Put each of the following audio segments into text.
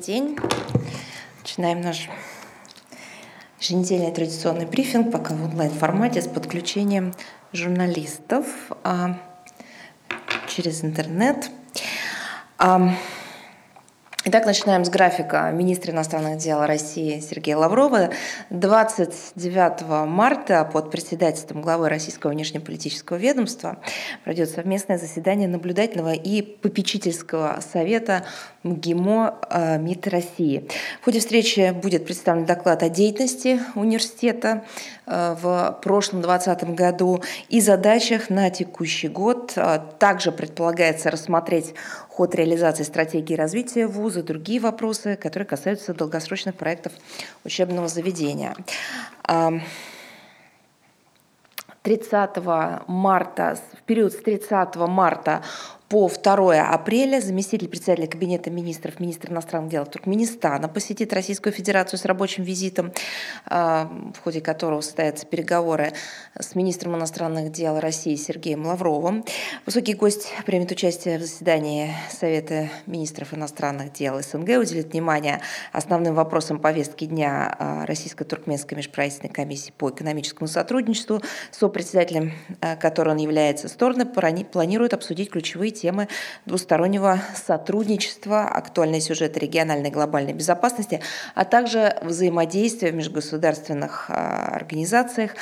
день. Начинаем наш еженедельный традиционный брифинг, пока в онлайн-формате с подключением журналистов а, через интернет. А, Итак, начинаем с графика министра иностранных дел России Сергея Лаврова. 29 марта под председательством главы Российского внешнеполитического ведомства пройдет совместное заседание наблюдательного и попечительского совета МГИМО э, МИД России. В ходе встречи будет представлен доклад о деятельности университета в прошлом 2020 году и задачах на текущий год. Э, также предполагается рассмотреть ход реализации стратегии развития вуза, другие вопросы, которые касаются долгосрочных проектов учебного заведения. 30 марта, в период с 30 марта по 2 апреля заместитель председателя Кабинета министров, министр иностранных дел Туркменистана посетит Российскую Федерацию с рабочим визитом, а, в ходе которого состоятся переговоры с министром иностранных дел России Сергеем Лавровым. Высокий гость примет участие в заседании Совета министров иностранных дел СНГ, уделит внимание основным вопросам повестки дня а, Российско-Туркменской межправительственной комиссии по экономическому сотрудничеству, сопредседателем а, которой он является, стороны планируют обсудить ключевые темы двустороннего сотрудничества, актуальные сюжеты региональной и глобальной безопасности, а также взаимодействия в межгосударственных а, организациях,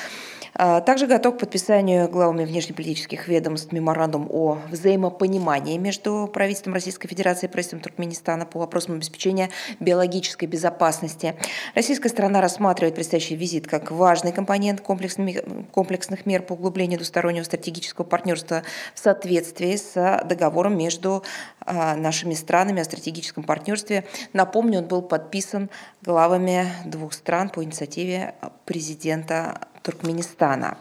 также готов к подписанию главами внешнеполитических ведомств меморандум о взаимопонимании между правительством Российской Федерации и правительством Туркменистана по вопросам обеспечения биологической безопасности. Российская сторона рассматривает предстоящий визит как важный компонент комплексных мер по углублению двустороннего стратегического партнерства в соответствии с договором между а, нашими странами о стратегическом партнерстве. Напомню, он был подписан главами двух стран по инициативе президента Туркменистана.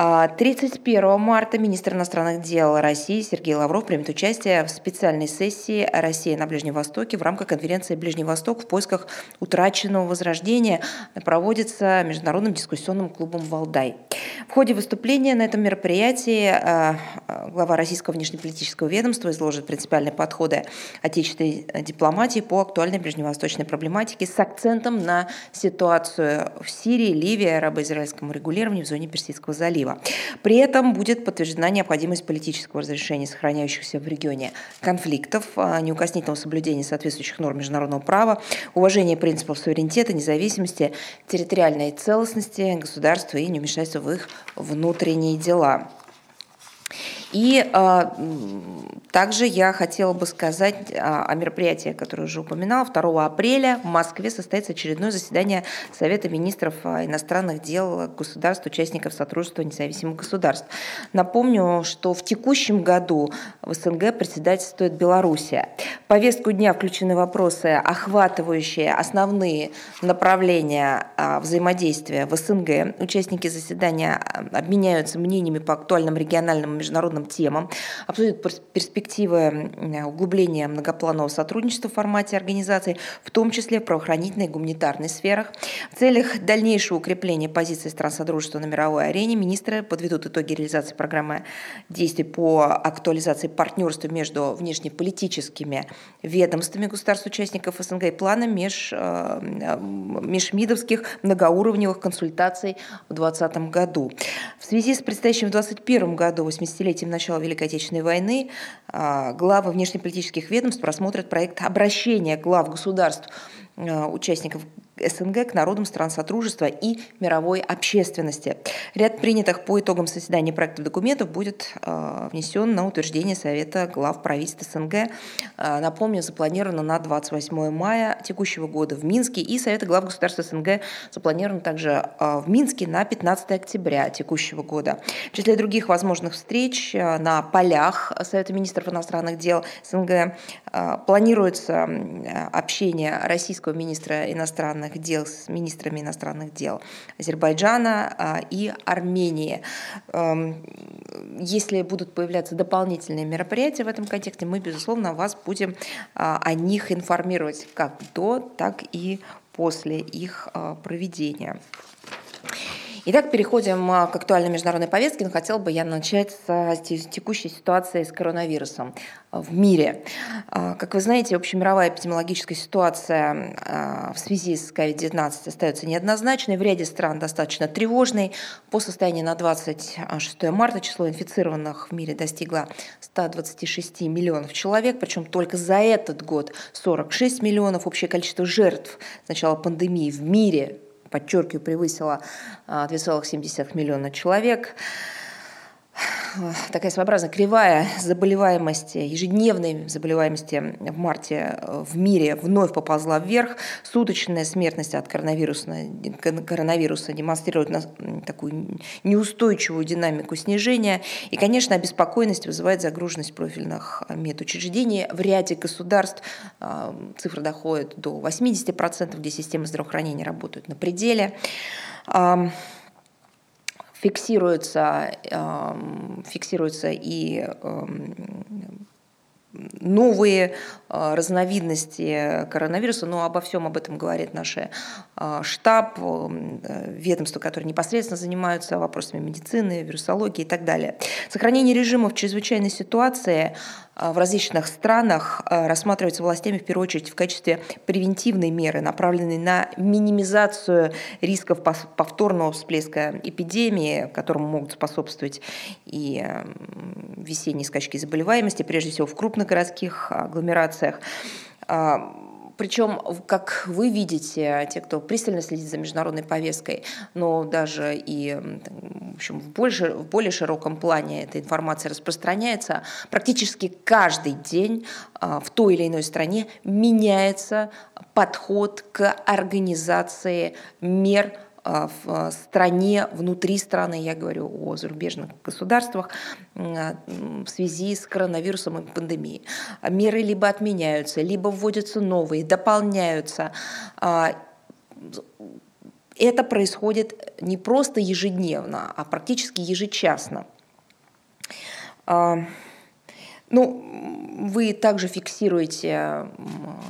31 а, марта министр иностранных дел России Сергей Лавров примет участие в специальной сессии «Россия на Ближнем Востоке» в рамках конференции «Ближний Восток в поисках утраченного возрождения» проводится Международным дискуссионным клубом «Валдай». В ходе выступления на этом мероприятии а, глава Российского внешнеполитического ведомства изложит принципиальные подходы отечественной дипломатии по актуальной ближневосточной проблематике с акцентом на ситуацию в Сирии, Ливии, арабо-израильском регулировании в зоне Персидского залива перспектива. При этом будет подтверждена необходимость политического разрешения сохраняющихся в регионе конфликтов, а, неукоснительного соблюдения соответствующих норм международного права, уважения принципов суверенитета, независимости, территориальной целостности государства и невмешательства в их внутренние дела. И а, также я хотела бы сказать а, о мероприятии, которое уже упоминала. 2 апреля в Москве состоится очередное заседание Совета министров а, иностранных дел государств, участников Сотрудничества независимых государств. Напомню, что в текущем году в СНГ председательствует Белоруссия. В повестку дня включены вопросы, охватывающие основные направления взаимодействия в СНГ. Участники заседания обменяются мнениями по актуальным региональным и международным важным темам, обсудит перспективы углубления многопланового сотрудничества в формате организации, в том числе в правоохранительной и гуманитарной сферах. В целях дальнейшего укрепления позиции стран Содружества на мировой арене министры подведут итоги реализации программы действий по актуализации партнерства между внешнеполитическими ведомствами государств-участников СНГ и плана меж, э, межмидовских многоуровневых консультаций в 2020 году. В связи с предстоящим в 2021 году 80-летием начала Великой Отечественной войны а, главы внешнеполитических ведомств просмотрят проект обращения глав государств а, участников СНГ к народам стран Сотрудничества и мировой общественности. Ряд принятых по итогам заседания проектов документов будет э, внесен на утверждение Совета глав правительств СНГ. Э, напомню, запланировано на 28 мая текущего года в Минске, и Совета глав государств СНГ запланировано также э, в Минске на 15 октября текущего года. В числе других возможных встреч на полях Совета министров иностранных дел СНГ планируется общение российского министра иностранных иностранных дел с министрами иностранных дел Азербайджана а, и Армении. Эм, если будут появляться дополнительные мероприятия в этом контексте, мы, безусловно, вас будем а, о них информировать как до, так и после их а, проведения. Итак, переходим а, к актуальной международной повестке, но хотел бы я начать с текущей ситуации с коронавирусом в мире. А, как вы знаете, общемировая эпидемиологическая ситуация а, в связи с COVID-19 остается неоднозначной, в ряде стран достаточно тревожной. По состоянию на 26 марта число инфицированных в мире достигло 126 миллионов человек, причем только за этот год 46 миллионов. Общее количество жертв с начала пандемии в мире подчеркиваю, превысила 2,7 а, миллиона человек такая своеобразная кривая заболеваемости, ежедневной заболеваемости в марте э, в мире вновь поползла вверх. Суточная смертность от коронавируса, коронавируса демонстрирует такую неустойчивую динамику снижения. И, конечно, обеспокоенность вызывает загруженность профильных медучреждений. В ряде государств э, цифра доходит до 80%, где системы здравоохранения работают на пределе фиксируется, эм, фиксируется и эм, новые э, разновидности коронавируса, но обо всем об этом говорит наш э, штаб, э, ведомства, которые непосредственно занимаются вопросами медицины, вирусологии и так далее. Сохранение режима в чрезвычайной ситуации в различных странах рассматривается властями в первую очередь в качестве превентивной меры, направленной на минимизацию рисков повторного всплеска эпидемии, которому могут способствовать и весенние скачки заболеваемости, прежде всего в крупных городских агломерациях. Причем, как вы видите, те, кто пристально следит за международной повесткой, но даже и в, общем, в, больше, в более широком плане эта информация распространяется, практически каждый день а, в той или иной стране меняется подход к организации мер в стране, внутри страны, я говорю о зарубежных государствах, а, в связи с коронавирусом и пандемией. Меры либо отменяются, либо вводятся новые, дополняются. А, это происходит не просто ежедневно, а практически ежечасно. Ну, вы также фиксируете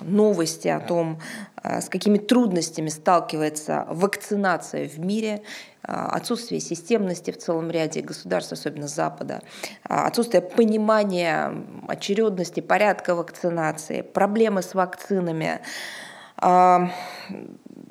новости о том, с какими трудностями сталкивается вакцинация в мире, э, отсутствие системности в целом ряде государств, особенно Запада, э, отсутствие понимания очередности, порядка вакцинации, проблемы с вакцинами.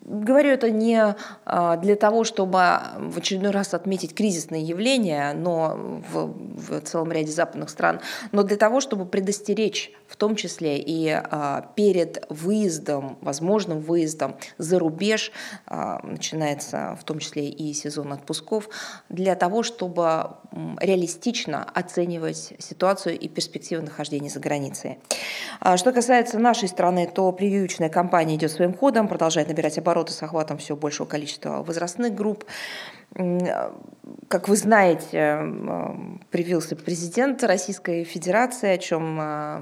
Говорю это не а, для того, чтобы в очередной раз отметить кризисные явления, но в, в целом ряде западных стран, но для того, чтобы предостеречь в том числе и а, перед выездом, возможным выездом за рубеж, а, начинается в том числе и сезон отпусков, для того, чтобы реалистично оценивать ситуацию и перспективы нахождения за границей. Что касается нашей страны, то прививочная кампания идет своим ходом, продолжает набирать обороты обороты с охватом все большего количества возрастных групп. Как вы знаете, привился президент Российской Федерации, о чем э,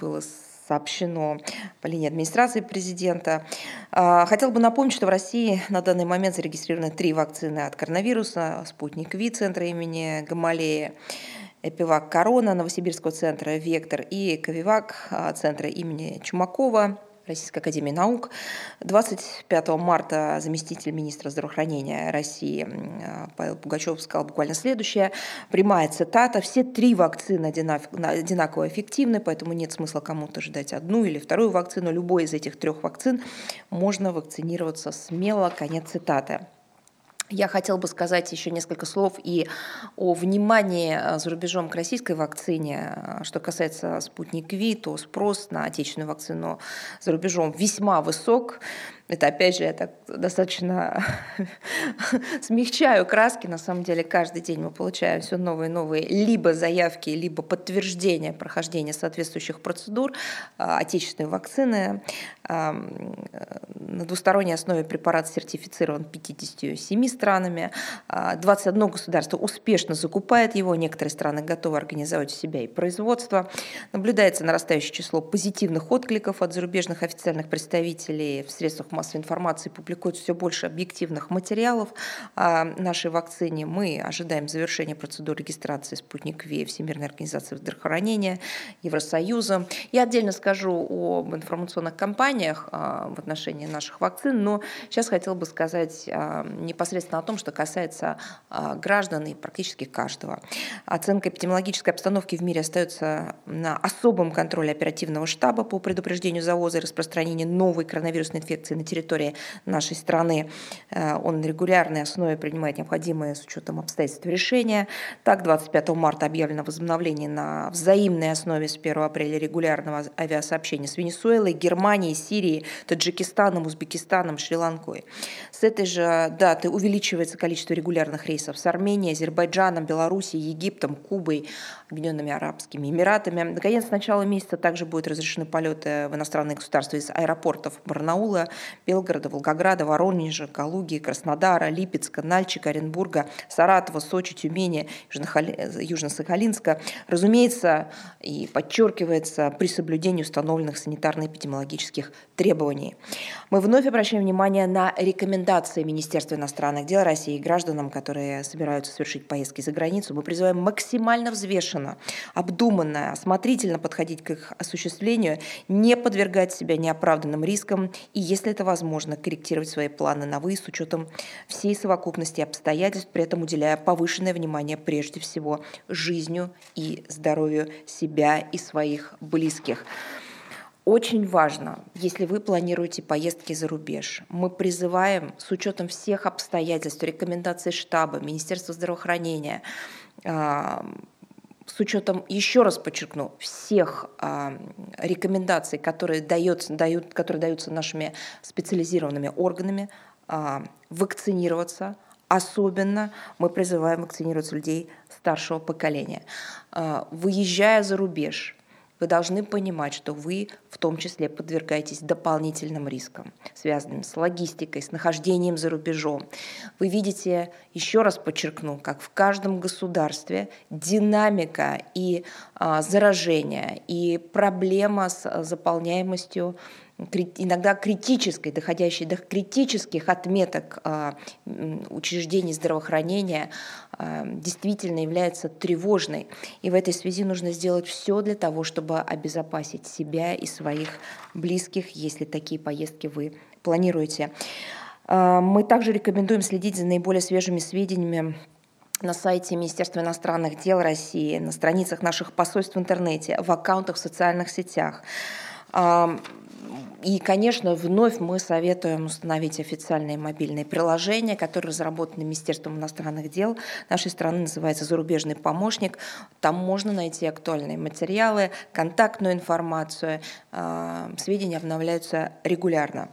было сообщено по линии администрации президента. А, хотел бы напомнить, что в России на данный момент зарегистрированы три вакцины от коронавируса. Спутник Ви центра имени Гамалея, Эпивак Корона Новосибирского центра Вектор и Ковивак а, центра имени Чумакова Российской Академии Наук. 25 марта заместитель министра здравоохранения России Павел Пугачев сказал буквально следующее. Прямая цитата. Все три вакцины одинаково эффективны, поэтому нет смысла кому-то ждать одну или вторую вакцину. Любой из этих трех вакцин можно вакцинироваться смело. Конец цитаты. Я хотел бы сказать еще несколько слов и о внимании э, за рубежом к российской вакцине. Э, что касается спутник Ви, то спрос на отечественную вакцину за рубежом весьма высок. Это, опять же, я так достаточно смягчаю краски. На самом деле, каждый день мы получаем все новые и новые либо заявки, либо подтверждения прохождения соответствующих процедур а, отечественной вакцины. На двусторонней основе препарат сертифицирован 57 странами. 21 а, государство успешно закупает его. Некоторые страны готовы организовать у себя и производство. Наблюдается нарастающее число позитивных откликов от зарубежных официальных представителей в средствах массовой информации публикуют все больше объективных материалов о нашей вакцине. Мы ожидаем завершения процедуры регистрации «Спутник Ви» Всемирной организации здравоохранения, Евросоюза. Я отдельно скажу об информационных кампаниях в отношении наших вакцин, но сейчас хотела бы сказать непосредственно о том, что касается граждан и практически каждого. Оценка эпидемиологической обстановки в мире остается на особом контроле оперативного штаба по предупреждению завоза и распространения новой коронавирусной инфекции на территории нашей страны. Э, он на регулярной основе принимает необходимые с учетом обстоятельств решения. Так, 25 марта объявлено возобновление на взаимной основе с 1 апреля регулярного авиасообщения с Венесуэлой, Германией, Сирией, Таджикистаном, Узбекистаном, Шри-Ланкой. С этой же даты увеличивается количество регулярных рейсов с Арменией, Азербайджаном, Белоруссией, Египтом, Кубой, Объединенными Арабскими Эмиратами. Наконец, с начала месяца также будут разрешены полеты в иностранные государства из аэропортов Барнаула, Белгорода, Волгограда, Воронежа, Калуги, Краснодара, Липецка, Нальчика, Оренбурга, Саратова, Сочи, Тюмени, Южно-Сахалинска. Разумеется, и подчеркивается при соблюдении установленных санитарно-эпидемиологических требований. Мы вновь обращаем внимание на рекомендации Министерства иностранных дел России гражданам, которые собираются совершить поездки за границу. Мы призываем максимально взвешенно, обдуманно, осмотрительно подходить к их осуществлению, не подвергать себя неоправданным рискам и, если это возможно, корректировать свои планы на выезд с учетом всей совокупности обстоятельств, при этом уделяя повышенное внимание прежде всего жизнью и здоровью себя и своих близких. Очень важно, если вы планируете поездки за рубеж, мы призываем с учетом всех обстоятельств, рекомендаций штаба, Министерства здравоохранения, а, с учетом, еще раз подчеркну, всех а, рекомендаций, которые, дается, дают, которые даются нашими специализированными органами, а, вакцинироваться. Особенно мы призываем вакцинироваться людей старшего поколения. Выезжая за рубеж, вы должны понимать, что вы в том числе подвергаетесь дополнительным рискам, связанным с логистикой, с нахождением за рубежом. Вы видите, еще раз подчеркну, как в каждом государстве динамика и а, заражение, и проблема с заполняемостью иногда критической, доходящей до критических отметок а, учреждений здравоохранения, а, действительно является тревожной. И в этой связи нужно сделать все для того, чтобы обезопасить себя и своих близких, если такие поездки вы планируете. А, мы также рекомендуем следить за наиболее свежими сведениями на сайте Министерства иностранных дел России, на страницах наших посольств в интернете, в аккаунтах в социальных сетях. И, конечно, вновь мы советуем установить официальные мобильные приложения, которые разработаны Министерством иностранных дел нашей страны, называется «Зарубежный помощник». Там можно найти актуальные материалы, контактную информацию. А, сведения обновляются регулярно.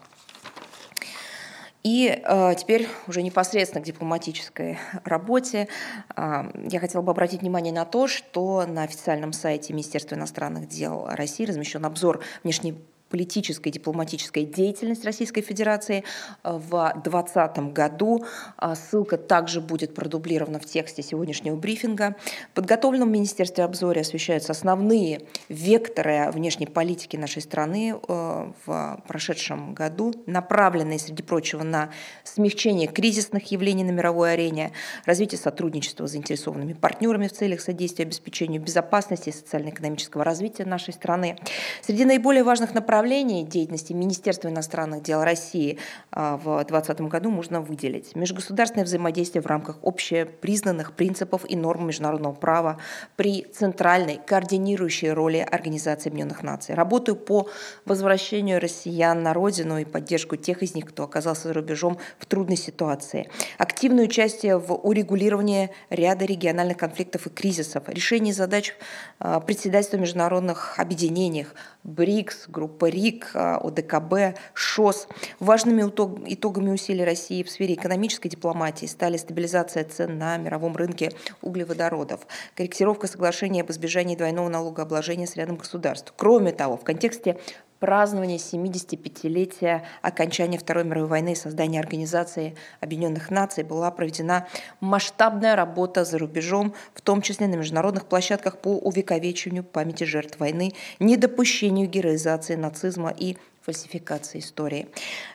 И э, теперь уже непосредственно к дипломатической работе. Э, я хотела бы обратить внимание на то, что на официальном сайте Министерства иностранных дел России размещен обзор внешней политической и дипломатической деятельность Российской Федерации э, в 2020 году. А ссылка также будет продублирована в тексте сегодняшнего брифинга. В подготовленном Министерстве обзоре освещаются основные векторы внешней политики нашей страны э, в прошедшем году, направленные, среди прочего, на смягчение кризисных явлений на мировой арене, развитие сотрудничества с заинтересованными партнерами в целях содействия обеспечению безопасности и социально-экономического развития нашей страны. Среди наиболее важных направлений направлений деятельности Министерства иностранных дел России а, в 2020 году можно выделить. Межгосударственное взаимодействие в рамках общепризнанных принципов и норм международного права при центральной координирующей роли Организации Объединенных Наций. Работаю по возвращению россиян на родину и поддержку тех из них, кто оказался за рубежом в трудной ситуации. Активное участие в урегулировании ряда региональных конфликтов и кризисов. Решение задач а, председательства международных объединениях, БРИКС, группа РИК, а, ОДКБ, ШОС. Важными итогами усилий России в сфере экономической дипломатии стали стабилизация цен на мировом рынке углеводородов, корректировка соглашения об избежании двойного налогообложения с рядом государств. Кроме того, в контексте празднования 75-летия окончания Второй мировой войны и создания Организации Объединенных Наций была проведена масштабная работа за рубежом, в том числе на международных площадках по увековечиванию памяти жертв войны, недопущению героизации нацизма и фальсификации истории.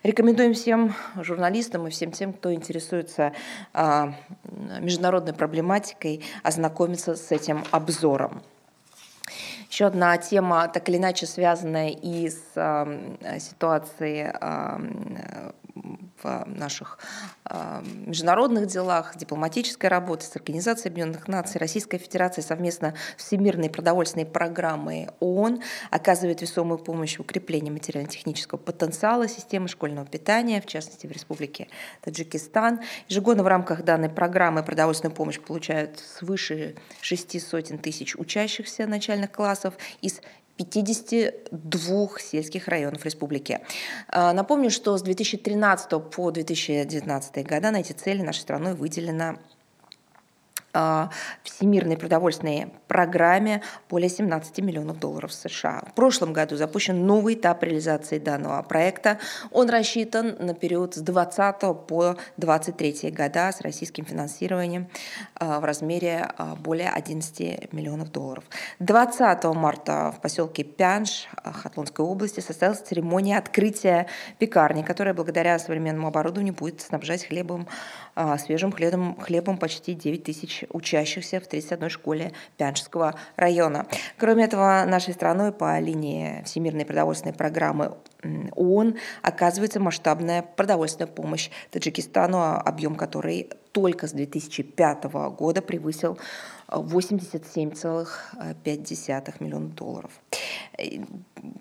Рекомендуем всем журналистам и всем тем, кто интересуется а, международной проблематикой, ознакомиться с этим обзором. Еще одна тема, так или иначе связанная и с э, ситуацией э, в наших э, международных делах, дипломатической работе с Организацией Объединенных Наций, Российской Федерацией совместно с Всемирной продовольственной программой ООН оказывает весомую помощь в укреплении материально-технического потенциала системы школьного питания, в частности в Республике Таджикистан. Ежегодно в рамках данной программы продовольственную помощь получают свыше шести сотен тысяч учащихся начальных классов из 52 сельских районов республики. А, напомню, что с 2013 по 2019 года на эти цели нашей страной выделено Всемирной продовольственной программе более 17 миллионов долларов США. В прошлом году запущен новый этап реализации данного проекта. Он рассчитан на период с 20 по 23 года с российским финансированием а, в размере а, более 11 миллионов долларов. 20 марта в поселке Пянш Хатлонской области состоялась церемония открытия пекарни, которая благодаря современному оборудованию будет снабжать хлебом, свежим хлебом, хлебом почти 9 тысяч учащихся в 31 школе Пяншского района. Кроме этого, нашей страной по линии Всемирной продовольственной программы ООН оказывается масштабная продовольственная помощь Таджикистану, объем которой только с 2005 года превысил 87,5 миллионов долларов.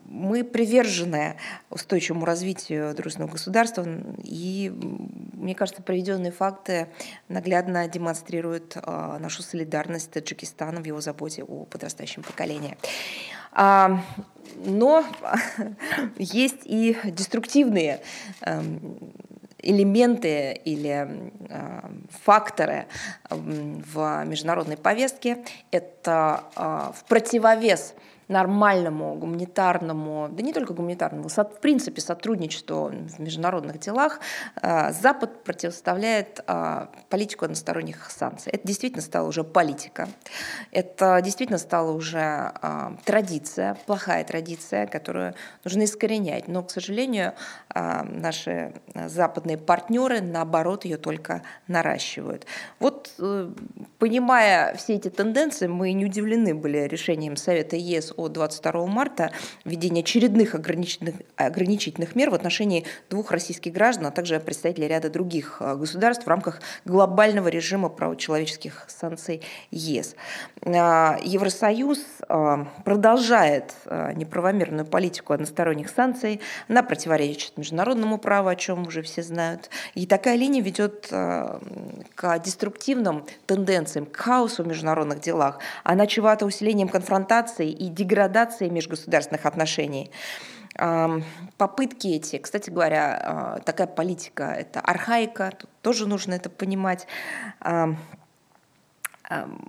Мы привержены устойчивому развитию дружественного государства, и, мне кажется, приведенные факты наглядно демонстрируют а, нашу солидарность с Таджикистаном в его заботе о подрастающем поколении. А, но есть и деструктивные эм, элементы или э, факторы в международной повестке. Это э, в противовес нормальному гуманитарному, да не только гуманитарному, в принципе сотрудничеству в международных делах э, Запад противоставляет э, политику односторонних санкций. Это действительно стало уже политика, это действительно стало уже э, традиция, плохая традиция, которую нужно искоренять. Но, к сожалению, наши западные партнеры, наоборот, ее только наращивают. Вот, понимая все эти тенденции, мы не удивлены были решением Совета ЕС от 22 марта введение очередных ограничительных, ограничительных мер в отношении двух российских граждан, а также представителей ряда других а, государств в рамках глобального режима правочеловеческих санкций ЕС. А, Евросоюз а, продолжает неправомерную политику односторонних санкций, она противоречит международному праву, о чем уже все знают. И такая линия ведет к деструктивным тенденциям, к хаосу в международных делах. Она чревата усилением конфронтации и деградации межгосударственных отношений. Попытки эти, кстати говоря, а, такая политика – это архаика, тут тоже нужно это понимать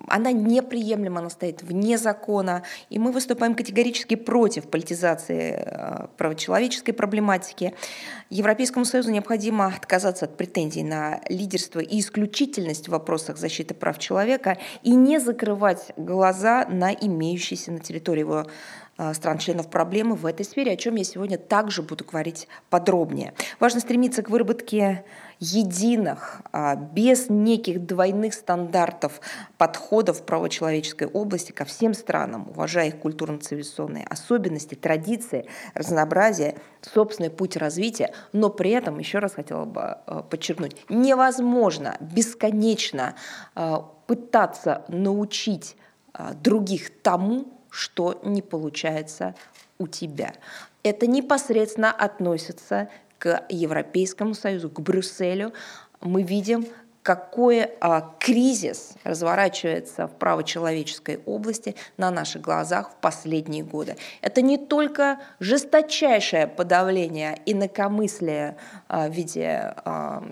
она неприемлема, она стоит вне закона, и мы выступаем категорически против политизации а, правочеловеческой проблематики. Европейскому Союзу необходимо отказаться от претензий на лидерство и исключительность в вопросах защиты прав человека и не закрывать глаза на имеющиеся на территории его стран-членов проблемы в этой сфере, о чем я сегодня также буду говорить подробнее. Важно стремиться к выработке единых, а, без неких двойных стандартов подходов в правочеловеческой области ко всем странам, уважая их культурно-цивилизационные особенности, традиции, разнообразие, собственный путь развития, но при этом, еще раз хотела бы а, подчеркнуть, невозможно бесконечно пытаться научить других тому, что не получается у тебя. Это непосредственно относится к Европейскому Союзу, к Брюсселю. Мы видим какой а, кризис разворачивается в правочеловеческой области на наших глазах в последние годы. Это не только жесточайшее подавление инакомыслия а, в виде а,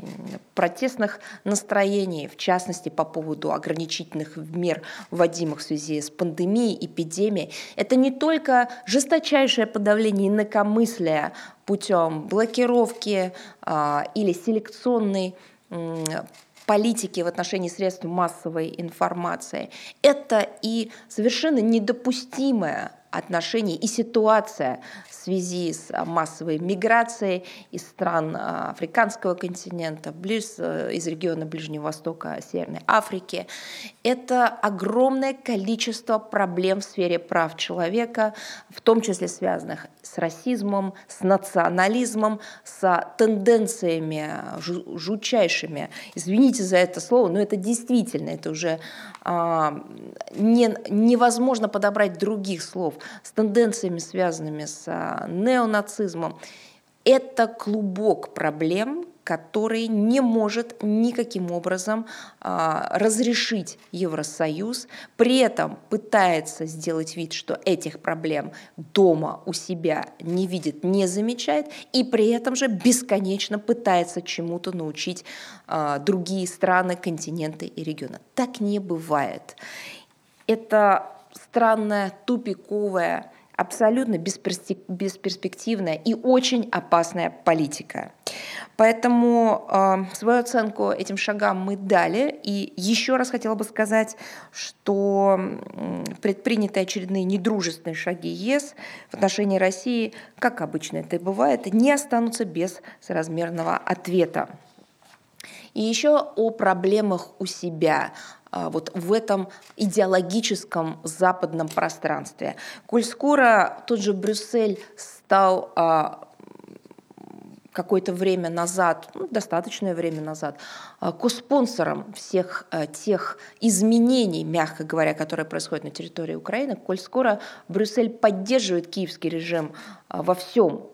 протестных настроений, в частности по поводу ограничительных мер, вводимых в связи с пандемией, эпидемией. Это не только жесточайшее подавление инакомыслия путем блокировки а, или селекционной политики в отношении средств массовой информации. Это и совершенно недопустимое отношения и ситуация в связи с массовой миграцией из стран африканского континента, близ, из региона Ближнего Востока, Северной Африки. Это огромное количество проблем в сфере прав человека, в том числе связанных с расизмом, с национализмом, с тенденциями жутчайшими. Извините за это слово, но это действительно, это уже а, не, невозможно подобрать других слов, с тенденциями, связанными с а, неонацизмом. Это клубок проблем, который не может никаким образом а, разрешить Евросоюз, при этом пытается сделать вид, что этих проблем дома у себя не видит, не замечает, и при этом же бесконечно пытается чему-то научить а, другие страны, континенты и регионы. Так не бывает. Это странная, тупиковая, абсолютно бесперспективная и очень опасная политика. Поэтому э, свою оценку этим шагам мы дали. И еще раз хотела бы сказать, что предпринятые очередные недружественные шаги ЕС в отношении России, как обычно это и бывает, не останутся без соразмерного ответа. И еще о проблемах у себя, вот в этом идеологическом западном пространстве. Коль скоро тот же Брюссель стал а, какое-то время назад, ну, достаточное время назад, а, коспонсором всех а, тех изменений, мягко говоря, которые происходят на территории Украины, коль скоро Брюссель поддерживает киевский режим а, во всем,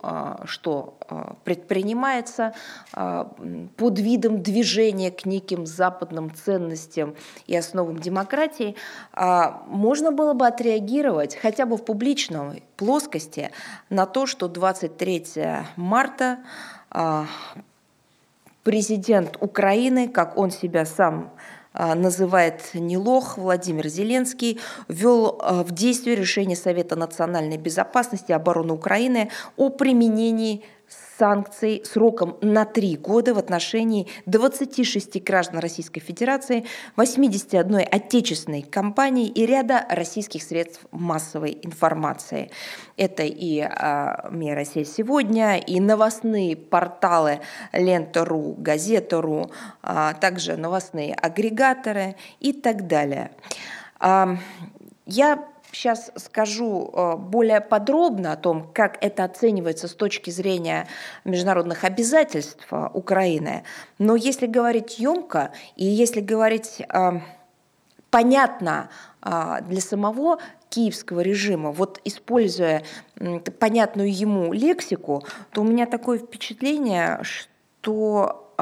что предпринимается под видом движения к неким западным ценностям и основам демократии, можно было бы отреагировать хотя бы в публичной плоскости на то, что 23 марта президент Украины, как он себя сам а, называет не лох, Владимир Зеленский, ввел а, в действие решение Совета национальной безопасности и обороны Украины о применении санкций сроком на три года в отношении 26 граждан Российской Федерации, 81 отечественной компании и ряда российских средств массовой информации. Это и а, «Мир Россия сегодня», и новостные порталы «Лента.ру», «Газета.ру», а, также новостные агрегаторы и так далее. А, я сейчас скажу э, более подробно о том, как это оценивается с точки зрения международных обязательств э, Украины. Но если говорить емко и если говорить э, понятно для самого киевского режима, вот используя понятную ему лексику, то у меня такое впечатление, что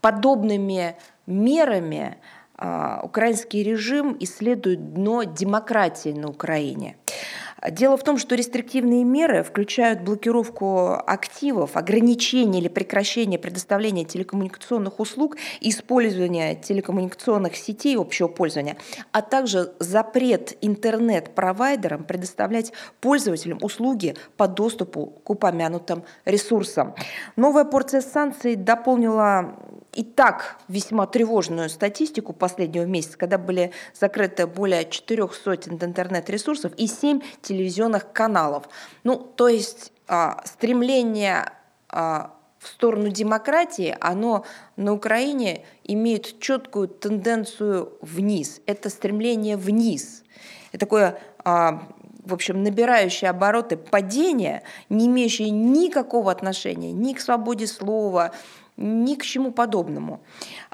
подобными мерами украинский режим исследует дно демократии на Украине. Дело в том, что рестриктивные меры включают блокировку активов, ограничение или прекращение предоставления телекоммуникационных услуг, использования телекоммуникационных сетей общего пользования, а также запрет интернет-провайдерам предоставлять пользователям услуги по доступу к упомянутым ресурсам. Новая порция санкций дополнила и так весьма тревожную статистику последнего месяца, когда были закрыты более четырех сотен интернет-ресурсов и семь телевизионных каналов. Ну, то есть а, стремление а, в сторону демократии, оно на Украине имеет четкую тенденцию вниз. Это стремление вниз. Это такое а, в общем, набирающее обороты падение, не имеющее никакого отношения ни к свободе слова, ни к чему подобному.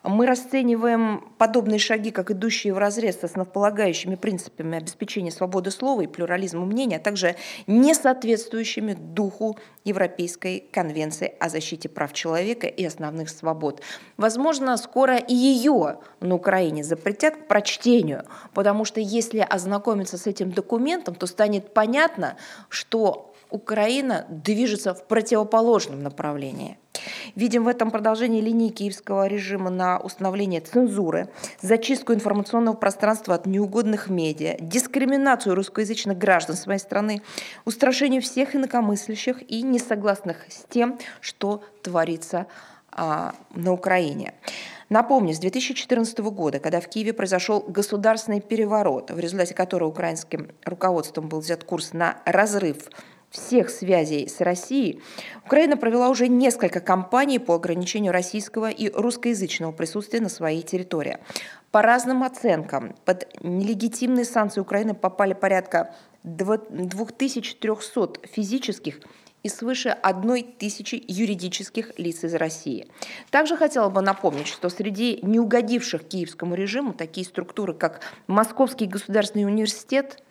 Мы расцениваем подобные шаги как идущие в разрез с основополагающими принципами обеспечения свободы слова и плюрализма мнения, а также не соответствующими духу Европейской конвенции о защите прав человека и основных свобод. Возможно, скоро и ее на Украине запретят к прочтению, потому что если ознакомиться с этим документом, то станет понятно, что Украина движется в противоположном направлении. Видим в этом продолжение линии киевского режима на установление цензуры, зачистку информационного пространства от неугодных медиа, дискриминацию русскоязычных граждан своей страны, устрашение всех инакомыслящих и несогласных с тем, что творится а, на Украине. Напомню, с 2014 года, когда в Киеве произошел государственный переворот, в результате которого украинским руководством был взят курс на разрыв всех связей с Россией, Украина провела уже несколько кампаний по ограничению российского и русскоязычного присутствия на своей территории. По разным оценкам, под нелегитимные санкции Украины попали порядка 2300 физических и свыше одной тысячи юридических лиц из России. Также хотела бы напомнить, что среди неугодивших киевскому режиму такие структуры, как Московский государственный университет,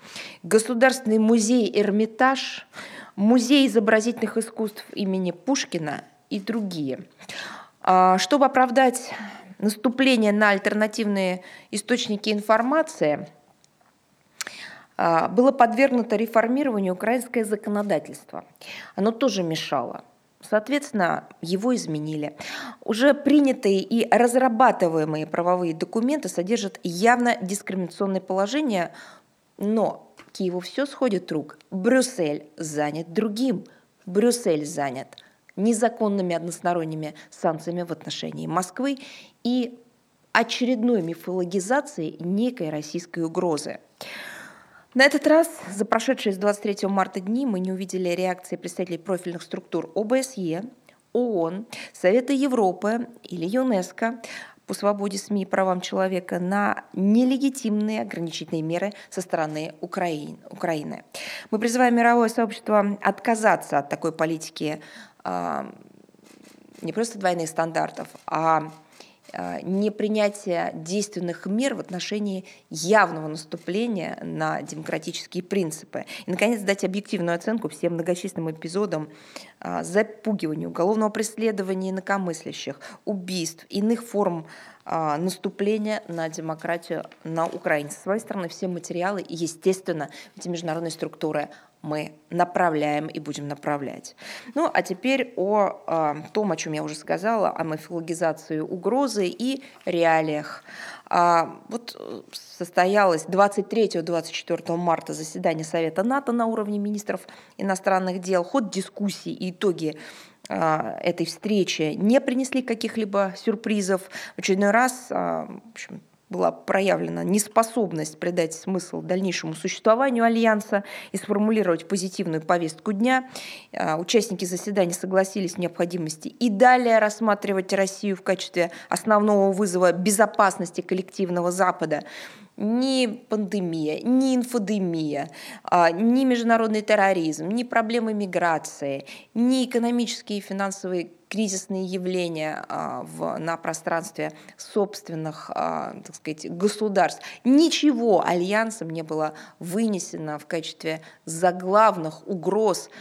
Государственный музей «Эрмитаж», Музей изобразительных искусств имени Пушкина и другие. А, чтобы оправдать наступление на альтернативные источники информации – было подвергнуто реформированию украинское законодательство. Оно тоже мешало. Соответственно, его изменили. Уже принятые и разрабатываемые правовые документы содержат явно дискриминационные положения, но Киеву все сходит рук. Брюссель занят другим. Брюссель занят незаконными односторонними санкциями в отношении Москвы и очередной мифологизацией некой российской угрозы. На этот раз за прошедшие с 23 марта дни мы не увидели реакции представителей профильных структур ОБСЕ, ООН, Совета Европы или ЮНЕСКО по свободе СМИ и правам человека на нелегитимные ограничительные меры со стороны Украины. Мы призываем мировое сообщество отказаться от такой политики а, не просто двойных стандартов, а непринятие действенных мер в отношении явного наступления на демократические принципы. И, наконец, дать объективную оценку всем многочисленным эпизодам э, запугивания, уголовного преследования инакомыслящих, убийств, иных форм э, наступления на демократию на Украине. Со своей стороны, все материалы естественно, эти международные структуры мы направляем и будем направлять. Ну, а теперь о, о том, о чем я уже сказала, о мифологизации угрозы и реалиях. А, вот э, состоялось 23-24 марта заседание Совета НАТО на уровне министров иностранных дел. Ход дискуссий и итоги а, этой встречи не принесли каких-либо сюрпризов. В очередной раз а, в общем, была проявлена неспособность придать смысл дальнейшему существованию Альянса и сформулировать позитивную повестку дня. А, участники заседания согласились в необходимости и далее рассматривать Россию в качестве основного вызова безопасности коллективного Запада ни пандемия, ни инфодемия, а, ни международный терроризм, ни проблемы миграции, ни экономические и финансовые кризисные явления а, в, на пространстве собственных а, так сказать, государств. Ничего альянсом не было вынесено в качестве заглавных угроз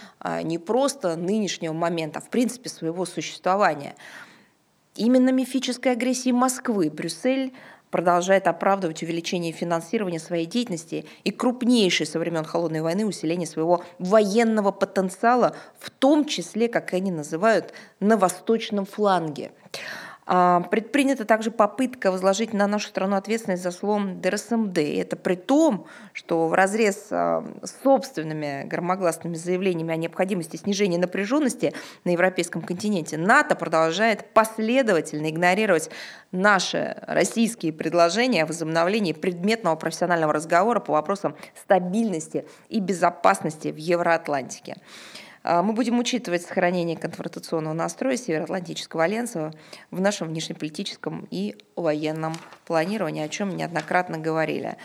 не просто нынешнего момента, а в принципе своего существования. Именно мифической агрессии Москвы Брюссель продолжает оправдывать увеличение финансирования своей деятельности и крупнейшее со времен Холодной войны усиление своего военного потенциала, в том числе, как они называют, на восточном фланге. А, предпринята также попытка возложить на нашу страну ответственность за слом ДРСМД. Это при том, что в разрез а, с собственными громогласными заявлениями о необходимости снижения напряженности на европейском континенте НАТО продолжает последовательно игнорировать наши российские предложения о возобновлении предметного профессионального разговора по вопросам стабильности и безопасности в Евроатлантике. А, мы будем учитывать сохранение конфронтационного настроя Североатлантического альянса в нашем внешнеполитическом и военном планировании, о чем неоднократно говорили.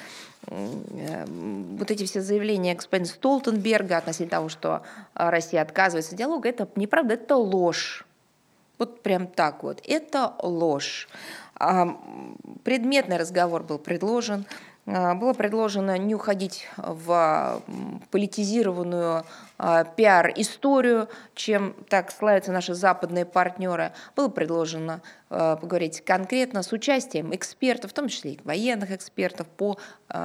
Э, вот эти все заявления господина Столтенберга относительно того, что Россия отказывается от диалога, это неправда, это ложь. Вот прям так вот. Это ложь. А, предметный разговор был предложен. А, было предложено не уходить в политизированную а, пиар-историю, чем так славятся наши западные партнеры. Было предложено а, поговорить конкретно с участием экспертов, в том числе и военных экспертов по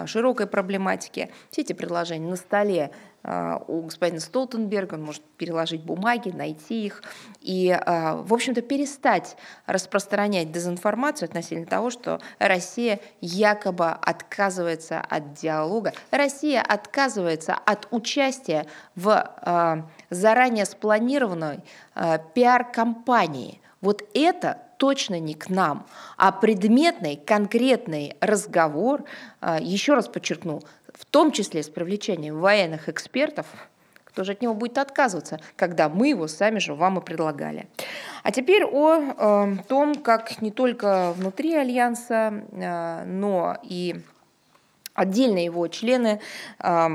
широкой проблематике. Все эти предложения на столе у господина Столтенберга, он может переложить бумаги, найти их и, а, в общем-то, перестать распространять дезинформацию относительно того, что Россия якобы отказывается от диалога, Россия отказывается от участия в а, заранее спланированной пиар-компании. Вот это точно не к нам, а предметный, конкретный разговор, а, еще раз подчеркну, в том числе с привлечением военных экспертов, кто же от него будет отказываться, когда мы его сами же вам и предлагали. А теперь о э, том, как не только внутри Альянса, э, но и отдельно его члены, э,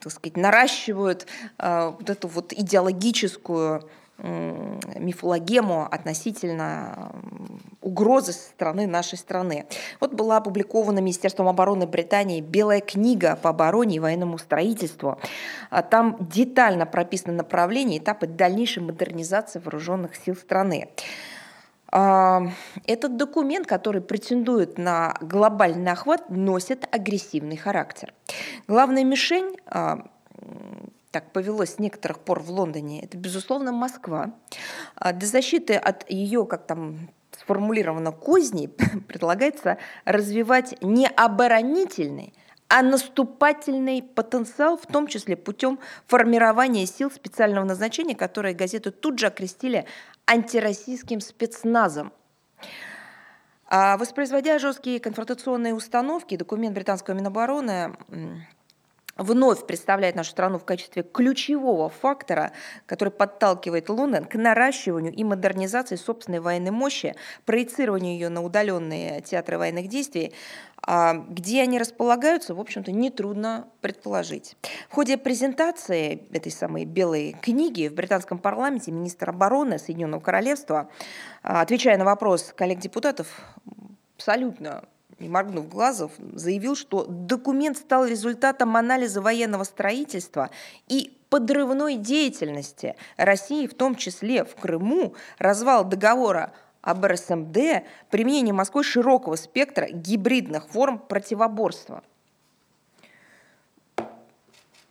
так сказать, наращивают э, вот эту вот идеологическую мифологему относительно угрозы со стороны нашей страны. Вот была опубликована Министерством обороны Британии «Белая книга по обороне и военному строительству». А там детально прописаны направления этапы дальнейшей модернизации вооруженных сил страны. А, этот документ, который претендует на глобальный охват, носит агрессивный характер. Главная мишень а, так повелось с некоторых пор в Лондоне, это, безусловно, Москва. А для защиты от ее, как там сформулировано, козней предлагается развивать не оборонительный, а наступательный потенциал, в том числе путем формирования сил специального назначения, которые газеты тут же окрестили антироссийским спецназом. А воспроизводя жесткие конфронтационные установки, документ британского Минобороны вновь представляет нашу страну в качестве ключевого фактора, который подталкивает Лондон к наращиванию и модернизации собственной военной мощи, проецированию ее на удаленные театры военных действий, а, где они располагаются, в общем-то, нетрудно предположить. В ходе презентации этой самой белой книги в британском парламенте министр обороны Соединенного Королевства, а, отвечая на вопрос коллег-депутатов, абсолютно не моргнув глазов, заявил, что документ стал результатом анализа военного строительства и подрывной деятельности России, в том числе в Крыму, развал договора об РСМД, применение Москвой широкого спектра гибридных форм противоборства.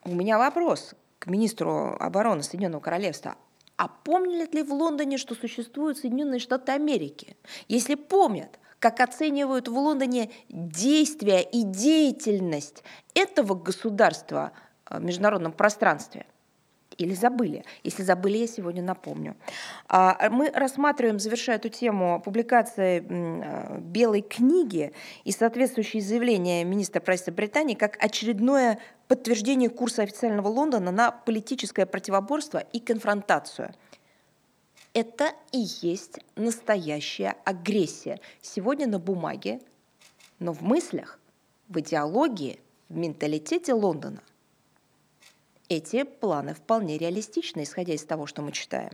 У меня вопрос к министру обороны Соединенного Королевства. А помнили ли в Лондоне, что существуют Соединенные Штаты Америки? Если помнят, как оценивают в Лондоне действия и деятельность этого государства в международном пространстве. Или забыли? Если забыли, я сегодня напомню. А, мы рассматриваем, завершая эту тему, публикации а, Белой книги и соответствующие заявления министра правительства Британии как очередное подтверждение курса официального Лондона на политическое противоборство и конфронтацию – это и есть настоящая агрессия. Сегодня на бумаге, но в мыслях, в идеологии, в менталитете Лондона эти планы вполне реалистичны, исходя из того, что мы читаем.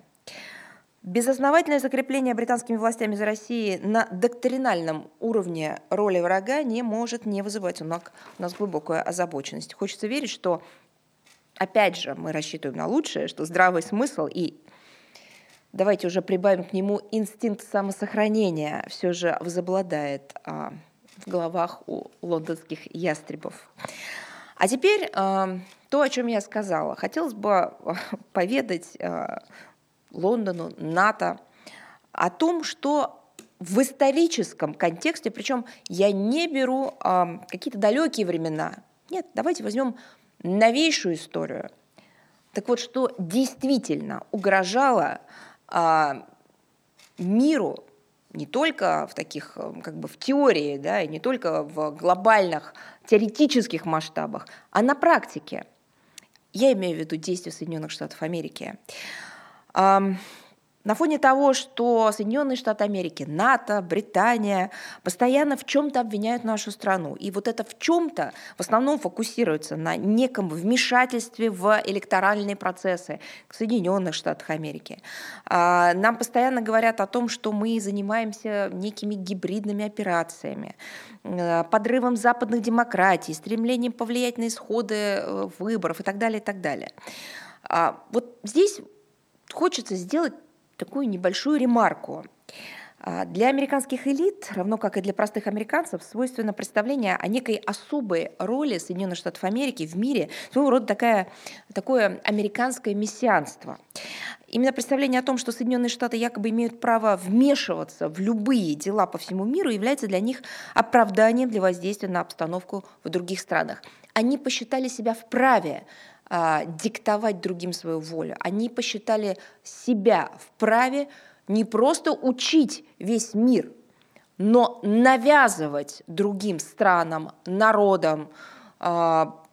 Безосновательное закрепление британскими властями за Россией на доктринальном уровне роли врага не может не вызывать у нас, у нас глубокую озабоченность. Хочется верить, что, опять же, мы рассчитываем на лучшее, что здравый смысл и давайте уже прибавим к нему инстинкт самосохранения, все же возобладает а, в головах у лондонских ястребов. А теперь а, то, о чем я сказала. Хотелось бы а, поведать а, Лондону, НАТО о том, что в историческом контексте, причем я не беру а, какие-то далекие времена. Нет, давайте возьмем новейшую историю. Так вот, что действительно угрожало миру не только в таких, э, как бы в теории, да, и не только в глобальных теоретических масштабах, а на практике. Я имею в виду действия Соединенных Штатов Америки. На фоне того, что Соединенные Штаты Америки, НАТО, Британия постоянно в чем-то обвиняют нашу страну. И вот это в чем-то в основном фокусируется на неком вмешательстве в электоральные процессы Соединенных Штатах Америки. А, нам постоянно говорят о том, что мы занимаемся некими гибридными операциями, э, подрывом западных демократий, стремлением повлиять на исходы э, выборов и так далее, и так далее. А, вот здесь хочется сделать такую небольшую ремарку. А, для американских элит, равно как и для простых американцев, свойственно представление о некой особой роли Соединенных Штатов Америки в мире, своего рода такая, такое американское мессианство. Именно представление о том, что Соединенные Штаты якобы имеют право вмешиваться в любые дела по всему миру, является для них оправданием для воздействия на обстановку в других странах. Они посчитали себя вправе а, диктовать другим свою волю. Они посчитали себя вправе не просто учить весь мир, но навязывать другим странам, народам, а,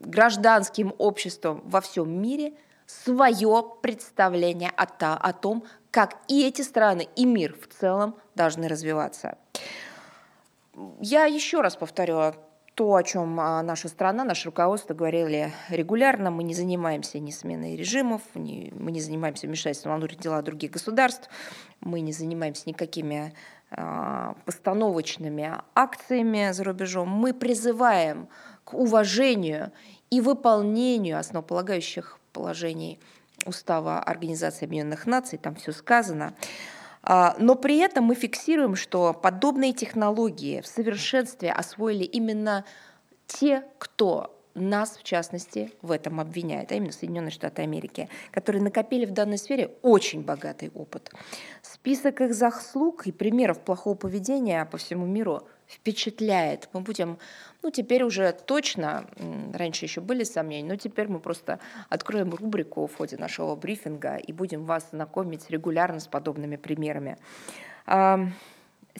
гражданским обществом во всем мире свое представление о том, как и эти страны, и мир в целом должны развиваться. Я еще раз повторю то, о чем а, наша страна, наше руководство говорили регулярно. Мы не занимаемся ни сменой режимов, ни, мы не занимаемся вмешательством в внутренние дела других государств, мы не занимаемся никакими а, постановочными акциями за рубежом. Мы призываем к уважению и выполнению основополагающих положений Устава Организации Объединенных Наций, там все сказано. Но при этом мы фиксируем, что подобные технологии в совершенстве освоили именно те, кто нас, в частности, в этом обвиняет, а именно Соединенные Штаты Америки, которые накопили в данной сфере очень богатый опыт. Список их заслуг и примеров плохого поведения по всему миру впечатляет. Мы будем, ну теперь уже точно, раньше еще были сомнения, но теперь мы просто откроем рубрику в ходе нашего брифинга и будем вас знакомить регулярно с подобными примерами.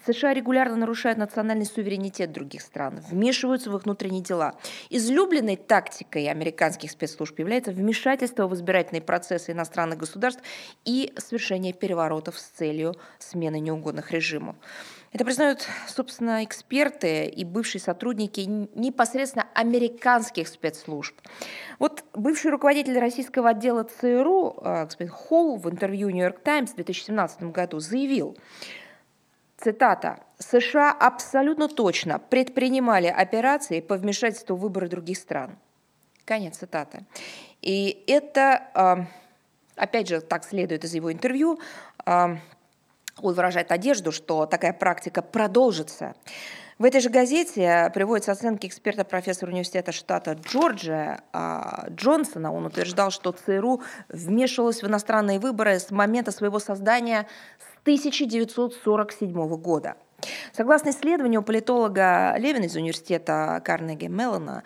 США регулярно нарушают национальный суверенитет других стран, вмешиваются в их внутренние дела. Излюбленной тактикой американских спецслужб является вмешательство в избирательные процессы иностранных государств и совершение переворотов с целью смены неугодных режимов. Это признают, собственно, эксперты и бывшие сотрудники непосредственно американских спецслужб. Вот бывший руководитель российского отдела ЦРУ, э, господин Холл, в интервью «Нью-Йорк Таймс» в 2017 году заявил, цитата, «США абсолютно точно предпринимали операции по вмешательству в выборы других стран». Конец цитаты. И это, э, опять же, так следует из его интервью, э, он выражает надежду, что такая практика продолжится. В этой же газете приводятся оценки эксперта профессора университета штата Джорджия а, Джонсона. Он утверждал, что ЦРУ вмешивалась в иностранные выборы с момента своего создания с 1947 года. Согласно исследованию политолога Левина из университета Карнеги Меллона,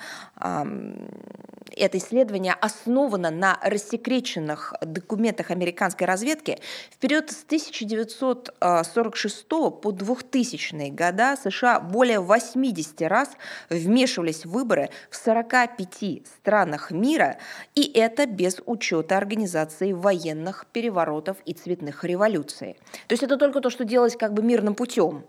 это исследование основано на рассекреченных документах американской разведки. В период с 1946 по 2000 года США более 80 раз вмешивались в выборы в 45 странах мира, и это без учета организации военных переворотов и цветных революций. То есть это только то, что делалось как бы мирным путем.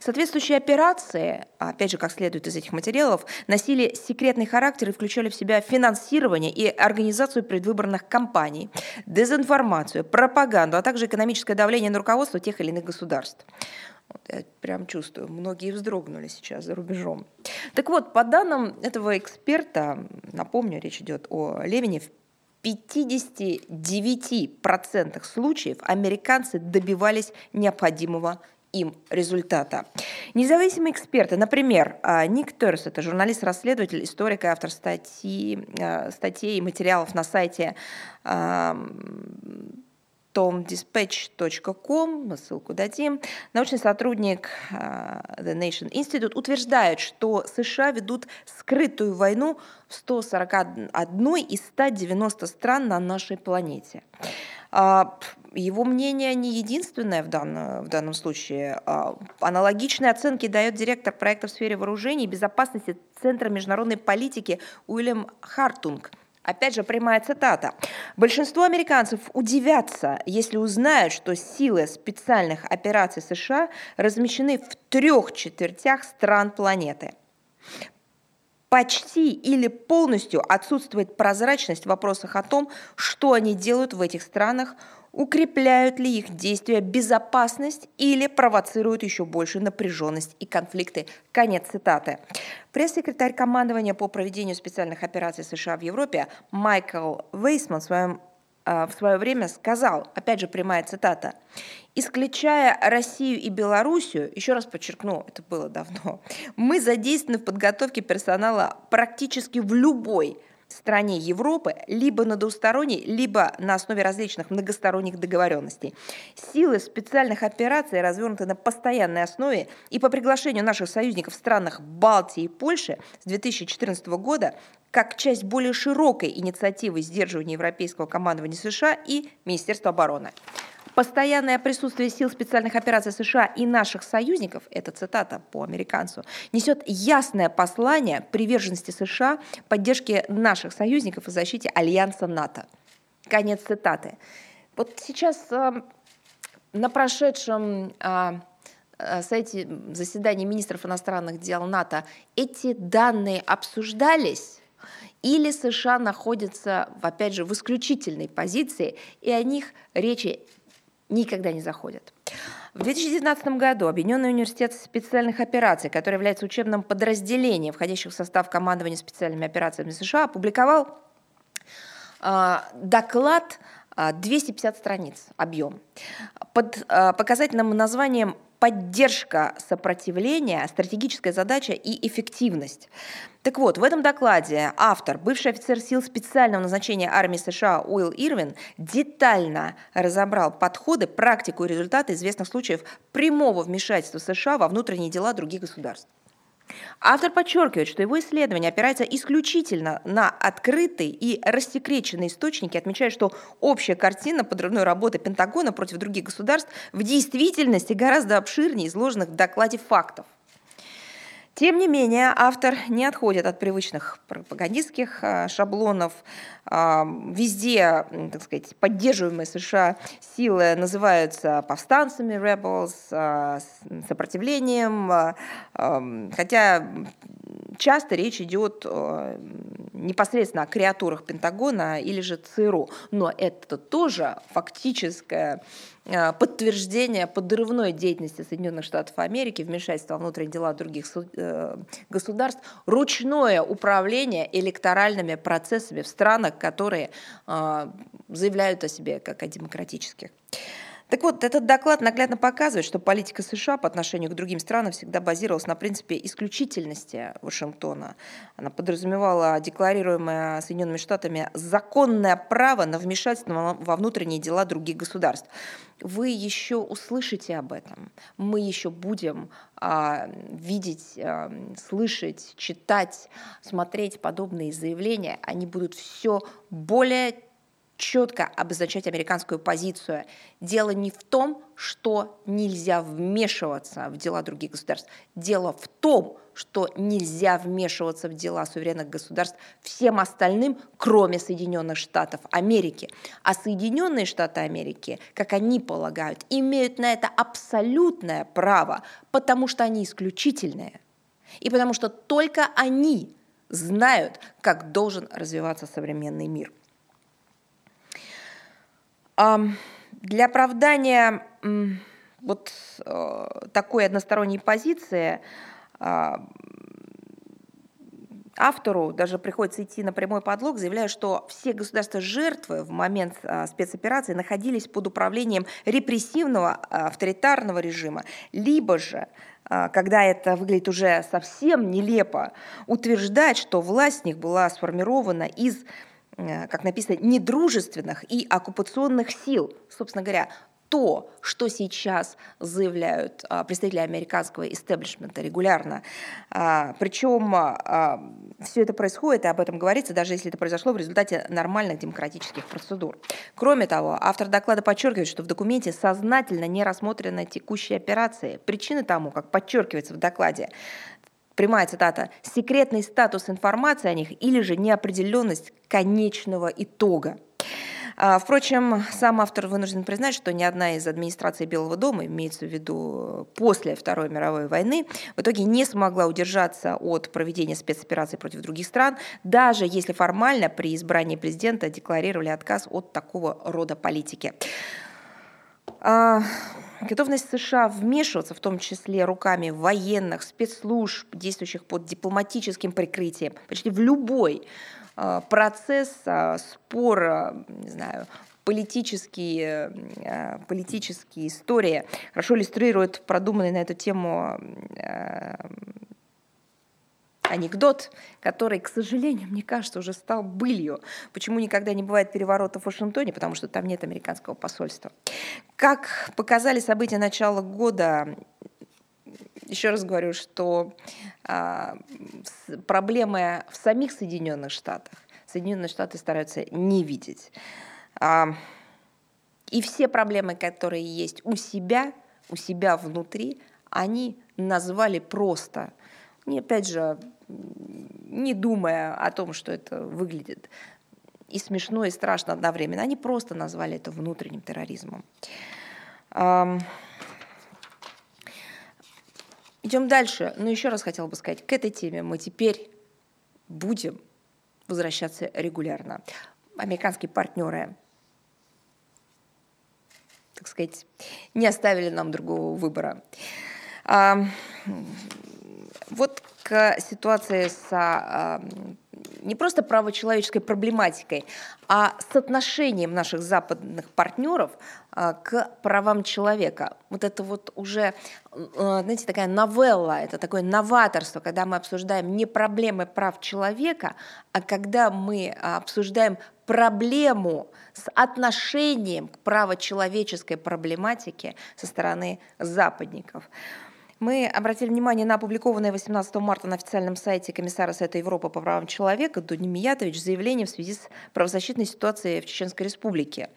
Соответствующие операции, опять же, как следует из этих материалов, носили секретный характер и включали в себя финансирование и организацию предвыборных кампаний, дезинформацию, пропаганду, а также экономическое давление на руководство тех или иных государств. Вот я прям чувствую, многие вздрогнули сейчас за рубежом. Так вот, по данным этого эксперта, напомню, речь идет о Левине, в 59% случаев американцы добивались необходимого им результата. Независимые эксперты, например, а, Ник Терс, это журналист-расследователь, историк и автор статьи, а, статей и материалов на сайте tomdispatch.com, ссылку дадим, научный сотрудник а, The Nation Institute утверждает, что США ведут скрытую войну в 141 из 190 стран на нашей планете. Его мнение не единственное в данном, в данном случае. А, аналогичные оценки дает директор проекта в сфере вооружений и безопасности Центра международной политики Уильям Хартунг. Опять же, прямая цитата. Большинство американцев удивятся, если узнают, что силы специальных операций США размещены в трех четвертях стран планеты почти или полностью отсутствует прозрачность в вопросах о том, что они делают в этих странах, укрепляют ли их действия безопасность или провоцируют еще больше напряженность и конфликты. Конец цитаты. Пресс-секретарь командования по проведению специальных операций США в Европе Майкл Вейсман в своем а, в свое время сказал, опять же прямая цитата, исключая Россию и Белоруссию, еще раз подчеркну, это было давно, мы задействованы в подготовке персонала практически в любой стране Европы либо на двусторонней, либо на основе различных многосторонних договоренностей. Силы специальных операций развернуты на постоянной основе и по приглашению наших союзников в странах Балтии и Польши с 2014 года как часть более широкой инициативы сдерживания европейского командования США и Министерства обороны. Постоянное присутствие сил специальных операций США и наших союзников, это цитата по американцу, несет ясное послание приверженности США поддержке наших союзников и защите альянса НАТО. Конец цитаты. Вот сейчас э, на прошедшем э, сайте заседания министров иностранных дел НАТО эти данные обсуждались или США находятся, опять же, в исключительной позиции, и о них речи никогда не заходят. В 2019 году Объединенный университет специальных операций, который является учебным подразделением, входящим в состав командования специальными операциями США, опубликовал э, доклад 250 страниц объем под э, показательным названием поддержка сопротивления, стратегическая задача и эффективность. Так вот, в этом докладе автор, бывший офицер сил специального назначения армии США Уилл Ирвин, детально разобрал подходы, практику и результаты известных случаев прямого вмешательства США во внутренние дела других государств. Автор подчеркивает, что его исследование опирается исключительно на открытые и рассекреченные источники, отмечая, что общая картина подрывной работы Пентагона против других государств в действительности гораздо обширнее изложенных в докладе фактов. Тем не менее, автор не отходит от привычных пропагандистских а, шаблонов. А, везде, так сказать, поддерживаемые США силы называются повстанцами, rebels, а, сопротивлением, хотя часто речь идет непосредственно о креатурах Пентагона или же ЦРУ. Но это тоже фактическое Э, подтверждение подрывной деятельности Соединенных Штатов Америки, вмешательства во внутренние дела других э, государств, ручное управление электоральными процессами в странах, которые э, заявляют о себе как о демократических. Так вот, этот доклад наглядно показывает, что политика США по отношению к другим странам всегда базировалась на принципе исключительности Вашингтона. Она подразумевала декларируемое Соединенными Штатами законное право на вмешательство во внутренние дела других государств. Вы еще услышите об этом. Мы еще будем а, видеть, а, слышать, читать, смотреть подобные заявления. Они будут все более четко обозначать американскую позицию. Дело не в том, что нельзя вмешиваться в дела других государств. Дело в том, что нельзя вмешиваться в дела суверенных государств всем остальным, кроме Соединенных Штатов Америки. А Соединенные Штаты Америки, как они полагают, имеют на это абсолютное право, потому что они исключительные. И потому что только они знают, как должен развиваться современный мир. Для оправдания вот э, такой односторонней позиции а, автору даже приходится идти на прямой подлог, заявляя, что все государства-жертвы в момент а, спецоперации находились под управлением репрессивного а, авторитарного режима, либо же когда это выглядит уже совсем нелепо, утверждать, что власть в них была сформирована из как написано, недружественных и оккупационных сил. Собственно говоря, то, что сейчас заявляют а, представители американского истеблишмента регулярно. А, причем все это происходит, и об этом говорится, даже если это произошло в результате нормальных демократических процедур. Кроме того, автор доклада подчеркивает, что в документе сознательно не рассмотрены текущие операции. Причины тому, как подчеркивается в докладе, прямая цитата, секретный статус информации о них или же неопределенность конечного итога. А, впрочем, сам автор вынужден признать, что ни одна из администраций Белого дома, имеется в виду после Второй мировой войны, в итоге не смогла удержаться от проведения спецопераций против других стран, даже если формально при избрании президента декларировали отказ от такого рода политики. А, Готовность США вмешиваться, в том числе руками военных, спецслужб, действующих под дипломатическим прикрытием, почти в любой а, процесс, а, спор, не знаю, политические, а, политические истории хорошо иллюстрирует продуманный на эту тему анекдот, который, к сожалению, мне кажется, уже стал былью. Почему никогда не бывает переворотов в Вашингтоне? Потому что там нет американского посольства. Как показали события начала года, еще раз говорю, что а, проблемы в самих Соединенных Штатах Соединенные Штаты стараются не видеть. А, и все проблемы, которые есть у себя, у себя внутри, они назвали просто. И опять же, не думая о том, что это выглядит и смешно, и страшно одновременно. Они просто назвали это внутренним терроризмом. Идем дальше. Но еще раз хотела бы сказать, к этой теме мы теперь будем возвращаться регулярно. Американские партнеры, так сказать, не оставили нам другого выбора. Вот к ситуации с а, не просто правочеловеческой проблематикой, а с отношением наших западных партнеров а, к правам человека. Вот это вот уже, а, знаете, такая новелла, это такое новаторство, когда мы обсуждаем не проблемы прав человека, а когда мы обсуждаем проблему с отношением к правочеловеческой проблематике со стороны западников. Мы обратили внимание на опубликованное 18 марта на официальном сайте комиссара Совета Европы по правам человека Дуни Миятович заявление в связи с правозащитной ситуацией в Чеченской Республике.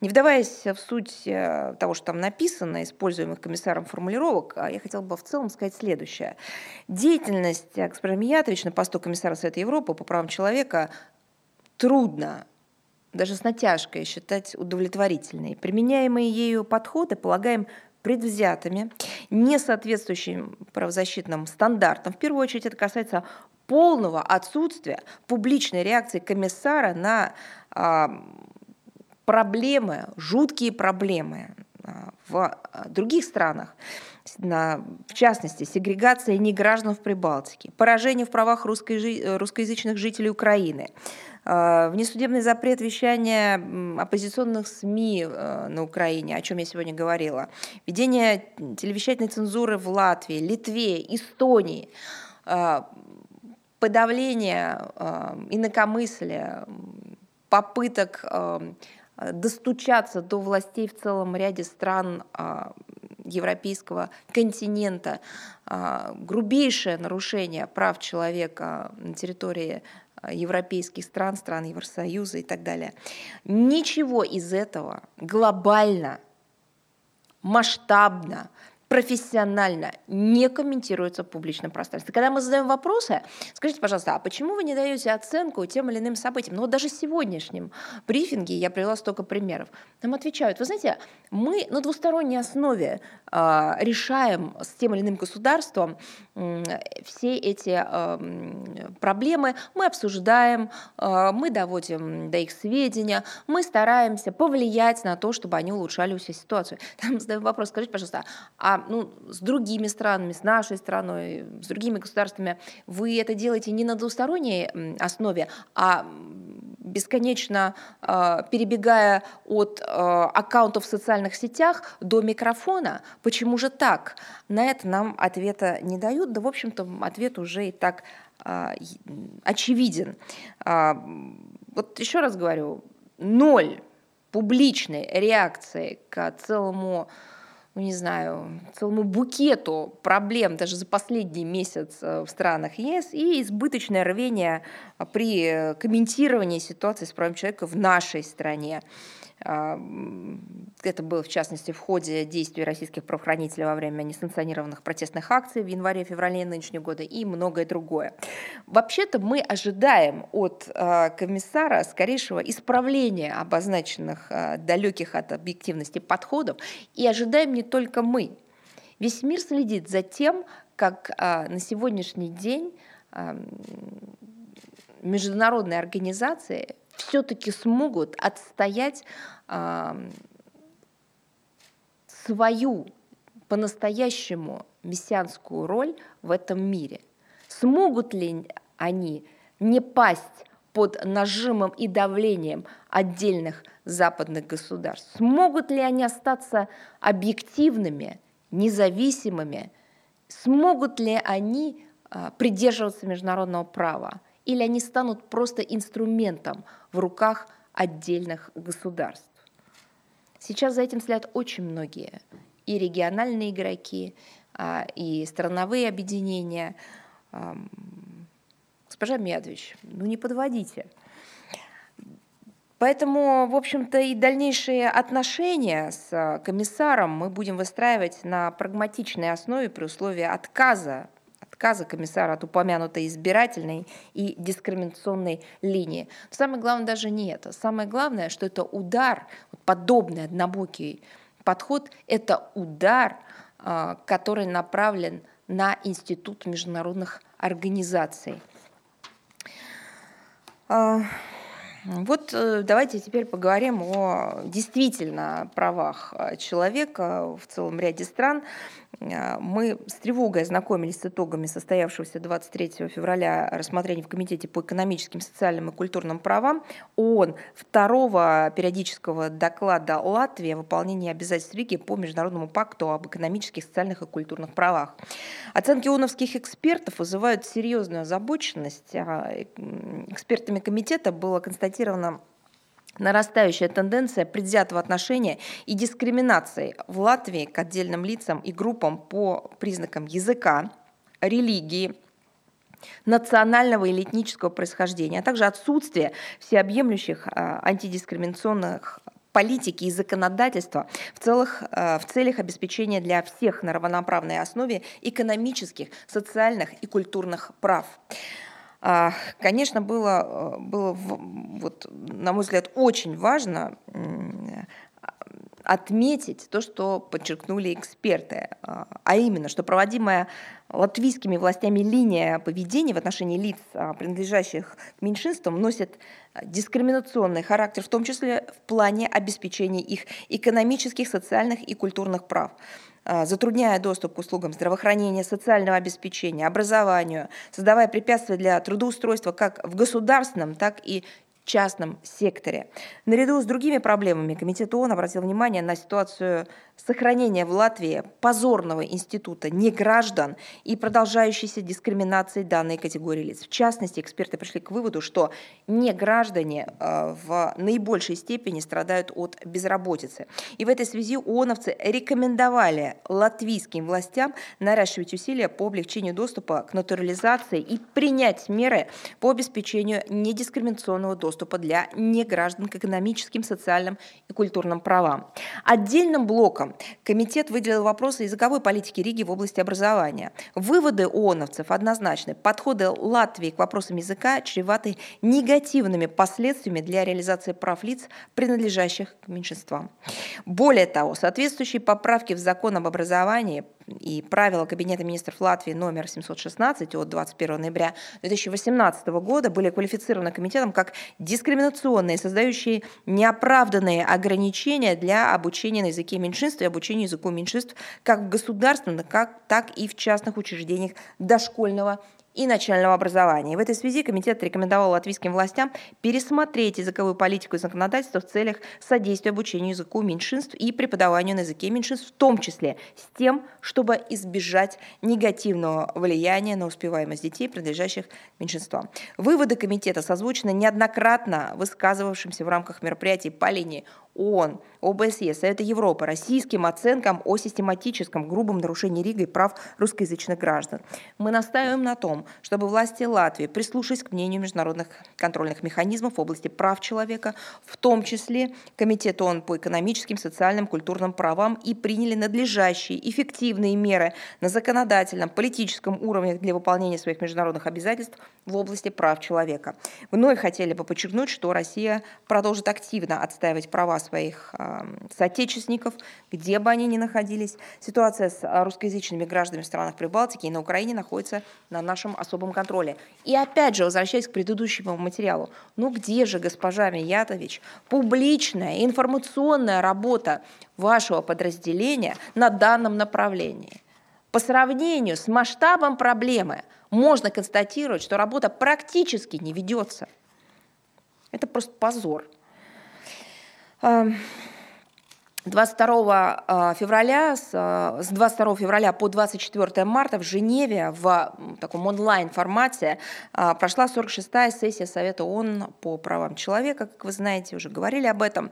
Не вдаваясь в суть э, того, что там написано, используемых комиссаром формулировок, а я хотела бы в целом сказать следующее. Деятельность господина Миятович на посту комиссара Совета Европы по правам человека трудно даже с натяжкой считать удовлетворительной. Применяемые ею подходы полагаем предвзятыми, не соответствующими правозащитным стандартам. В первую очередь это касается полного отсутствия публичной реакции комиссара на а, проблемы, жуткие проблемы а, в других странах, на, в частности, сегрегация неграждан в Прибалтике, поражение в правах русско- русскоязычных жителей Украины, а, внесудебный запрет вещания оппозиционных СМИ э, на Украине, о чем я сегодня говорила, введение телевещательной цензуры в Латвии, Литве, Эстонии, а, подавление а, инакомыслия, попыток достучаться до властей в целом ряде стран европейского континента, грубейшее нарушение прав человека на территории Э, европейских стран, стран Евросоюза и так далее. Ничего из этого глобально, масштабно профессионально не комментируется в публичном пространстве. Когда мы задаем вопросы, скажите, пожалуйста, а почему вы не даете оценку тем или иным событиям? Ну вот даже в сегодняшнем брифинге я привела столько примеров. Нам отвечают, вы знаете, мы на двусторонней основе э, решаем с тем или иным государством э, все эти э, проблемы, мы обсуждаем, э, мы доводим до их сведения, мы стараемся повлиять на то, чтобы они улучшали всю ситуацию. Там задаем вопрос, скажите, пожалуйста, а ну, с другими странами, с нашей страной, с другими государствами, вы это делаете не на двусторонней основе, а бесконечно э, перебегая от э, аккаунтов в социальных сетях до микрофона. Почему же так? На это нам ответа не дают. Да, в общем-то, ответ уже и так э, очевиден. Э, вот еще раз говорю, ноль публичной реакции к целому ну, не знаю, целому букету проблем даже за последний месяц э, в странах ЕС и избыточное рвение а, при комментировании ситуации с правами человека в нашей стране. А, это было, в частности, в ходе действий российских правоохранителей во время несанкционированных протестных акций в январе-феврале нынешнего года и многое другое. Вообще-то мы ожидаем от а, комиссара скорейшего исправления обозначенных а, далеких от объективности подходов, и ожидаем не только мы. Весь мир следит за тем, как на сегодняшний день международные организации все-таки смогут отстоять э, свою по-настоящему мессианскую роль в этом мире. Смогут ли они не пасть под нажимом и давлением отдельных западных государств? Смогут ли они остаться объективными, независимыми? Смогут ли они а, придерживаться международного права, или они станут просто инструментом в руках отдельных государств. Сейчас за этим следят очень многие, и региональные игроки, а, и страновые объединения. Госпожа Медведевич, ну не подводите. Поэтому, в общем-то, и дальнейшие отношения с а, комиссаром мы будем выстраивать на прагматичной основе при условии отказа отказа комиссара от упомянутой избирательной и дискриминационной линии. Но самое главное даже не это. Самое главное, что это удар, подобный однобокий подход, это удар, а, который направлен на Институт международных организаций. А, вот э, давайте теперь поговорим о действительно правах э, человека в целом ряде стран. Э, мы с тревогой ознакомились с итогами состоявшегося 23 февраля рассмотрения в Комитете по экономическим, социальным и культурным правам ООН второго периодического доклада Латвии о выполнении обязательств Риги по Международному пакту об экономических, социальных и культурных правах. Оценки ООНовских экспертов вызывают серьезную озабоченность. Экспертами комитета было констатировано нарастающая тенденция предвзятого отношения и дискриминации в Латвии к отдельным лицам и группам по признакам языка, религии, национального или этнического происхождения, а также отсутствие всеобъемлющих а, антидискриминационных политики и законодательства в, целых, а, в целях обеспечения для всех на равноправной основе экономических, социальных и культурных прав. А, конечно, было, э, было вот, на мой взгляд, очень важно отметить то, что подчеркнули эксперты, а, а именно, что проводимая латвийскими властями линия поведения в отношении лиц, а, принадлежащих к меньшинствам, носит дискриминационный характер, в том числе в плане обеспечения их экономических, социальных и культурных прав. А, затрудняя доступ к услугам здравоохранения, социального обеспечения, образованию, создавая препятствия для трудоустройства как в государственном, так и частном секторе. Наряду с другими проблемами Комитет ООН обратил внимание на ситуацию сохранения в Латвии позорного института неграждан и продолжающейся дискриминации данной категории лиц. В частности, эксперты пришли к выводу, что неграждане э, в наибольшей степени страдают от безработицы. И в этой связи ООНовцы рекомендовали латвийским властям наращивать усилия по облегчению доступа к натурализации и принять меры по обеспечению недискриминационного доступа для неграждан к экономическим, социальным и культурным правам. Отдельным блоком комитет выделил вопросы языковой политики Риги в области образования. Выводы ООНовцев однозначны. Подходы Латвии к вопросам языка чреваты негативными последствиями для реализации прав лиц, принадлежащих к меньшинствам. Более того, соответствующие поправки в закон об образовании и правила Кабинета министров Латвии номер 716 от 21 ноября 2018 года были квалифицированы комитетом как дискриминационные, создающие неоправданные ограничения для обучения на языке меньшинств и обучения языку меньшинств как в государственных, как, так и в частных учреждениях дошкольного и начального образования. В этой связи комитет рекомендовал латвийским властям пересмотреть языковую политику и законодательство в целях содействия обучению языку меньшинств и преподаванию на языке меньшинств, в том числе с тем, чтобы избежать негативного влияния на успеваемость детей, принадлежащих меньшинствам. Выводы комитета созвучены неоднократно высказывавшимся в рамках мероприятий по линии ООН, ОБСЕ, Совета Европы российским оценкам о систематическом грубом нарушении Ригой прав русскоязычных граждан. Мы настаиваем на том, чтобы власти Латвии прислушались к мнению международных контрольных механизмов в области прав человека, в том числе Комитет ООН по экономическим, социальным, культурным правам и приняли надлежащие, эффективные меры на законодательном, политическом уровне для выполнения своих международных обязательств в области прав человека. Вновь хотели бы подчеркнуть, что Россия продолжит активно отстаивать права своих соотечественников, где бы они ни находились. Ситуация с а, русскоязычными гражданами в странах Прибалтики и на Украине находится на нашем особом контроле. И опять же, возвращаясь к предыдущему материалу, ну где же, госпожа Миятович, публичная информационная работа вашего подразделения на данном направлении? По сравнению с масштабом проблемы можно констатировать, что работа практически не ведется. Это просто позор. Um, 22 а, февраля, с 22 а, февраля по 24 марта в Женеве в таком онлайн-формате а, прошла 46-я сессия Совета ООН по правам человека, как вы знаете, уже говорили об этом.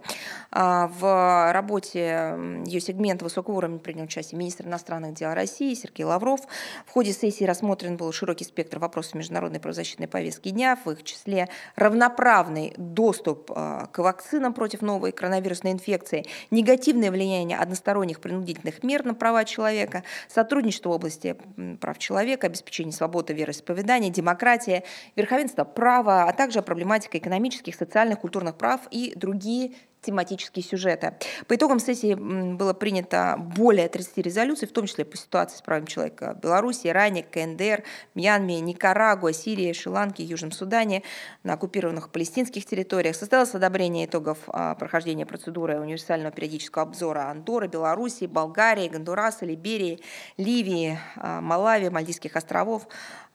В работе ее сегмента высокого уровня принял участие министр иностранных дел России Сергей Лавров. В ходе сессии рассмотрен был широкий спектр вопросов международной правозащитной повестки дня, в их числе равноправный доступ к вакцинам против новой коронавирусной инфекции, негативный негативное влияние односторонних принудительных мер на права человека, сотрудничество в области прав человека, обеспечение свободы вероисповедания, демократия, верховенство права, а также проблематика экономических, социальных, культурных прав и другие тематические сюжеты. По итогам сессии было принято более 30 резолюций, в том числе по ситуации с правами человека в Беларуси, Иране, КНДР, Мьянме, Никарагуа, Сирии, Шри-Ланке, Южном Судане, на оккупированных палестинских территориях. Состоялось одобрение итогов а, прохождения процедуры универсального периодического обзора Андоры, Беларуси, Болгарии, Гондураса, Либерии, Ливии, а, Малави, Мальдивских островов,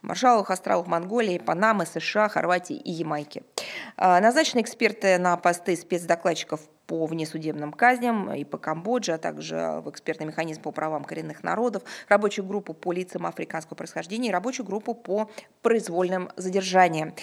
Маршалловых островов Монголии, Панамы, США, Хорватии и Ямайки. А, назначены эксперты на посты спецдокладчиков по внесудебным казням и по Камбодже, а также в экспертный механизм по правам коренных народов, рабочую группу по лицам африканского происхождения и рабочую группу по произвольным задержаниям.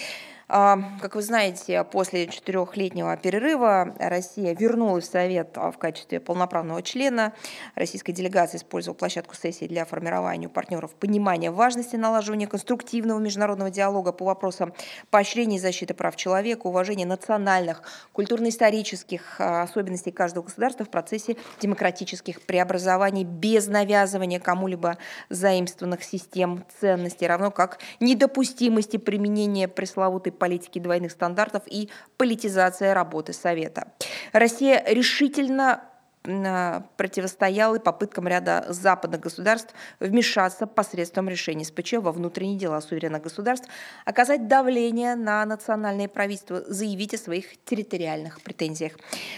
А, как вы знаете, после четырехлетнего перерыва Россия вернулась в Совет а, в качестве полноправного члена. Российская делегация использовала площадку сессии для формирования у партнеров понимания важности налаживания конструктивного международного диалога по вопросам поощрения и защиты прав человека, уважения национальных, культурно-исторических а, особенностей каждого государства в процессе демократических преобразований без навязывания кому-либо заимствованных систем ценностей, равно как недопустимости применения пресловутой политики двойных стандартов и политизация работы Совета. Россия решительно противостоял и попыткам ряда западных государств вмешаться посредством решений СПЧ во внутренние дела суверенных государств, оказать давление на национальные правительства, заявить о своих территориальных претензиях.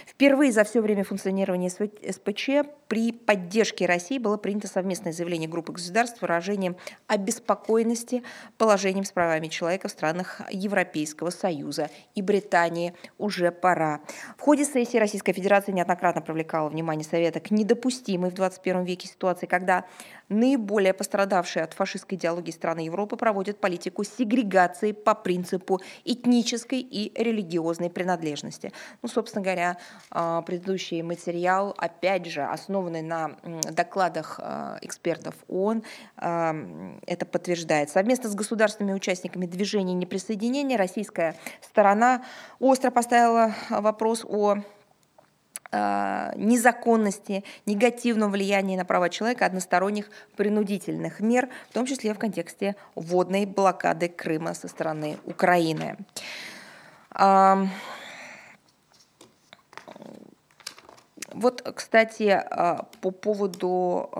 Впервые за все время функционирования СПЧ при поддержке России было принято совместное заявление группы государств выражением обеспокоенности положением с правами человека в странах Европейского Союза и Британии уже пора. В ходе сессии Российская Федерация неоднократно привлекала внимание Совета к недопустимой в 21 веке ситуации, когда наиболее пострадавшие от фашистской идеологии страны Европы проводят политику сегрегации по принципу этнической и религиозной принадлежности. Ну, собственно говоря, а, предыдущий материал, опять же, основанный на докладах а, экспертов ООН, а, это подтверждает. Совместно с государственными участниками движения неприсоединения российская сторона остро поставила вопрос о незаконности, негативного влияния на права человека, односторонних принудительных мер, в том числе в контексте водной блокады Крыма со стороны Украины. А, вот, кстати, а, по поводу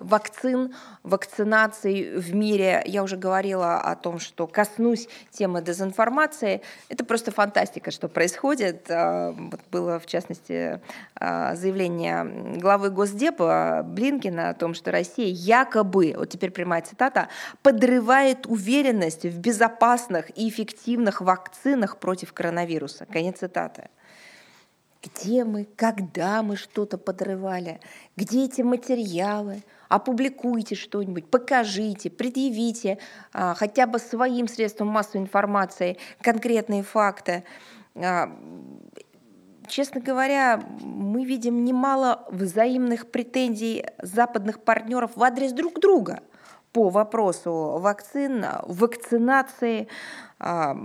вакцин, вакцинаций в мире. Я уже говорила о том, что коснусь темы дезинформации. Это просто фантастика, что происходит. Э, вот было, в частности, э, заявление главы Госдепа Блинкина о том, что Россия якобы, вот теперь прямая цитата, подрывает уверенность в безопасных и эффективных вакцинах против коронавируса. Конец цитаты где мы, когда мы что-то подрывали, где эти материалы, опубликуйте что-нибудь, покажите, предъявите а, хотя бы своим средством массовой информации конкретные факты. А, честно говоря, мы видим немало взаимных претензий западных партнеров в адрес друг друга по вопросу вакцин, вакцинации, а,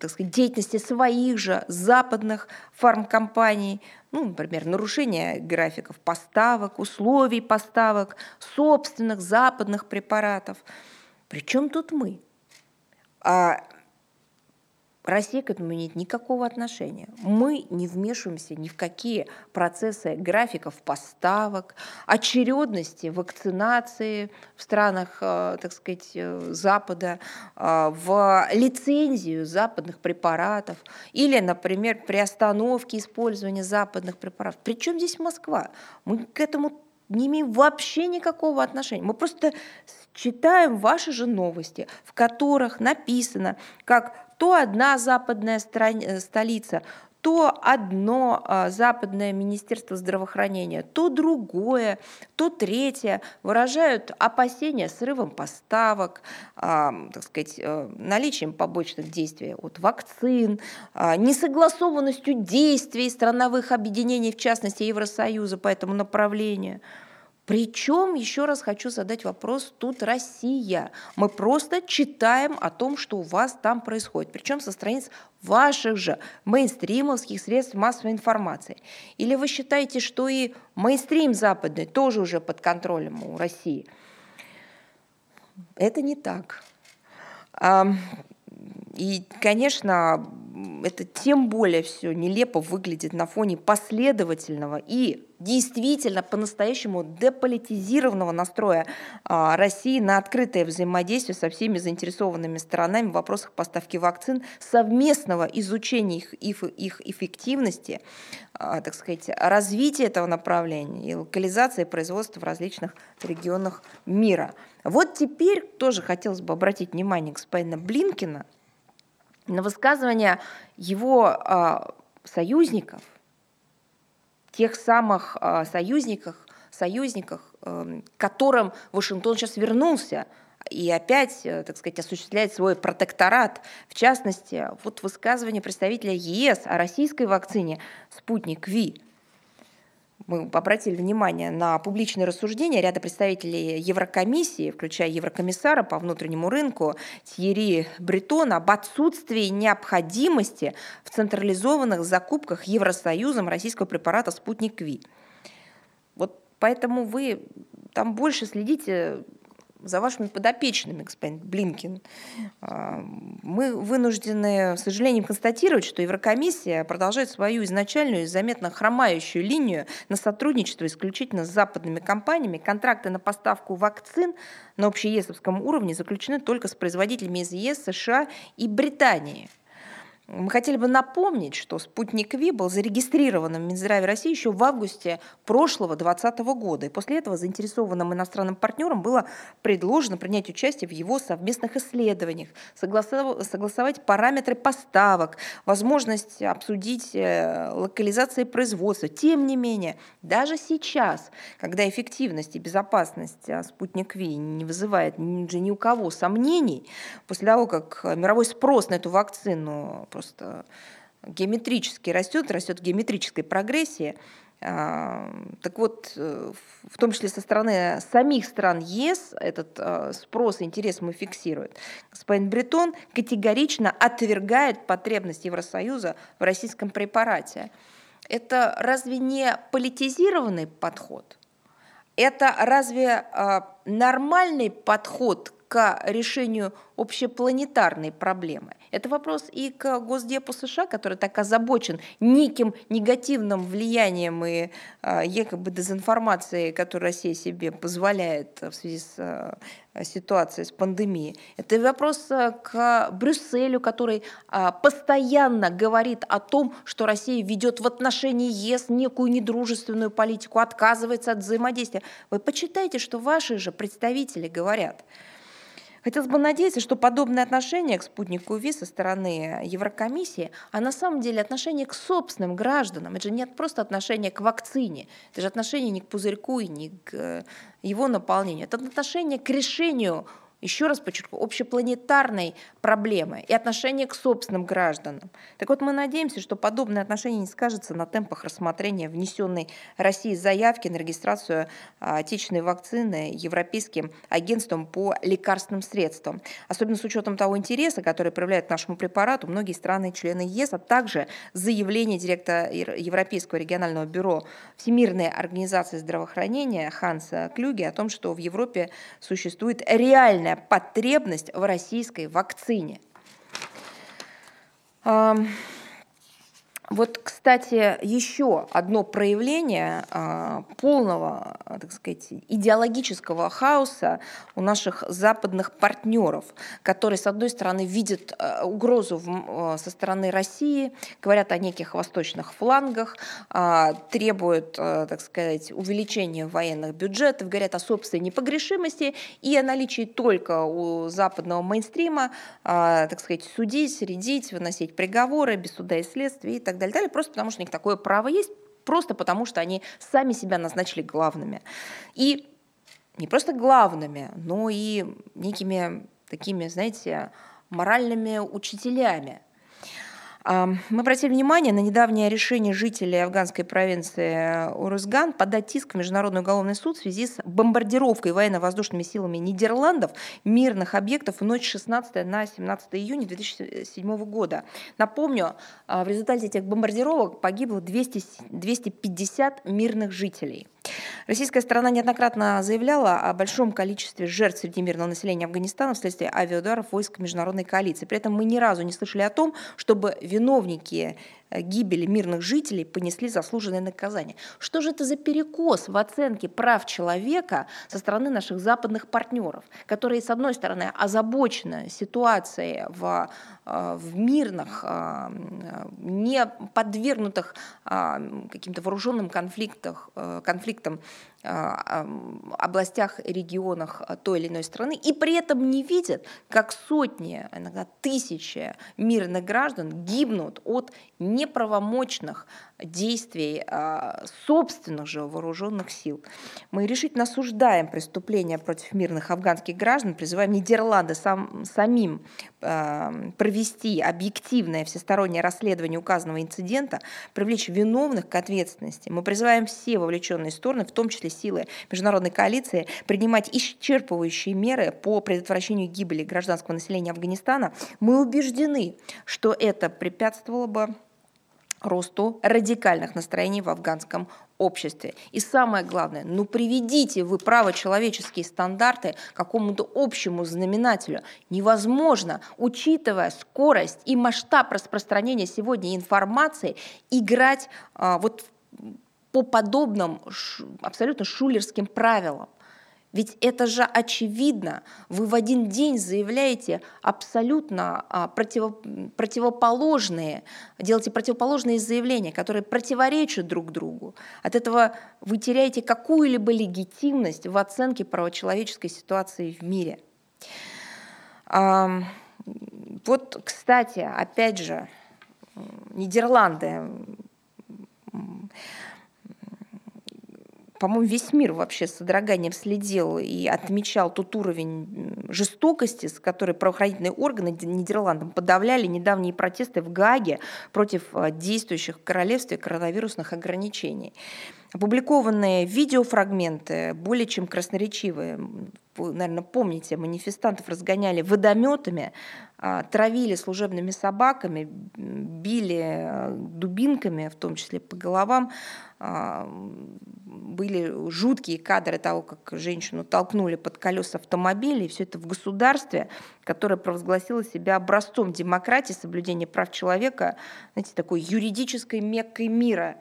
так сказать, деятельности своих же западных фармкомпаний, ну, например, нарушение графиков поставок, условий поставок, собственных западных препаратов. Причем тут мы? А Россия к этому имеет никакого отношения. Мы не вмешиваемся ни в какие процессы графиков поставок, очередности вакцинации в странах, э, так сказать, э, Запада, э, в лицензию западных препаратов или, например, при остановке использования западных препаратов. Причем здесь Москва? Мы к этому не имеем вообще никакого отношения. Мы просто читаем ваши же новости, в которых написано, как то одна западная страни- э, столица, то одно а, западное министерство здравоохранения, то другое, то третье. Выражают опасения срывом поставок, а, так сказать, э, наличием побочных действий от вакцин, а, несогласованностью действий страновых объединений, в частности Евросоюза по этому направлению – причем, еще раз хочу задать вопрос, тут Россия. Мы просто читаем о том, что у вас там происходит, причем со страниц ваших же мейнстримовских средств массовой информации. Или вы считаете, что и мейнстрим западный тоже уже под контролем у России? Это не так. И, конечно, это тем более все нелепо выглядит на фоне последовательного и действительно по-настоящему деполитизированного настроя а, России на открытое взаимодействие со всеми заинтересованными сторонами в вопросах поставки вакцин, совместного изучения их, их, их эффективности, а, так сказать, развития этого направления и локализации производства в различных регионах мира. Вот теперь тоже хотелось бы обратить внимание господина Блинкина на высказывания его а, союзников, тех самых а, союзников, союзников, э, к которым Вашингтон сейчас вернулся и опять, э, так сказать, осуществляет свой протекторат. В частности, вот высказывание представителя ЕС о российской вакцине «Спутник Ви», мы обратили внимание на публичные рассуждения ряда представителей Еврокомиссии, включая Еврокомиссара по внутреннему рынку Тьерри Бретона, об отсутствии необходимости в централизованных закупках Евросоюзом российского препарата «Спутник Ви». Вот поэтому вы там больше следите за вашими подопечными, господин Блинкин. А, мы вынуждены, к сожалению, констатировать, что Еврокомиссия продолжает свою изначальную и заметно хромающую линию на сотрудничество исключительно с западными компаниями. Контракты на поставку вакцин на общеесовском уровне заключены только с производителями из ЕС, США и Британии. Мы хотели бы напомнить, что спутник Ви был зарегистрирован в Минздраве России еще в августе прошлого 2020 года. И после этого заинтересованным иностранным партнерам было предложено принять участие в его совместных исследованиях, согласовать параметры поставок, возможность обсудить э, локализации производства. Тем не менее, даже сейчас, когда эффективность и безопасность а, спутник Ви не вызывает уже ни у кого сомнений, после того, как мировой спрос на эту вакцину просто геометрически растет, растет в геометрической прогрессии. А, так вот, э, в том числе со стороны самих стран ЕС этот э, спрос и интерес мы фиксируем. Господин Бретон категорично отвергает потребность Евросоюза в российском препарате. Это разве не политизированный подход? Это разве э, нормальный подход к решению общепланетарной проблемы. Это вопрос и к Госдепу США, который так озабочен неким негативным влиянием и э, якобы дезинформацией, которую Россия себе позволяет в связи с э, ситуацией с пандемией. Это вопрос э, к Брюсселю, который постоянно говорит о том, что Россия ведет в отношении ЕС некую недружественную политику, отказывается от взаимодействия. Вы почитайте, что ваши же представители говорят. Хотелось бы надеяться, что подобное отношение к спутнику ВИ со стороны Еврокомиссии, а на самом деле отношение к собственным гражданам, это же не просто отношение к вакцине, это же отношение не к пузырьку и не к его наполнению, это отношение к решению еще раз подчеркну, общепланетарной проблемы и отношения к собственным гражданам. Так вот, мы надеемся, что подобное отношение не скажется на темпах рассмотрения внесенной России заявки на регистрацию а, отечественной вакцины Европейским агентством по лекарственным средствам. Особенно с учетом того интереса, который проявляет нашему препарату многие страны-члены ЕС, а также заявление директора Европейского регионального бюро Всемирной организации здравоохранения Ханса Клюге о том, что в Европе существует реальная потребность в российской вакцине. Вот, кстати, еще одно проявление а, полного, так сказать, идеологического хаоса у наших западных партнеров, которые, с одной стороны, видят а, угрозу в, а, со стороны России, говорят о неких восточных флангах, требуют, так сказать, увеличения военных бюджетов, говорят о собственной непогрешимости и о наличии только у западного мейнстрима, так сказать, судить, рядить, выносить приговоры без суда и следствия и так так далее, далее, просто потому что у них такое право есть, просто потому что они сами себя назначили главными. И не просто главными, но и некими такими, знаете, моральными учителями. Мы обратили внимание на недавнее решение жителей афганской провинции Урузган подать иск в Международный уголовный суд в связи с бомбардировкой военно-воздушными силами Нидерландов мирных объектов в ночь 16 на 17 июня 2007 года. Напомню, а, в результате этих бомбардировок погибло 200, 250 мирных жителей. Российская сторона неоднократно заявляла о большом количестве жертв среди мирного населения Афганистана вследствие авиаударов войск международной коалиции. При этом мы ни разу не слышали о том, чтобы виновники гибели мирных жителей понесли заслуженное наказание. Что же это за перекос в оценке прав человека со стороны наших западных партнеров, которые, с одной стороны, озабочены ситуацией в, э, в мирных, э, не подвергнутых каким-то вооруженным конфликтам, конфликтам областях, регионах той или иной страны, и при этом не видят, как сотни, иногда тысячи мирных граждан гибнут от неправомочных действий а, собственных же вооруженных сил. Мы решительно осуждаем преступления против мирных афганских граждан, призываем Нидерланды сам, самим э, провести объективное всестороннее расследование указанного инцидента, привлечь виновных к ответственности. Мы призываем все вовлеченные стороны, в том числе силы международной коалиции, принимать исчерпывающие меры по предотвращению гибели гражданского населения Афганистана. Мы убеждены, что это препятствовало бы росту радикальных настроений в афганском обществе. И самое главное, ну приведите вы право-человеческие стандарты к какому-то общему знаменателю. Невозможно, учитывая скорость и масштаб распространения сегодня информации, играть а, вот по подобным абсолютно шулерским правилам. Ведь это же очевидно. Вы в один день заявляете абсолютно а, против, противоположные, делаете противоположные заявления, которые противоречат друг другу. От этого вы теряете какую-либо легитимность в оценке правочеловеческой ситуации в мире. Вот, кстати, опять же, Нидерланды по-моему, весь мир вообще с содроганием следил и отмечал тот уровень жестокости, с которой правоохранительные органы Нидерландам подавляли недавние протесты в Гаге против а, действующих в королевстве коронавирусных ограничений. Опубликованные видеофрагменты более чем красноречивые. Вы, наверное, помните, манифестантов разгоняли водометами, а, травили служебными собаками, били а, дубинками, в том числе по головам. А, были жуткие кадры того, как женщину толкнули под колеса автомобиля, и все это в государстве, которое провозгласило себя образцом демократии, соблюдения прав человека, знаете, такой юридической меккой мира.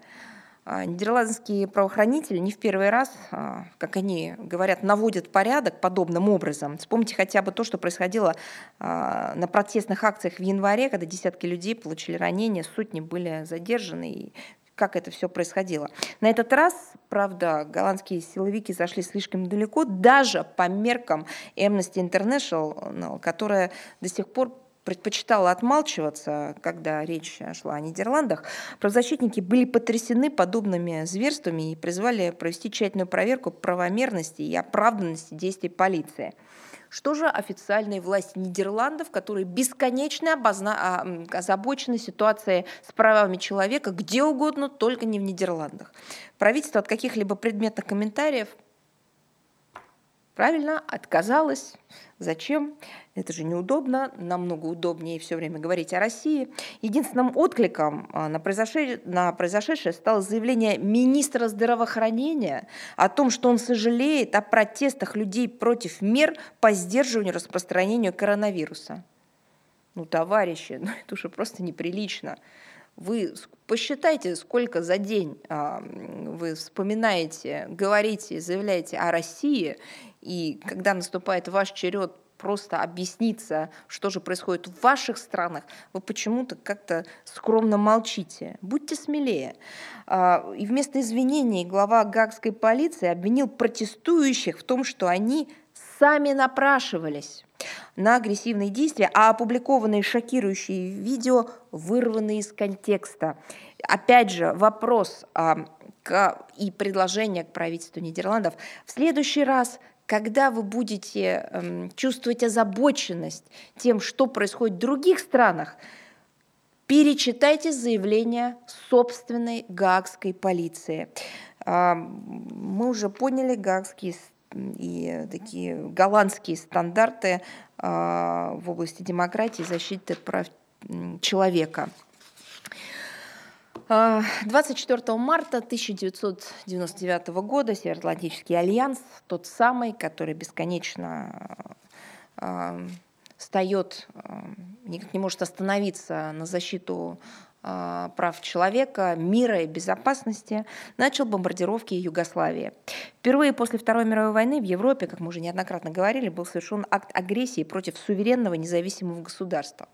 А, нидерландские правоохранители не в первый раз, а, как они говорят, наводят порядок подобным образом. Вспомните хотя бы то, что происходило на протестных акциях в январе, когда десятки людей получили ранения, сотни были задержаны, и как это все происходило. На этот раз, правда, голландские силовики зашли слишком далеко, даже по меркам Amnesty International, которая до сих пор предпочитала отмалчиваться, когда речь шла о Нидерландах, правозащитники были потрясены подобными зверствами и призвали провести тщательную проверку правомерности и оправданности действий полиции. Что же официальные власти Нидерландов, которые бесконечно обозна... А, озабочены ситуацией с правами человека где угодно, только не в Нидерландах? Правительство от каких-либо предметных комментариев правильно отказалось. Зачем? Это же неудобно, намного удобнее все время говорить о России. Единственным откликом а, на произошедшее, на произошедшее стало заявление министра здравоохранения о том, что он сожалеет о протестах людей против мер по сдерживанию распространения коронавируса. Ну, товарищи, ну это уже просто неприлично. Вы посчитайте, сколько за день а, вы вспоминаете, говорите, заявляете о России, и когда наступает ваш черед просто объясниться, что же происходит в ваших странах, вы почему-то как-то скромно молчите. Будьте смелее. А, и вместо извинений глава гагской полиции обвинил протестующих в том, что они сами напрашивались на агрессивные действия, а опубликованные шокирующие видео вырваны из контекста. опять же, вопрос а, к, и предложение к правительству Нидерландов. В следующий раз когда вы будете э, чувствовать озабоченность тем, что происходит в других странах, перечитайте заявление собственной гаагской полиции. Э, мы уже поняли гаагские и такие голландские стандарты э, в области демократии и защиты прав человека. 24 а, марта 1999 года Североатлантический альянс, тот самый, который бесконечно э, встает, никак не может остановиться на защиту а, прав человека, мира и безопасности, начал бомбардировки Югославии. Впервые после Второй мировой войны в Европе, как мы уже неоднократно говорили, был совершен акт агрессии против суверенного независимого государства.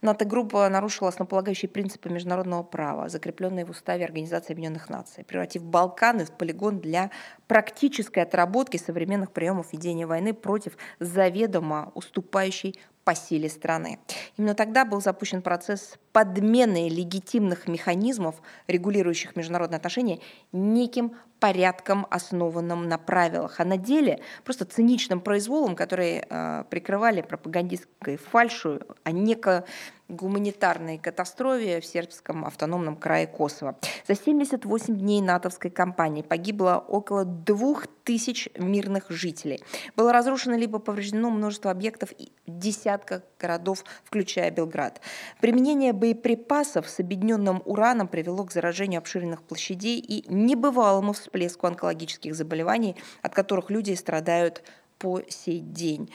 НАТО-группа нарушила основополагающие принципы международного права, закрепленные в Уставе Организации Объединенных Наций, превратив Балканы в полигон для практической отработки современных приемов ведения войны против заведомо уступающей по силе страны. Именно тогда был запущен процесс подмены легитимных механизмов, регулирующих международные отношения, неким порядком, основанным на правилах, а на деле просто циничным произволом, которые э, прикрывали пропагандистской фальшую, а неко гуманитарной катастрофе в сербском автономном крае Косово. За 78 дней натовской кампании погибло около 2000 мирных жителей. Было разрушено либо повреждено множество объектов и десятка городов, включая Белград. Применение боеприпасов с объединенным ураном привело к заражению обширных площадей и небывалому всплеску онкологических заболеваний, от которых люди страдают по сей день.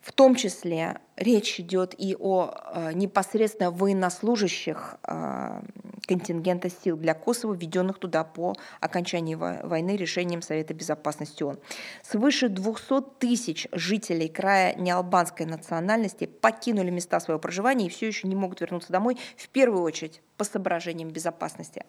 В том числе речь идет и о э, непосредственно военнослужащих э, контингента сил для Косово, введенных туда по окончании войны решением Совета Безопасности ООН. Свыше 200 тысяч жителей края неалбанской национальности покинули места своего проживания и все еще не могут вернуться домой, в первую очередь по соображениям безопасности.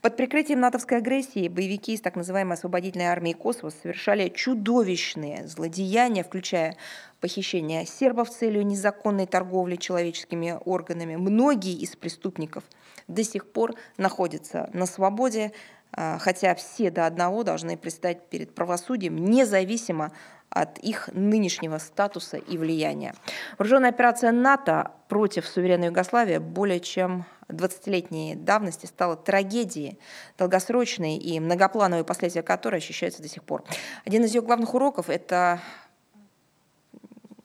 Под прикрытием натовской агрессии боевики из так называемой освободительной армии Косово совершали чудовищные злодеяния, включая похищение сербов с целью незаконной торговли человеческими органами. Многие из преступников до сих пор находятся на свободе, а, хотя все до одного должны предстать перед правосудием, независимо от их нынешнего статуса и влияния. Вооруженная операция НАТО против суверенной Югославии более чем 20-летней давности стала трагедией, долгосрочной и многоплановые последствия которой ощущаются до сих пор. Один из ее главных уроков – это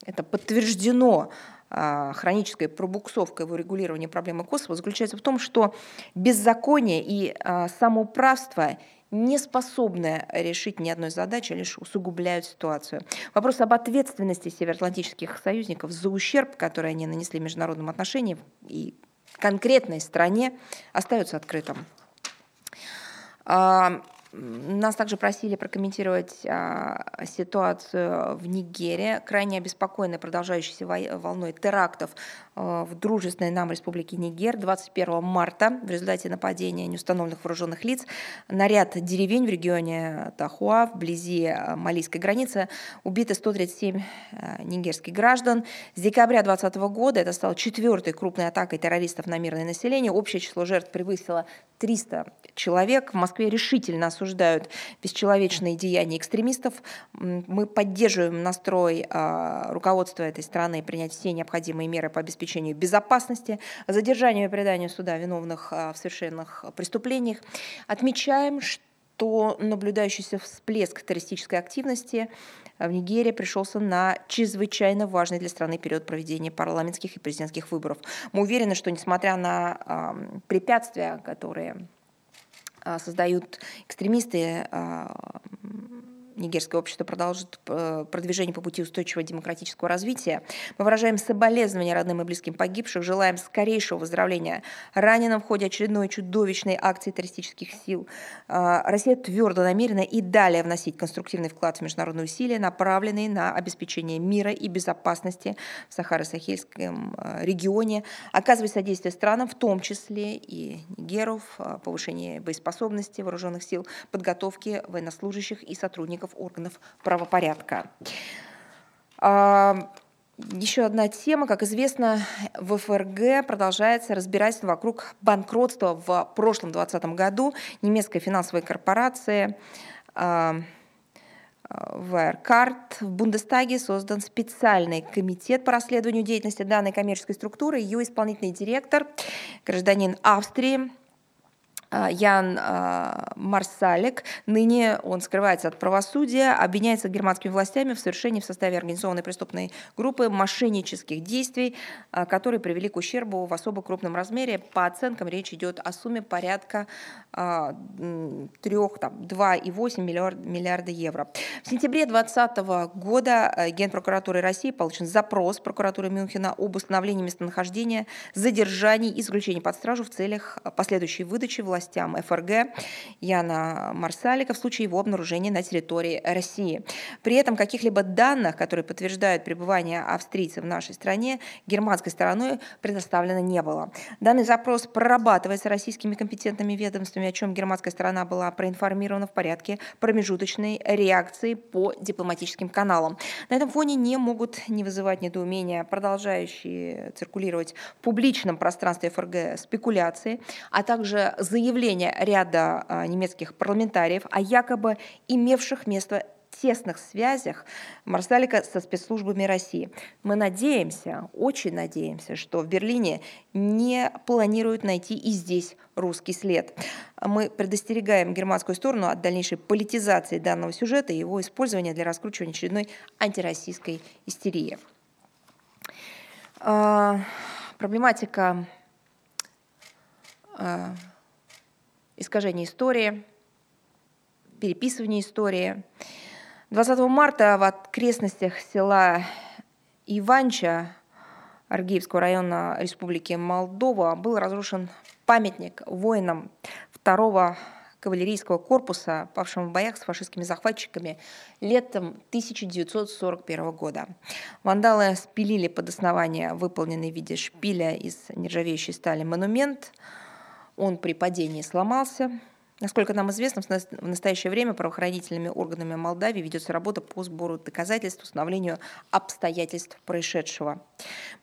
это подтверждено а, хронической пробуксовкой в урегулировании проблемы Косово, заключается в том, что беззаконие и а, самоуправство не способны решить ни одной задачи, а лишь усугубляют ситуацию. Вопрос об ответственности североатлантических союзников за ущерб, который они нанесли международным отношениям и конкретной стране, остается открытым. Нас также просили прокомментировать а, ситуацию в Нигерии, крайне обеспокоенной продолжающейся волной терактов а, в дружественной нам республике Нигер 21 марта в результате нападения неустановленных вооруженных лиц на ряд деревень в регионе Тахуа, вблизи а, малийской границы, убиты 137 а, нигерских граждан. С декабря 2020 года это стало четвертой крупной атакой террористов на мирное население. Общее число жертв превысило 300 человек. В Москве решительно осуждают бесчеловечные деяния экстремистов. Мы поддерживаем настрой а, руководства этой страны принять все необходимые меры по обеспечению безопасности, задержанию и преданию суда виновных а, в совершенных преступлениях. Отмечаем, что наблюдающийся всплеск террористической активности в Нигерии пришелся на чрезвычайно важный для страны период проведения парламентских и президентских выборов. Мы уверены, что несмотря на препятствия, которые создают экстремисты, э, нигерское общество продолжит э, продвижение по пути устойчивого демократического развития. Мы выражаем соболезнования родным и близким погибших, желаем скорейшего выздоровления раненым в ходе очередной чудовищной акции террористических сил. Э, Россия твердо намерена и далее вносить конструктивный вклад в международные усилия, направленные на обеспечение мира и безопасности в Сахаро-Сахельском э, регионе, оказывать содействие странам, в том числе и Нигеров, повышение боеспособности вооруженных сил, подготовки военнослужащих и сотрудников органов правопорядка. А, еще одна тема. Как известно, в ФРГ продолжается разбирательство вокруг банкротства в прошлом 2020 году немецкой финансовой корпорации а, Wirecard. В Бундестаге создан специальный комитет по расследованию деятельности данной коммерческой структуры. Ее исполнительный директор, гражданин Австрии а, Ян а, Марсалик. Ныне он скрывается от правосудия, обвиняется германскими властями в совершении в составе организованной преступной группы мошеннических действий, а, которые привели к ущербу в особо крупном размере. По оценкам речь идет о сумме порядка 2,8 миллиарда, миллиарда евро. В сентябре 2020 года Генпрокуратурой России получен запрос прокуратуры Мюнхена об установлении местонахождения, задержании и заключении под стражу в целях последующей выдачи власти властям ФРГ Яна Марсалика в случае его обнаружения на территории России. При этом каких-либо данных, которые подтверждают пребывание австрийцев в нашей стране, германской стороной предоставлено не было. Данный запрос прорабатывается российскими компетентными ведомствами, о чем германская сторона была проинформирована в порядке промежуточной реакции по дипломатическим каналам. На этом фоне не могут не вызывать недоумения продолжающие циркулировать в публичном пространстве ФРГ спекуляции, а также заявления заявление ряда а, немецких парламентариев о якобы имевших место тесных связях Марсалика со спецслужбами России. Мы надеемся, очень надеемся, что в Берлине не планируют найти и здесь русский след. Мы предостерегаем германскую сторону от дальнейшей политизации данного сюжета и его использования для раскручивания очередной антироссийской истерии. А, проблематика а, искажение истории, переписывание истории. 20 марта в окрестностях села Иванча Аргиевского района Республики Молдова был разрушен памятник воинам второго кавалерийского корпуса, павшим в боях с фашистскими захватчиками летом 1941 года. Вандалы спилили под основание выполненный в виде шпиля из нержавеющей стали монумент – он при падении сломался. Насколько нам известно, в настоящее время правоохранительными органами Молдавии ведется работа по сбору доказательств, установлению обстоятельств происшедшего.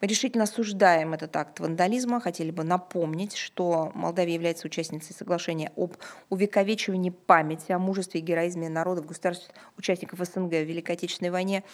Мы решительно осуждаем этот акт вандализма. Хотели бы напомнить, что Молдавия является участницей соглашения об увековечивании памяти о мужестве и героизме народов государств участников СНГ в Великой Отечественной войне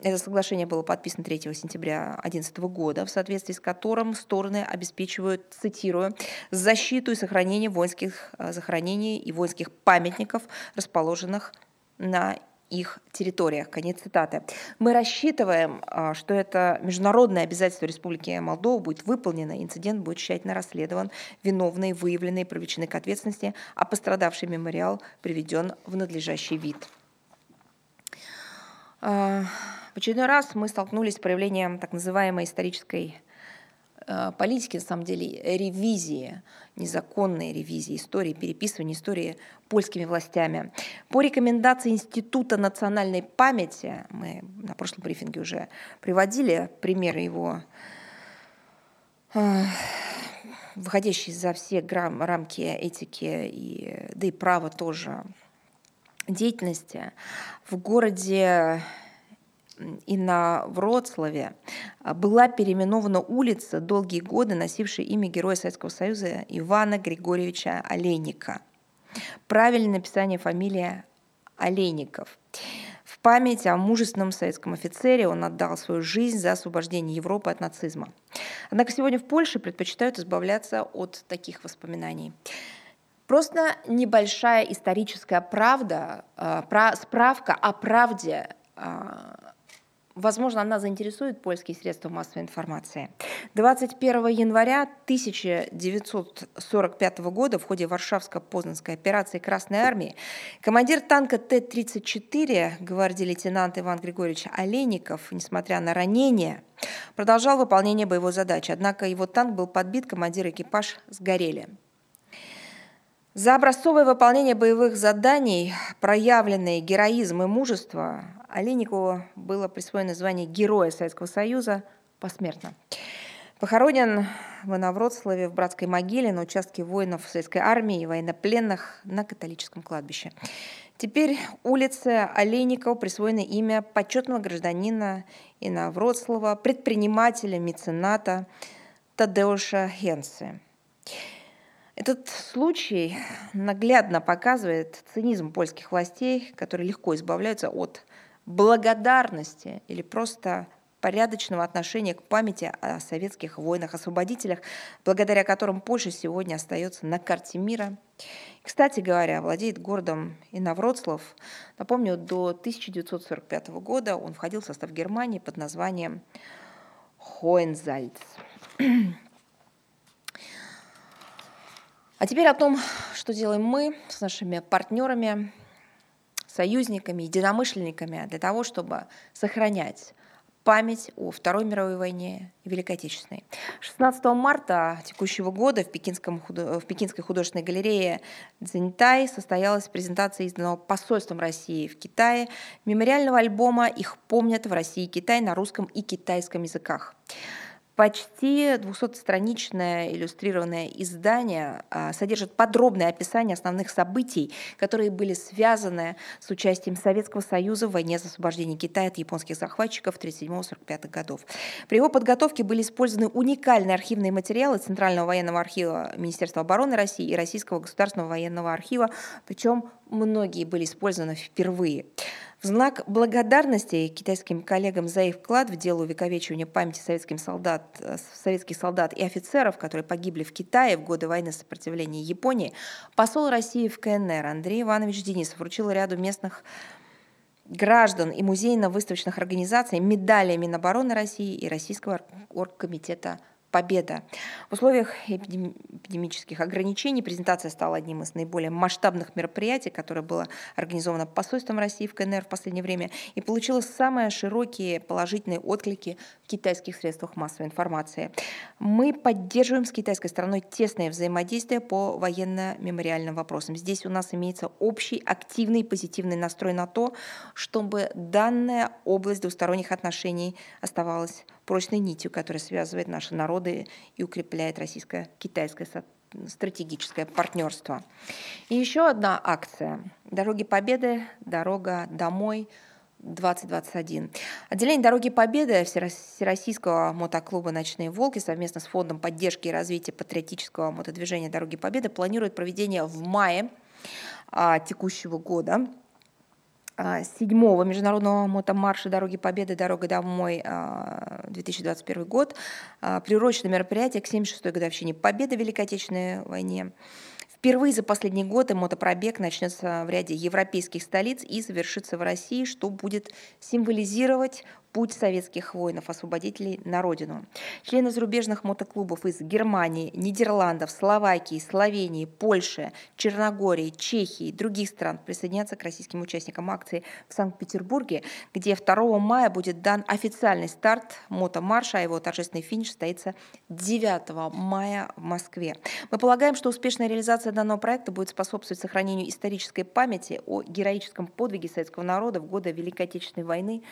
это соглашение было подписано 3 сентября 2011 года, в соответствии с которым стороны обеспечивают, цитирую, защиту и сохранение воинских э, захоронений и воинских памятников, расположенных на их территориях. Конец цитаты. Мы рассчитываем, э, что это международное обязательство Республики Молдова будет выполнено, инцидент будет тщательно расследован, виновные выявлены и привлечены к ответственности, а пострадавший мемориал приведен в надлежащий вид. В очередной раз мы столкнулись с проявлением так называемой исторической э, политики, на самом деле, ревизии, незаконной ревизии истории, переписывания истории польскими властями. По рекомендации Института национальной памяти, мы на прошлом брифинге уже приводили примеры его э, выходящие за все рамки этики и, да и права тоже деятельности, в городе и на Вроцлаве а, была переименована улица, долгие годы носившая имя Героя Советского Союза Ивана Григорьевича Олейника. Правильное написание фамилия Олейников. В память о мужественном советском офицере он отдал свою жизнь за освобождение Европы от нацизма. Однако сегодня в Польше предпочитают избавляться от таких воспоминаний. Просто небольшая историческая правда, а, справка о правде а, Возможно, она заинтересует польские средства массовой информации. 21 января 1945 года в ходе Варшавско-Познанской операции Красной Армии командир танка Т-34 гвардии лейтенант Иван Григорьевич Олейников, несмотря на ранение, продолжал выполнение боевой задачи. Однако его танк был подбит, командир и экипаж сгорели. За образцовое выполнение боевых заданий, проявленные героизм и мужество, Олейникову было присвоено звание Героя Советского Союза посмертно. Похоронен в Инновроцлаве в братской могиле на участке воинов Советской армии и военнопленных на католическом кладбище. Теперь улице Олейникова присвоено имя почетного гражданина Инновроцлава, предпринимателя, мецената Тадеуша Хенсе. Этот случай наглядно показывает цинизм польских властей, которые легко избавляются от благодарности или просто порядочного отношения к памяти о советских войнах-освободителях, благодаря которым Польша сегодня остается на карте мира. Кстати говоря, владеет городом Инновроцлав. Напомню, до 1945 года он входил в состав Германии под названием Хоензальц. А теперь о том, что делаем мы с нашими партнерами, союзниками, единомышленниками для того, чтобы сохранять память о Второй мировой войне и Великой Отечественной. 16 марта текущего года в, Пекинском, в Пекинской художественной галерее Цзиньтай состоялась презентация изданного посольством России в Китае мемориального альбома «Их помнят в России и Китае» на русском и китайском языках. Почти 200-страничное иллюстрированное издание а, содержит подробное описание основных событий, которые были связаны с участием Советского Союза в войне за освобождение Китая от японских захватчиков 1937-1945 годов. При его подготовке были использованы уникальные архивные материалы Центрального военного архива Министерства обороны России и Российского государственного военного архива, причем многие были использованы впервые. В знак благодарности китайским коллегам за их вклад в дело увековечивания памяти советским солдат, э, советских солдат и офицеров, которые погибли в Китае в годы войны сопротивления Японии, посол России в КНР Андрей Иванович Денисов вручил ряду местных граждан и музейно-выставочных организаций медали Минобороны России и Российского оргкомитета победа. В условиях эпидемических ограничений презентация стала одним из наиболее масштабных мероприятий, которое было организовано посольством России в КНР в последнее время и получило самые широкие положительные отклики в китайских средствах массовой информации. Мы поддерживаем с китайской стороной тесное взаимодействие по военно-мемориальным вопросам. Здесь у нас имеется общий, активный, позитивный настрой на то, чтобы данная область двусторонних отношений оставалась прочной нитью, которая связывает наши народы и укрепляет российско-китайское стратегическое партнерство. И еще одна акция «Дороги Победы. Дорога домой» 2021. Отделение «Дороги Победы» Всероссийского мотоклуба «Ночные волки» совместно с Фондом поддержки и развития патриотического мотодвижения «Дороги Победы» планирует проведение в мае а, текущего года седьмого международного мотомарша «Дороги Победы. Дорога домой» 2021 а, год, а, приурочено мероприятие к 76-й годовщине Победы в Великой Отечественной войне. Впервые за последние годы мотопробег начнется в ряде европейских столиц и завершится в России, что будет символизировать путь советских воинов-освободителей на родину. Члены зарубежных мотоклубов из Германии, Нидерландов, Словакии, Словении, Польши, Черногории, Чехии и других стран присоединятся к российским участникам акции в Санкт-Петербурге, где 2 мая будет дан официальный старт мотомарша, а его торжественный финиш состоится 9 мая в Москве. Мы полагаем, что успешная реализация данного проекта будет способствовать сохранению исторической памяти о героическом подвиге советского народа в годы Великой Отечественной войны,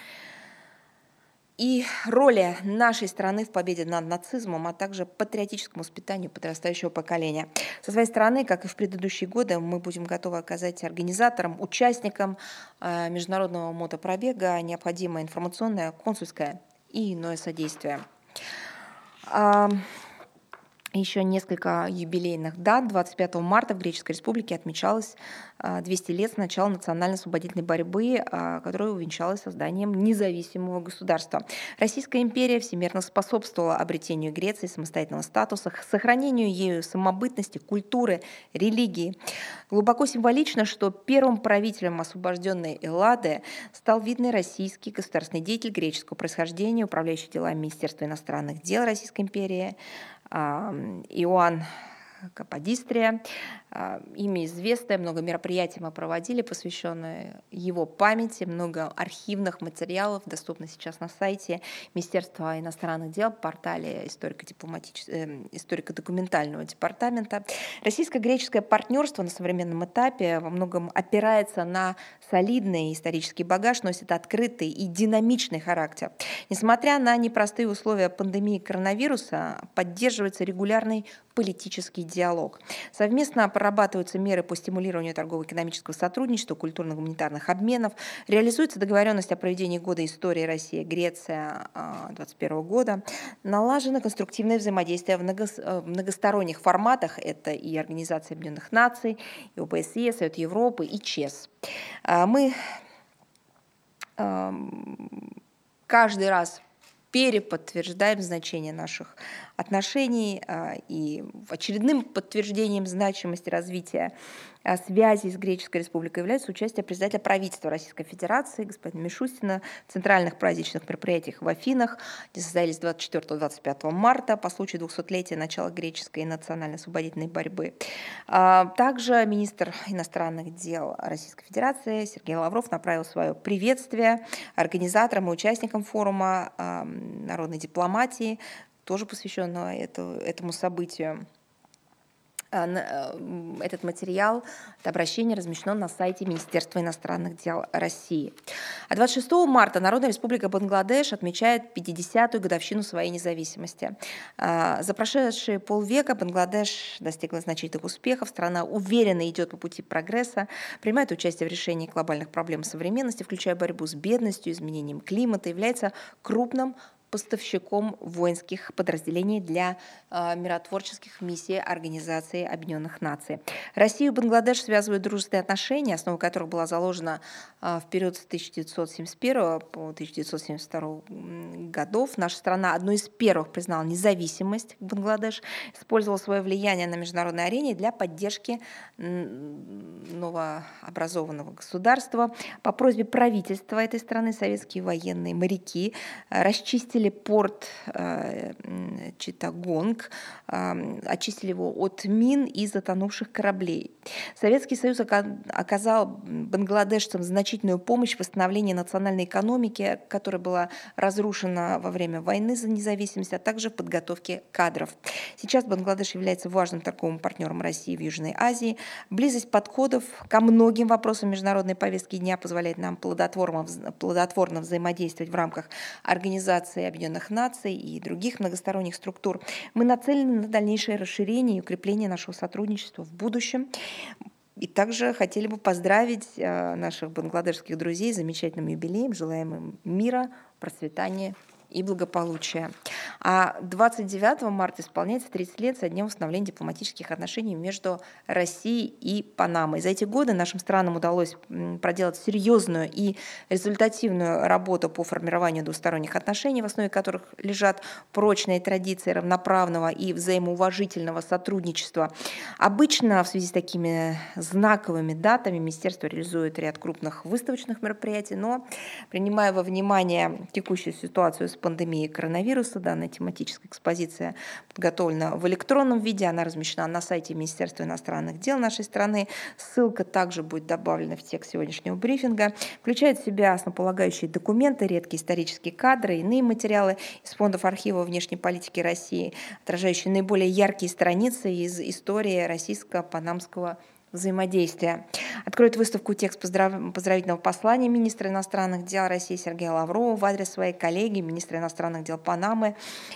и роли нашей страны в победе над нацизмом, а также патриотическому воспитанию подрастающего поколения. Со своей стороны, как и в предыдущие годы, мы будем готовы оказать организаторам, участникам э, международного мотопробега необходимое информационное, консульское и иное содействие. Еще несколько юбилейных дат. 25 марта в Греческой Республике отмечалось 200 а, лет с начала национально-освободительной борьбы, а, которая увенчалась созданием независимого государства. Российская империя всемирно способствовала обретению Греции самостоятельного статуса, сохранению ею самобытности, культуры, религии. Глубоко символично, что первым правителем освобожденной Эллады стал видный российский государственный деятель греческого происхождения, управляющий делами Министерства иностранных дел Российской империи Иоанн Каподистрия. А, имя известное, много мероприятий мы проводили, посвященные его памяти, много архивных материалов доступно сейчас на сайте Министерства иностранных дел, портале э, историко-документального департамента. Российско-греческое партнерство на современном этапе во многом опирается на солидный исторический багаж, носит открытый и динамичный характер. Несмотря на непростые условия пандемии коронавируса, поддерживается регулярный политический диалог. Совместно прорабатываются меры по стимулированию торгово-экономического сотрудничества, культурно-гуманитарных обменов. Реализуется договоренность о проведении года истории Россия-Греция 2021 года. Налажено конструктивное взаимодействие в многосторонних форматах. Это и Организация Объединенных Наций, и ОБСЕ, Совет Европы, и ЧЕС. Мы каждый раз переподтверждаем значение наших отношений а, и очередным подтверждением значимости развития связи с Греческой Республикой является участие председателя правительства Российской Федерации господина Мишустина в центральных праздничных мероприятиях в Афинах, где состоялись 24-25 марта по случаю 200-летия начала греческой национально-освободительной борьбы. А, также министр иностранных дел Российской Федерации Сергей Лавров направил свое приветствие организаторам и участникам форума народной дипломатии, тоже посвященного этому событию. Э, э, этот материал, это обращение размещено на сайте Министерства иностранных дел России. А 26 марта Народная Республика Бангладеш отмечает 50-ю годовщину своей независимости. Э, за прошедшие полвека Бангладеш достигла значительных успехов, страна уверенно идет по пути прогресса, принимает участие в решении глобальных проблем современности, включая борьбу с бедностью, изменением климата, является крупным поставщиком воинских подразделений для э, миротворческих миссий Организации Объединенных Наций. Россию и Бангладеш связывают дружественные отношения, основа которых была заложена в период с 1971 по 1972 годов. Наша страна одной из первых признала независимость Бангладеш, использовала свое влияние на международной арене для поддержки новообразованного государства. По просьбе правительства этой страны советские военные моряки расчистили очистили порт э, Читагонг, э, очистили его от мин и затонувших кораблей. Советский Союз оказал бангладешцам значительную помощь в восстановлении национальной экономики, которая была разрушена во время войны за независимость, а также в подготовке кадров. Сейчас Бангладеш является важным торговым партнером России в Южной Азии. Близость подходов ко многим вопросам международной повестки дня позволяет нам плодотворно, плодотворно взаимодействовать в рамках организации Объединенных Наций и других многосторонних структур. Мы нацелены на дальнейшее расширение и укрепление нашего сотрудничества в будущем. И также хотели бы поздравить э, наших бангладешских друзей с замечательным юбилеем. Желаем им мира, процветания и благополучия. А 29 марта исполняется 30 лет со днем установления дипломатических отношений между Россией и Панамой. За эти годы нашим странам удалось проделать серьезную и результативную работу по формированию двусторонних отношений, в основе которых лежат прочные традиции равноправного и взаимоуважительного сотрудничества. Обычно в связи с такими знаковыми датами министерство реализует ряд крупных выставочных мероприятий, но принимая во внимание текущую ситуацию с пандемией коронавируса, данная тематическая экспозиция подготовлена в электронном виде, она размещена на сайте Министерства иностранных дел нашей страны. Ссылка также будет добавлена в текст сегодняшнего брифинга. Включает в себя основополагающие документы, редкие исторические кадры, иные материалы из фондов архива внешней политики России, отражающие наиболее яркие страницы из истории российско-панамского взаимодействия. Откроет выставку текст поздрав... поздравительного послания министра иностранных дел России Сергея Лаврова в адрес своей коллеги, министра иностранных дел Панамы,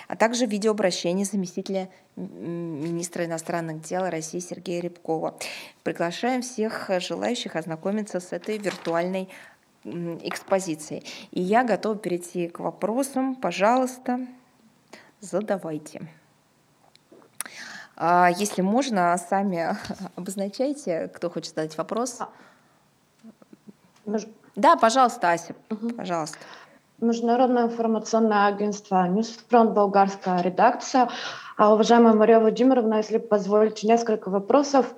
а также видеообращение заместителя министра иностранных дел России Сергея Рябкова. Приглашаем всех желающих ознакомиться с этой виртуальной экспозицией. И я готова перейти к вопросам. Пожалуйста, задавайте. А, если можно, сами обозначайте, кто хочет задать вопрос. А, да, пожалуйста, Ася, угу. пожалуйста. Международное информационное агентство «Ньюсфронт», болгарская редакция. А, уважаемая Мария Владимировна, если позволите, несколько вопросов.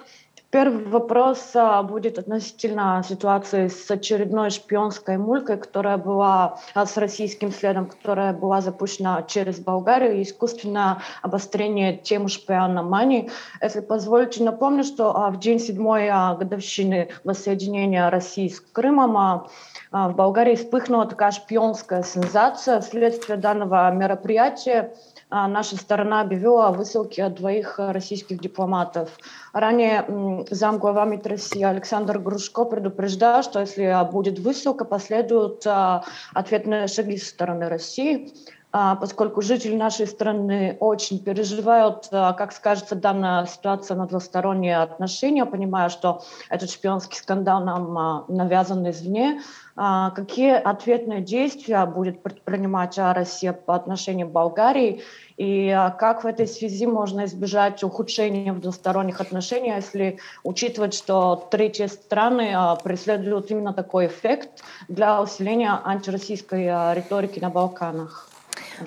Первый вопрос а, будет относительно ситуации с очередной шпионской мулькой, которая была а, с российским следом, которая была запущена через Болгарию, искусственное обострение темы шпиономании. Если позволите, напомню, что а, в день седьмой годовщины воссоединения России с Крымом в Болгарии вспыхнула такая шпионская сенсация. Вследствие данного мероприятия наша сторона объявила о высылке двоих российских дипломатов. Ранее замглава МИД России Александр Грушко предупреждал, что если будет высылка, последуют а, ответные шаги со стороны России. А, поскольку жители нашей страны очень переживают, а, как скажется данная ситуация на двусторонние отношения, понимая, что этот шпионский скандал нам а, навязан извне. Какие ответные действия будет предпринимать Россия по отношению к Болгарии и как в этой связи можно избежать ухудшения в двусторонних отношениях, если учитывать, что третьи страны преследуют именно такой эффект для усиления антироссийской риторики на Балканах?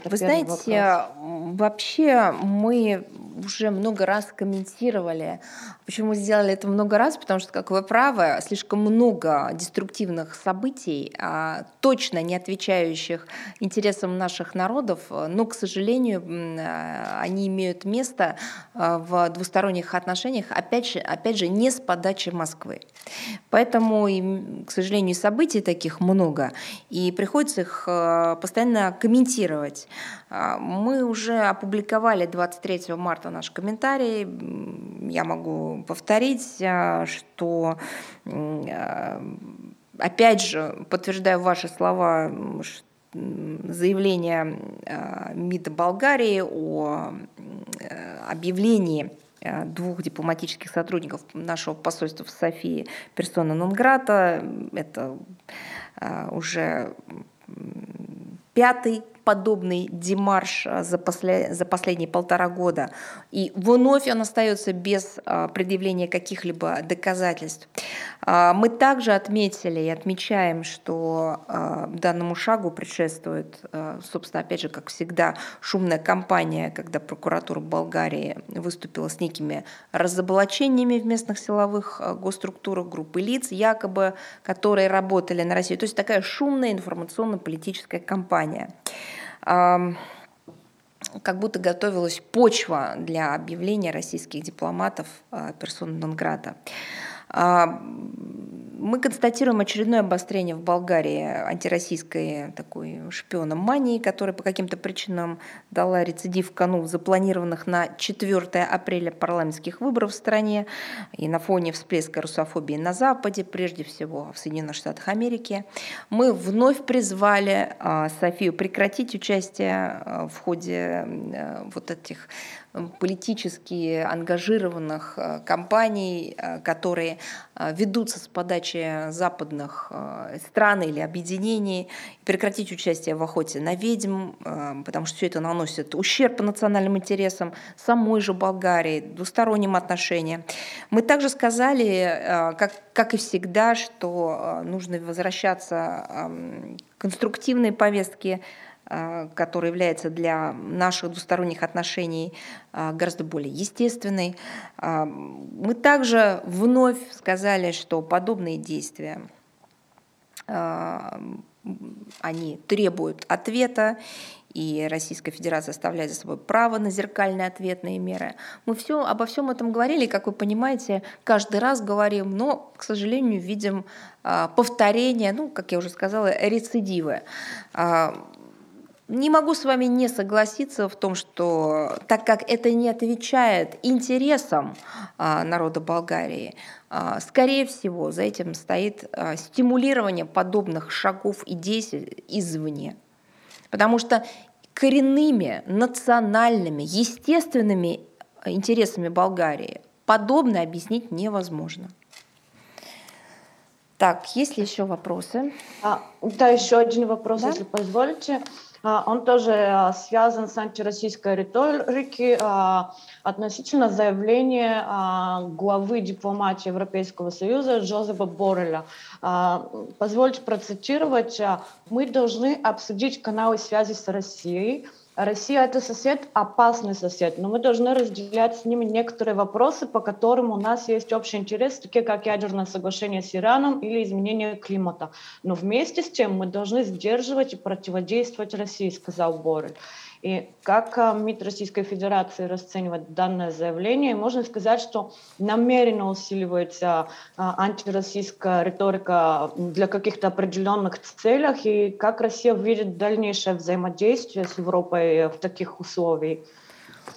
Вы знаете, вопрос. вообще мы уже много раз комментировали. Почему сделали это много раз? Потому что, как вы правы, слишком много деструктивных событий, а, точно не отвечающих интересам наших народов, но, к сожалению, а, они имеют место а, в двусторонних отношениях, опять же, опять же не с подачи Москвы. Поэтому, к сожалению, событий таких много, и приходится их постоянно комментировать. Мы уже опубликовали 23 марта наш комментарий. Я могу повторить, а, что а, опять же, подтверждаю ваши слова, заявление а, МИДа Болгарии о объявлении двух дипломатических сотрудников нашего посольства в Софии персона Нонграта. Это уже пятый подобный демарш а, за, после, за последние полтора года. И вновь он остается без а, предъявления каких-либо доказательств. А, мы также отметили и отмечаем, что данному шагу предшествует, собственно, опять же, как всегда, шумная кампания, когда прокуратура Болгарии выступила с некими разоблачениями в местных силовых госструктурах группы лиц, якобы, которые работали на Россию. То есть такая шумная информационно-политическая кампания как будто готовилась почва для объявления российских дипломатов а, персон Нонграда. Мы констатируем очередное обострение в Болгарии антироссийской такой шпионом мании, которая по каким-то причинам дала рецидив кану запланированных на 4 апреля парламентских выборов в стране и на фоне всплеска русофобии на Западе, прежде всего в Соединенных Штатах Америки. Мы вновь призвали а, Софию прекратить участие а, в ходе вот этих политически ангажированных э, компаний, э, которые э, ведутся с подачи западных стран или объединений, прекратить участие в охоте на ведьм, потому что все это наносит ущерб национальным интересам самой же Болгарии, двусторонним отношениям. Мы также сказали, как, как и всегда, что нужно возвращаться к конструктивной повестке который является для наших двусторонних отношений э, гораздо более естественной. Э, мы также вновь сказали, что подобные действия они требуют ответа, и Российская Федерация оставляет за собой право на зеркальные ответные меры. Мы все, обо всем этом говорили, как вы понимаете, каждый раз говорим, но, к сожалению, видим повторение, ну, как я уже сказала, рецидивы. Не могу с вами не согласиться в том, что так как это не отвечает интересам а, народа Болгарии, а, скорее всего, за этим стоит а, стимулирование подобных шагов и действий извне. Потому что коренными, национальными, естественными интересами Болгарии подобное объяснить невозможно. Так, есть ли еще вопросы? А, да, еще один вопрос, да? если позволите. А, он тоже а, связан с антироссийской риторикой а, относительно заявления главы дипломатии Европейского Союза Джозефа Борреля. Позвольте процитировать. «Мы должны обсудить каналы связи с Россией, Россия это сосед, опасный сосед, но мы должны разделять с ними некоторые вопросы, по которым у нас есть общий интерес, такие как ядерное соглашение с Ираном или изменение климата. Но вместе с тем мы должны сдерживать и противодействовать России, сказал Борель. И как а, МИД Российской Федерации расценивает данное заявление? Можно сказать, что намеренно усиливается а, антироссийская риторика для каких-то определенных целях, и как Россия видит дальнейшее взаимодействие с Европой в таких условиях?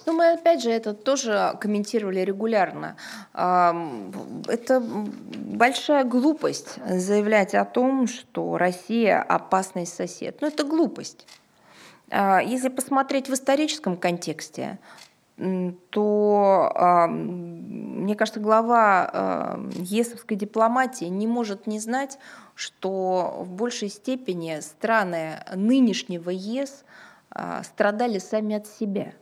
Ну, мы опять же это тоже комментировали регулярно. Это большая глупость заявлять о том, что Россия опасный сосед. Ну, это глупость. А, если посмотреть в историческом контексте, то, а, мне кажется, глава а, ЕСовской дипломатии не может не знать, что в большей степени страны нынешнего ЕС страдали сами от себя.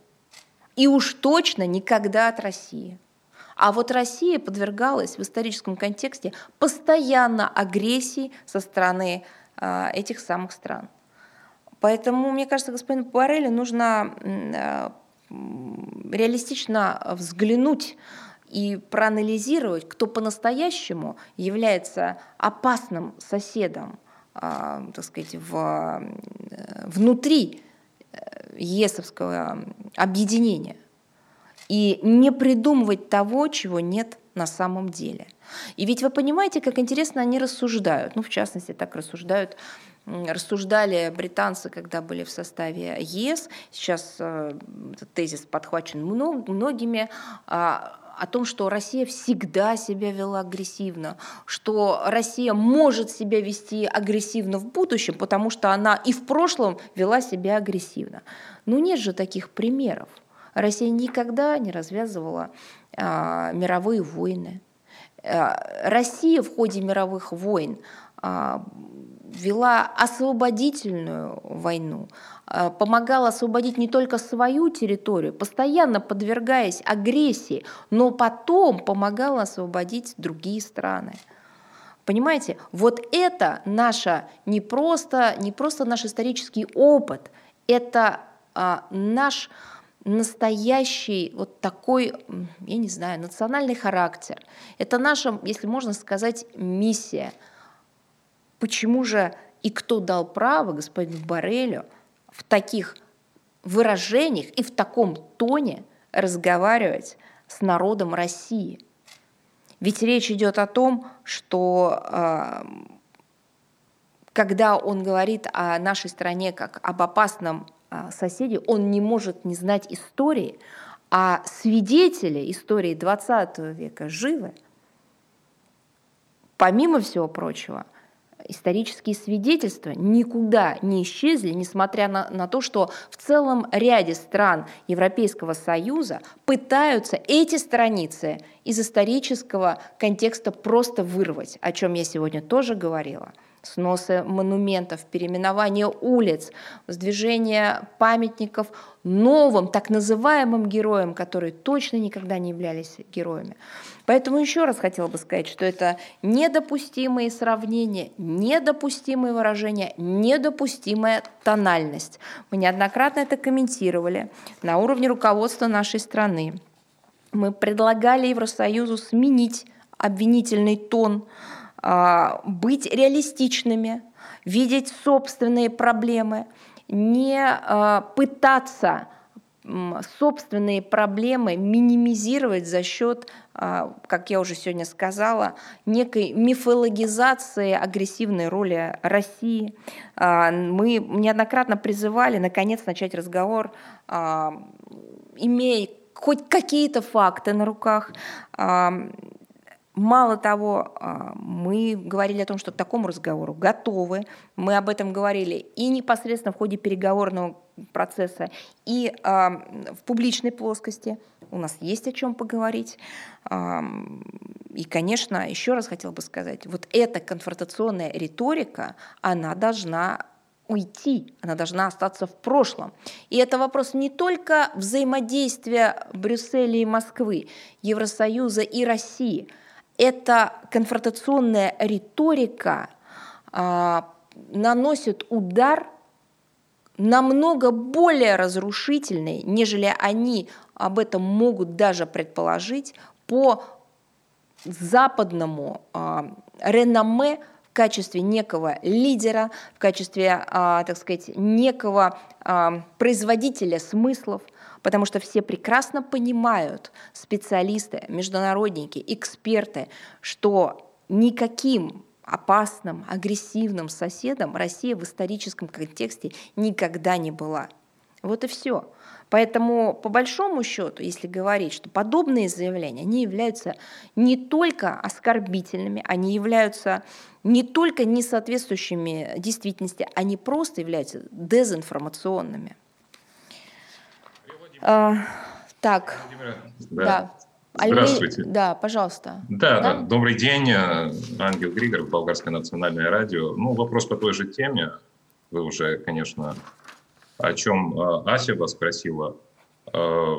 И уж точно никогда от России. А вот Россия подвергалась в историческом контексте постоянно агрессии со стороны этих самых стран. Поэтому, мне кажется, господину Барелю нужно э, реалистично взглянуть и проанализировать, кто по-настоящему является опасным соседом, э, так сказать, в, э, внутри ЕСовского объединения. И не придумывать того, чего нет на самом деле. И ведь вы понимаете, как интересно они рассуждают. Ну, в частности, так рассуждают рассуждали британцы, когда были в составе ЕС, сейчас э, этот тезис подхвачен многими, а, о том, что Россия всегда себя вела агрессивно, что Россия может себя вести агрессивно в будущем, потому что она и в прошлом вела себя агрессивно. Но нет же таких примеров. Россия никогда не развязывала а, мировые войны. А, Россия в ходе мировых войн а, вела освободительную войну, а, помогала освободить не только свою территорию, постоянно подвергаясь агрессии, но потом помогала освободить другие страны. Понимаете, вот это наша не просто, не просто наш исторический опыт, это а, наш настоящий вот такой, я не знаю, национальный характер. Это наша, если можно сказать, миссия – Почему же и кто дал право господину Барелю в таких выражениях и в таком тоне разговаривать с народом России? Ведь речь идет о том, что э, когда он говорит о нашей стране как об опасном э, соседе, он не может не знать истории, а свидетели истории 20 века живы. Помимо всего прочего – исторические свидетельства никуда не исчезли, несмотря на, на то, что в целом ряде стран Европейского Союза пытаются эти страницы из исторического контекста просто вырвать, о чем я сегодня тоже говорила сносы монументов, переименование улиц, сдвижение памятников новым, так называемым героям, которые точно никогда не являлись героями. Поэтому еще раз хотела бы сказать, что это недопустимые сравнения, недопустимые выражения, недопустимая тональность. Мы неоднократно это комментировали на уровне руководства нашей страны. Мы предлагали Евросоюзу сменить обвинительный тон, быть реалистичными, видеть собственные проблемы, не а, пытаться собственные проблемы минимизировать за счет, а, как я уже сегодня сказала, некой мифологизации агрессивной роли России. Мы неоднократно призывали, наконец, начать разговор, имея хоть какие-то факты на руках, Мало того, а, мы говорили о том, что к такому разговору готовы. Мы об этом говорили и непосредственно в ходе переговорного процесса, и а, в публичной плоскости. У нас есть о чем поговорить. И, конечно, еще раз хотел бы сказать, вот эта конфронтационная риторика, она должна уйти, она должна остаться в прошлом. И это вопрос не только взаимодействия Брюсселя и Москвы, Евросоюза и России – эта конфронтационная риторика а, наносит удар намного более разрушительный, нежели они об этом могут даже предположить по западному а, реноме в качестве некого лидера, в качестве, а, так сказать, некого а, производителя смыслов – потому что все прекрасно понимают, специалисты, международники, эксперты, что никаким опасным, агрессивным соседом Россия в историческом контексте никогда не была. Вот и все. Поэтому, по большому счету, если говорить, что подобные заявления, они являются не только оскорбительными, они являются не только несоответствующими действительности, они просто являются дезинформационными. А, так, да. да. Здравствуйте. Да, пожалуйста. Да, да, да, добрый день. Ангел Григор, Болгарское национальное радио. Ну, вопрос по той же теме. Вы уже, конечно, о чем э, Ася вас спросила. Э,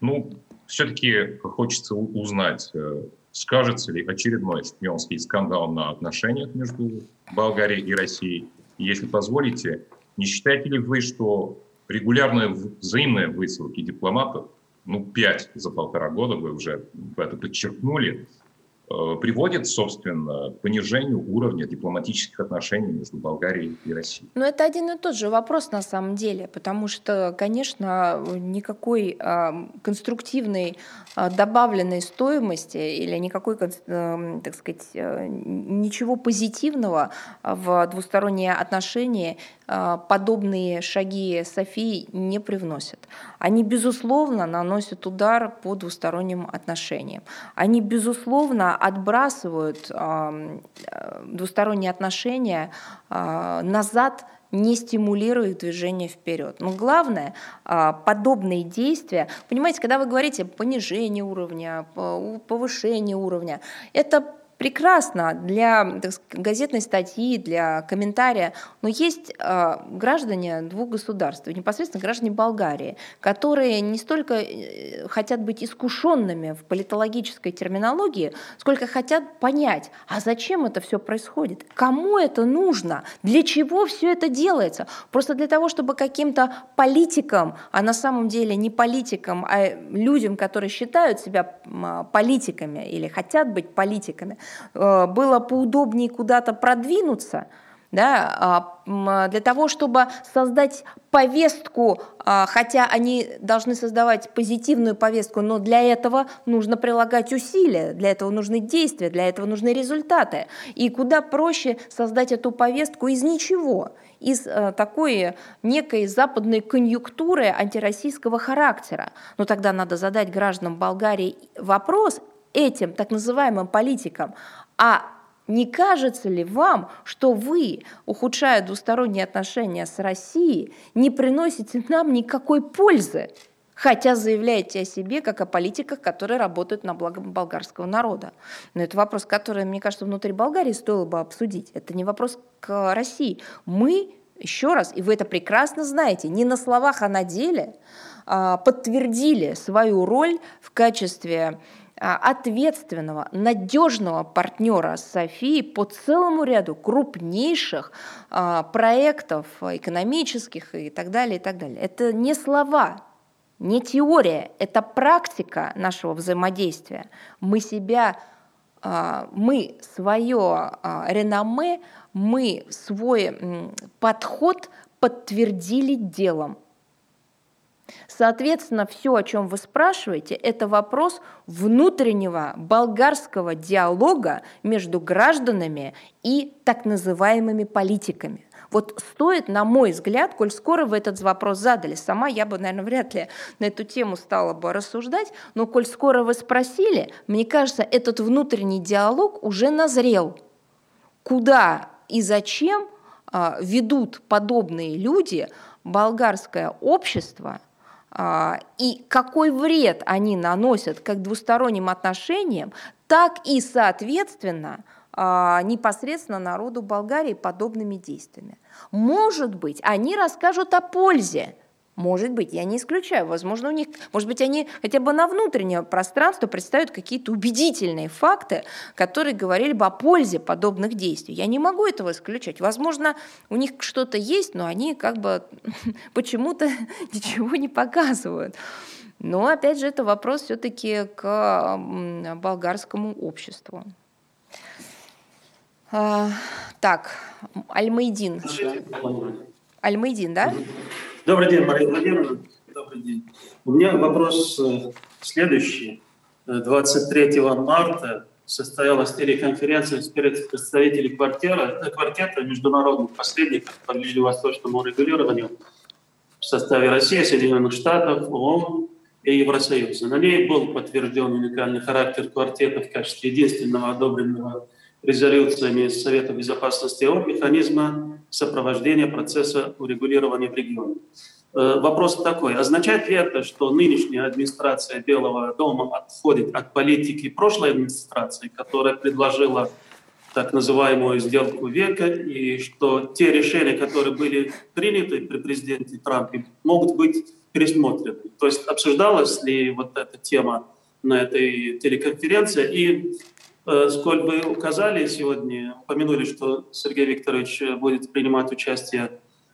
ну, все-таки хочется узнать, э, скажется ли очередной шпионский скандал на отношениях между Болгарией и Россией. Если позволите, не считаете ли вы, что регулярные взаимные высылки дипломатов, ну, пять за полтора года, вы уже это подчеркнули, Э, приводит, собственно, к понижению уровня дипломатических отношений между Болгарией и Россией. Но это один и тот же вопрос на самом деле, потому что, конечно, никакой конструктивной добавленной стоимости или никакой, э, так сказать, э, ничего позитивного в двусторонние отношения э, подобные шаги Софии не привносят. Они, безусловно, наносят удар по двусторонним отношениям. Они, безусловно, отбрасывают э, двусторонние отношения э, назад, не стимулируя их движение вперед. Но главное, э, подобные действия, понимаете, когда вы говорите понижение уровня, повышение уровня, это прекрасно для так газетной статьи, для комментария, но есть э, граждане двух государств, непосредственно граждане Болгарии, которые не столько э, хотят быть искушенными в политологической терминологии, сколько хотят понять, а зачем это все происходит, кому это нужно, для чего все это делается. Просто для того, чтобы каким-то политикам, а на самом деле не политикам, а людям, которые считают себя политиками или хотят быть политиками, было поудобнее куда-то продвинуться, да, а, для того, чтобы создать повестку, а, хотя они должны создавать позитивную повестку, но для этого нужно прилагать усилия, для этого нужны действия, для этого нужны результаты. И куда проще создать эту повестку из ничего, из э, такой некой западной конъюнктуры антироссийского характера. Но тогда надо задать гражданам Болгарии вопрос, этим так называемым политикам, а не кажется ли вам, что вы, ухудшая двусторонние отношения с Россией, не приносите нам никакой пользы, хотя заявляете о себе как о политиках, которые работают на благо болгарского народа? Но это вопрос, который, мне кажется, внутри Болгарии стоило бы обсудить. Это не вопрос к России. Мы, еще раз, и вы это прекрасно знаете, не на словах, а на деле а, подтвердили свою роль в качестве ответственного, надежного партнера Софии по целому ряду крупнейших а, проектов экономических и так далее, и так далее. Это не слова, не теория, это практика нашего взаимодействия. Мы себя, а, мы свое реноме, мы свой подход подтвердили делом. Соответственно, все, о чем вы спрашиваете, это вопрос внутреннего болгарского диалога между гражданами и так называемыми политиками. Вот стоит, на мой взгляд, коль скоро вы этот вопрос задали, сама я бы, наверное, вряд ли на эту тему стала бы рассуждать, но коль скоро вы спросили, мне кажется, этот внутренний диалог уже назрел. Куда и зачем а, ведут подобные люди болгарское общество – и какой вред они наносят как двусторонним отношениям, так и, соответственно, а, непосредственно народу Болгарии подобными действиями. Может быть, они расскажут о пользе может быть, я не исключаю. Возможно, у них, может быть, они хотя бы на внутреннее пространство представят какие-то убедительные факты, которые говорили бы о пользе подобных действий. Я не могу этого исключать. Возможно, у них что-то есть, но они как бы почему-то ничего не показывают. Но, опять же, это вопрос все-таки к болгарскому обществу. А, так, Альмейдин. Альмейдин, да? Добрый день, Мария Владимировна. Добрый день. У меня вопрос э, следующий. 23 марта состоялась телеконференция представителей квартира, э, квартета международных посредников по ближневосточному регулированию в составе России, Соединенных Штатов, ООН и Евросоюза. На ней был подтвержден уникальный характер квартета в качестве единственного одобренного резолюциями Совета Безопасности ООН механизма сопровождения процесса урегулирования в регионе. Э, вопрос такой, означает ли это, что нынешняя администрация Белого дома отходит от политики прошлой администрации, которая предложила так называемую сделку века, и что те решения, которые были приняты при президенте Трампе, могут быть пересмотрены. То есть обсуждалась ли вот эта тема на этой телеконференции, и сколь вы указали сегодня, упомянули, что Сергей Викторович будет принимать участие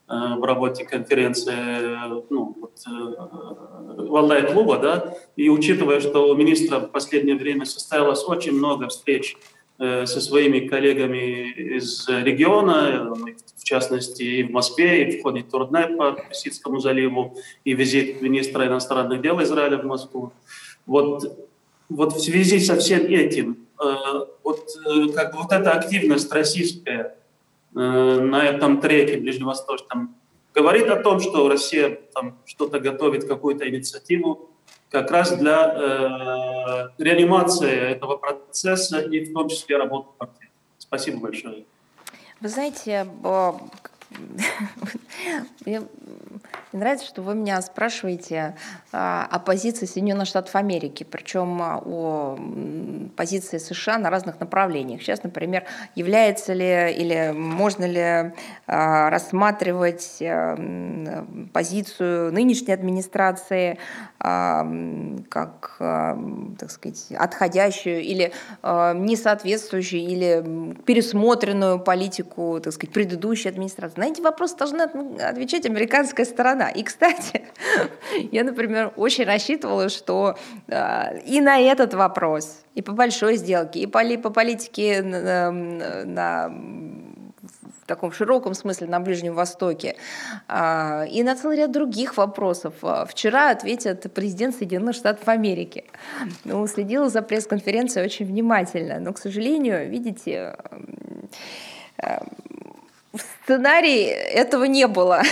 э, в работе конференции ну, вот, э, Валдай-клуба, да, и учитывая, что у министра в последнее время состоялось очень много встреч Э, со своими коллегами из региона, в частности и в Москве, и в ходе турне по Персидскому заливу, и визит министра иностранных дел Израиля в Москву. Вот, вот в связи со всем этим, э, вот, э, как бы вот эта активность российская на этом треке ближневосточном говорит о том, что Россия там что-то готовит, какую-то инициативу как раз для э, реанимации этого процесса и в том числе работы партии. Спасибо большое. Вы знаете, мне нравится, что вы меня спрашиваете а, о позиции Соединенных Штатов Америки, причем а, о позиции США на разных направлениях. Сейчас, например, является ли или можно ли а, рассматривать позицию нынешней администрации как, так сказать, отходящую или не соответствующую или пересмотренную политику, так сказать, предыдущей администрации. На эти вопросы должна отвечать американская сторона. И, кстати, я, например, очень рассчитывала, что э, и на этот вопрос, и по большой сделке, и по, по политике на, на в таком широком смысле на Ближнем Востоке, а, и на целый ряд других вопросов. Вчера ответит президент Соединенных Штатов Америки. Ну, следила за пресс-конференцией очень внимательно, но, к сожалению, видите, в сценарии этого не было.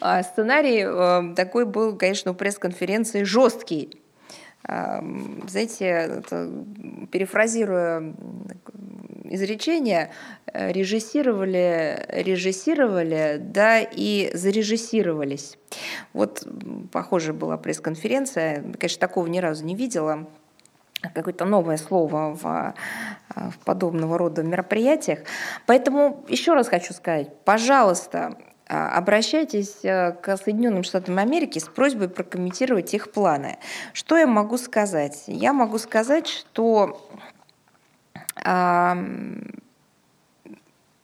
А сценарий э, такой был, конечно, у пресс-конференции жесткий. Э, знаете, перефразируя изречение, режиссировали, режиссировали, да, и зарежиссировались. Вот похожая была пресс-конференция. Конечно, такого ни разу не видела какое-то новое слово в, э, в подобного рода мероприятиях. Поэтому еще раз хочу сказать, пожалуйста, э, обращайтесь э, к Соединенным Штатам Америки с просьбой прокомментировать их планы. Что я могу сказать? Я могу сказать, что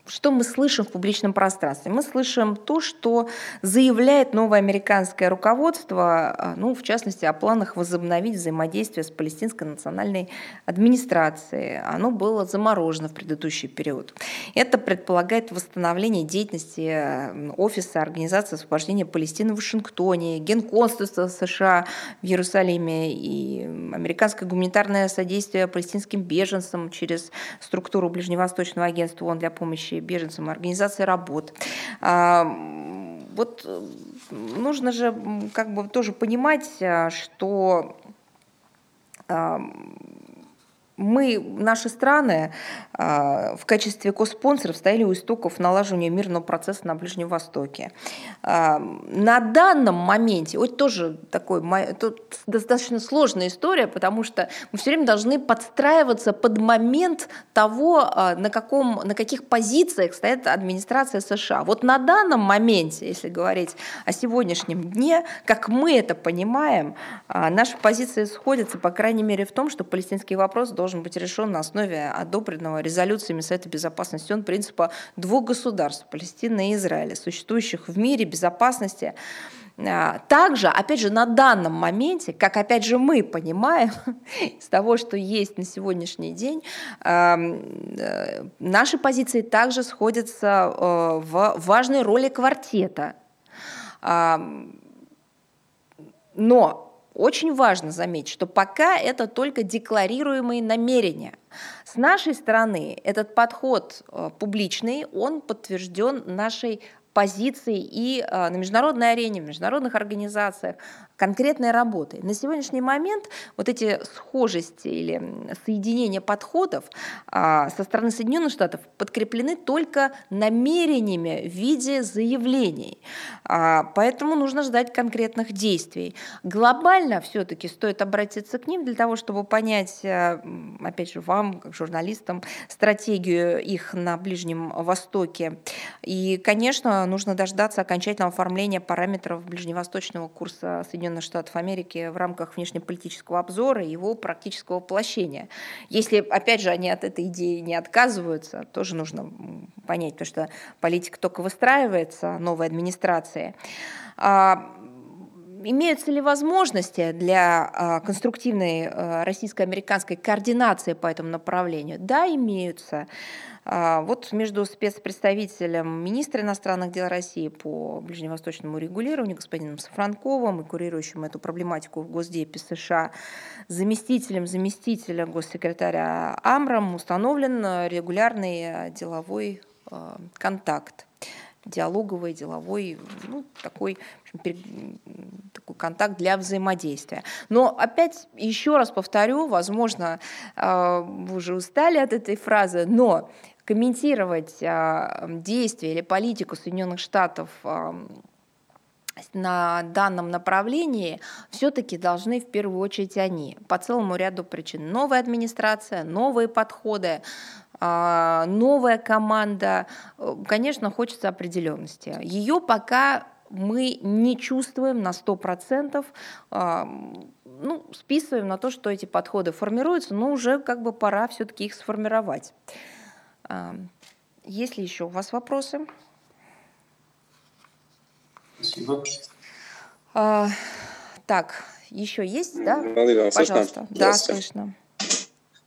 что мы слышим в публичном пространстве? Мы слышим то, что заявляет новое американское руководство, а, ну, в частности, о планах возобновить взаимодействие с палестинской национальной администрацией. Оно было заморожено в предыдущий период. Это предполагает восстановление деятельности Офиса Организации освобождения Палестины в Вашингтоне, Генконсульства США в Иерусалиме и американское гуманитарное содействие палестинским беженцам через структуру Ближневосточного агентства ООН для помощи помощи беженцам, организации работ. А, вот э, нужно же как бы тоже понимать, э, что мы, наши страны а, в качестве коспонсоров стояли у истоков налаживания мирного процесса на Ближнем Востоке. А, на данном моменте, вот тоже такой, тут достаточно сложная история, потому что мы все время должны подстраиваться под момент того, а, на, каком, на каких позициях стоит администрация США. Вот на данном моменте, если говорить о сегодняшнем дне, как мы это понимаем, наши позиции сходятся, по крайней мере, в том, что палестинский вопрос должен должен быть решен на основе одобренного резолюциями Совета Безопасности ООН принципа двух государств, Палестины и Израиля, существующих в мире безопасности. А, также, опять же, на данном моменте, как опять же мы понимаем из того, что есть на сегодняшний день, э, наши позиции также сходятся э, в важной роли квартета. Но очень важно заметить, что пока это только декларируемые намерения. С нашей стороны этот подход э, публичный, он подтвержден нашей позиций и на международной арене, в международных организациях, конкретной работой. На сегодняшний момент вот эти схожести или соединения подходов со стороны Соединенных Штатов подкреплены только намерениями в виде заявлений. Поэтому нужно ждать конкретных действий. Глобально все-таки стоит обратиться к ним для того, чтобы понять, э, опять же, вам, как журналистам, стратегию их на Ближнем Востоке. И, конечно, нужно дождаться окончательного оформления параметров ближневосточного курса Соединенных Штатов Америки в рамках внешнеполитического обзора и его практического воплощения. Если, опять же, они от этой идеи не отказываются, тоже нужно понять, потому что политика только выстраивается новой администрации. А, имеются ли возможности для а, конструктивной а, российско-американской координации по этому направлению? Да, имеются. А, вот между спецпредставителем министра иностранных дел России по ближневосточному регулированию господином Сафранковым и курирующим эту проблематику в Госдепе США заместителем заместителя госсекретаря Амром установлен регулярный деловой контакт диалоговый, деловой, ну, такой, общем, такой контакт для взаимодействия. Но опять, еще раз повторю, возможно, вы уже устали от этой фразы, но комментировать а, действия или политику Соединенных Штатов на данном направлении все-таки должны в первую очередь они по целому ряду причин. Новая администрация, новые подходы, а, новая команда. Конечно, хочется определенности. Ее пока мы не чувствуем на 100%, ну, списываем на то, что эти подходы формируются, но уже как бы пора все-таки их сформировать. Есть ли еще у вас вопросы? Спасибо. А, так, еще есть, да? Владимир, Пожалуйста. Слышно? Да, слышно.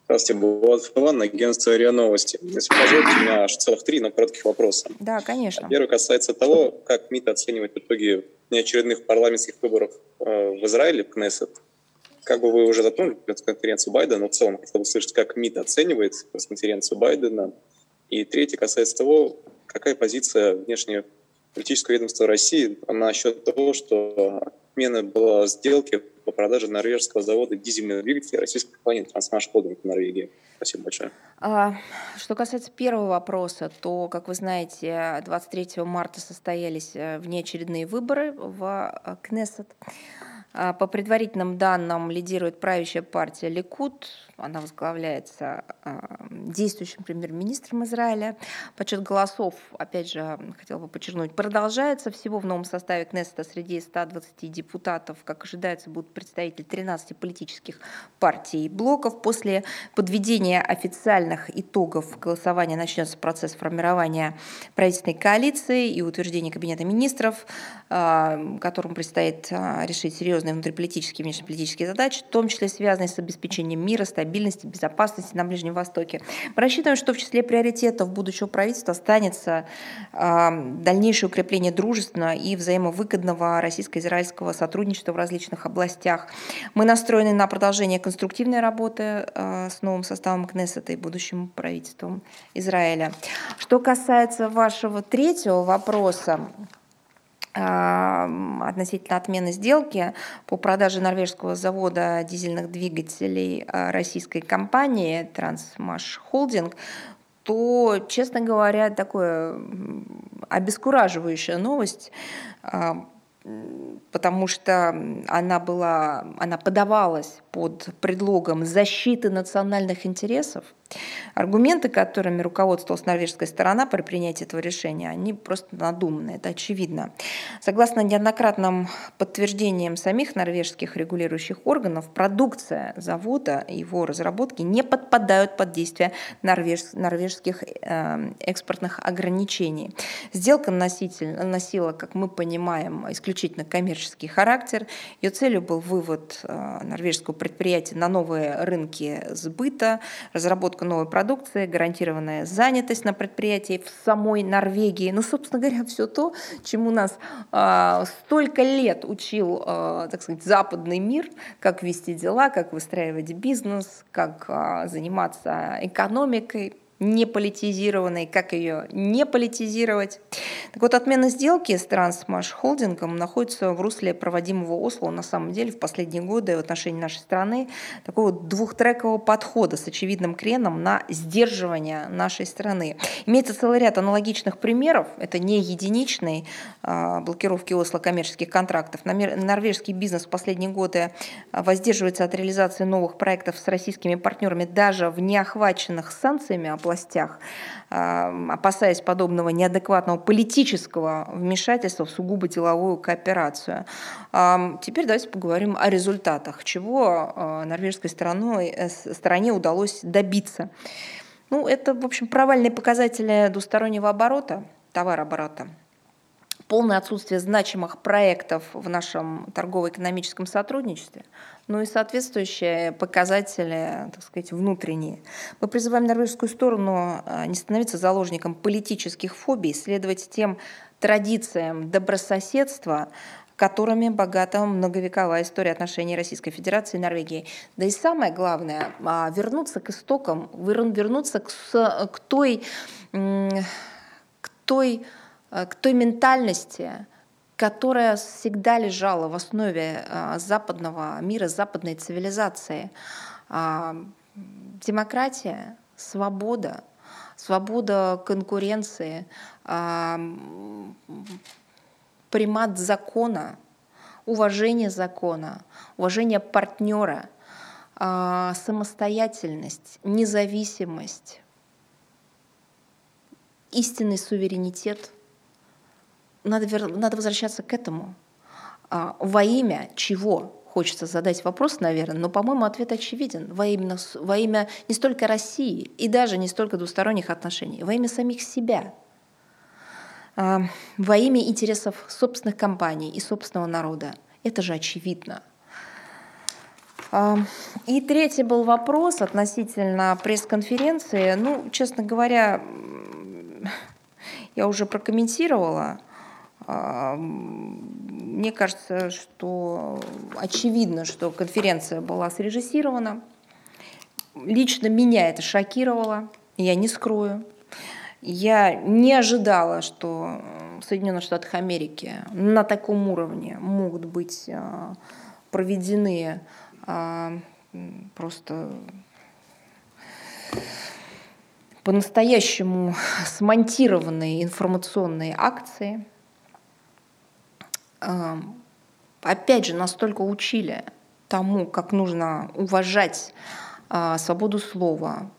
Здравствуйте, Булат Фалан, агентство РИА Новости. Если позволите, у меня аж целых три, но коротких вопроса. Да, конечно. Первый касается того, как МИД оценивает итоги неочередных парламентских выборов э, в Израиле, в Кнессет. Как бы вы уже затронули конференцию Байдена, но в целом хотел бы слышать, как МИД оценивает конференцию Байдена. И третий касается того, какая позиция внешнего политического ведомства России насчет того, что отмена была сделки по продаже норвежского завода дизельных двигателей российской компании Transmash Holding в Норвегии. Спасибо большое. А, что касается первого вопроса, то, как вы знаете, 23 марта состоялись э, внеочередные выборы в э, Кнессет. А, по предварительным данным лидирует правящая партия Ликут, она возглавляется а, действующим премьер-министром Израиля. Подсчет голосов, опять же, хотела бы подчеркнуть, продолжается. Всего в новом составе Кнессета среди 120 депутатов, как ожидается, будут представители 13 политических партий и блоков. После подведения официальных итогов голосования начнется процесс формирования правительственной коалиции и утверждения Кабинета министров, а, которому предстоит решить серьезные внутриполитические и внешнеполитические задачи, в том числе связанные с обеспечением мира, стабильности стабильности, безопасности на Ближнем Востоке. Мы рассчитываем, что в числе приоритетов будущего правительства останется дальнейшее укрепление дружественного и взаимовыгодного российско-израильского сотрудничества в различных областях. Мы настроены на продолжение конструктивной работы э, с новым составом Кнессета и будущим правительством Израиля. Что касается вашего третьего вопроса, относительно отмены сделки по продаже норвежского завода дизельных двигателей а, российской компании Transmash Holding, то, честно говоря, такое обескураживающая новость, а, потому что она была, она подавалась под предлогом защиты национальных интересов. Аргументы, которыми руководствовалась норвежская сторона при принятии этого решения, они просто надуманы, это очевидно. Согласно неоднократным подтверждениям самих норвежских регулирующих органов, продукция завода и его разработки не подпадают под действие норвеж, норвежских э, экспортных ограничений. Сделка носитель, носила, как мы понимаем, исключительно коммерческий характер. Ее целью был вывод э, норвежского предприятия на новые рынки сбыта, разработка новой продукции, гарантированная занятость на предприятии в самой Норвегии. Ну, собственно говоря, все то, чему нас э, столько лет учил, э, так сказать, западный мир, как вести дела, как выстраивать бизнес, как э, заниматься экономикой не политизированной, как ее не политизировать. Так вот, отмена сделки с Трансмаш холдингом находится в русле проводимого Осло, на самом деле, в последние годы в отношении нашей страны, такого двухтрекового подхода с очевидным креном на сдерживание нашей страны. Имеется целый ряд аналогичных примеров, это не единичные а, блокировки Осло коммерческих контрактов. Норвежский бизнес в последние годы воздерживается от реализации новых проектов с российскими партнерами даже в неохваченных санкциями областях, опасаясь подобного неадекватного политического вмешательства в сугубо деловую кооперацию. Теперь давайте поговорим о результатах, чего а, норвежской стороной, э, стороне удалось добиться. Ну, это, в общем, провальные показатели двустороннего оборота, товарооборота полное отсутствие значимых проектов в нашем торгово-экономическом сотрудничестве, ну и соответствующие показатели, так сказать, внутренние. Мы призываем норвежскую сторону а, не становиться заложником политических фобий, следовать тем традициям добрососедства, которыми богата многовековая история отношений Российской Федерации и Норвегии. Да и самое главное, а, вернуться к истокам, вернуться к, к той, к той к той ментальности, которая всегда лежала в основе э, западного мира, западной цивилизации. А, демократия, свобода, свобода конкуренции, а, примат закона, уважение закона, уважение партнера, а, самостоятельность, независимость, истинный суверенитет – надо, надо возвращаться к этому. А, во имя чего? Хочется задать вопрос, наверное, но, по-моему, ответ очевиден. Во имя, во имя не столько России и даже не столько двусторонних отношений, во имя самих себя, а, во имя интересов собственных компаний и собственного народа. Это же очевидно. А, и третий был вопрос относительно пресс-конференции. Ну, честно говоря, я уже прокомментировала. Мне кажется, что очевидно, что конференция была срежиссирована. Лично меня это шокировало, я не скрою. Я не ожидала, что в Соединенных Штатах Америки на таком уровне могут быть а, проведены а, просто по-настоящему смонтированные информационные акции – опять же, настолько учили тому, как нужно уважать а, свободу слова,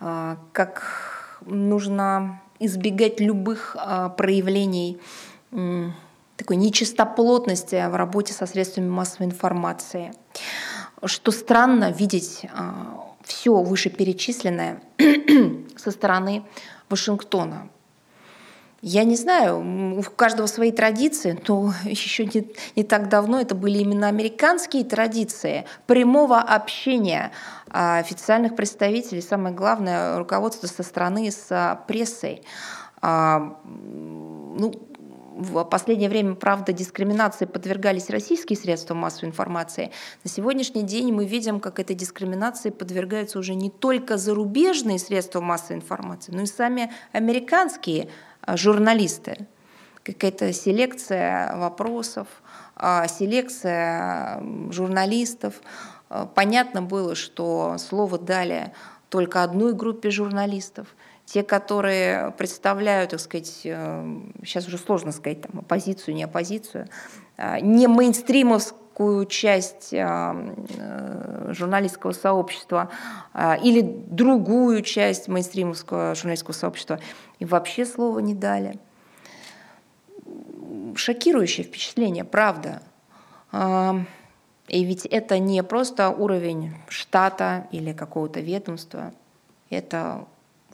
а, как нужно избегать любых а, проявлений такой нечистоплотности в работе со средствами массовой информации. Что странно видеть все вышеперечисленное со стороны Вашингтона. Я не знаю, у каждого свои традиции, но еще не, не так давно это были именно американские традиции прямого общения а, официальных представителей, самое главное, руководство со стороны с а, прессой. А, ну, в последнее время, правда, дискриминации подвергались российские средства массовой информации. На сегодняшний день мы видим, как этой дискриминации подвергаются уже не только зарубежные средства массовой информации, но и сами американские журналисты. Какая-то селекция вопросов, а, селекция журналистов. А, понятно было, что слово дали только одной группе журналистов. Те, которые представляют, так сказать, сейчас э, уже сложно сказать, там, оппозицию, не оппозицию, не мейнстримовскую часть э, журналистского сообщества или другую часть мейнстримовского журналистского сообщества – и вообще слова не дали. Шокирующее впечатление, правда. И ведь это не просто уровень штата или какого-то ведомства, это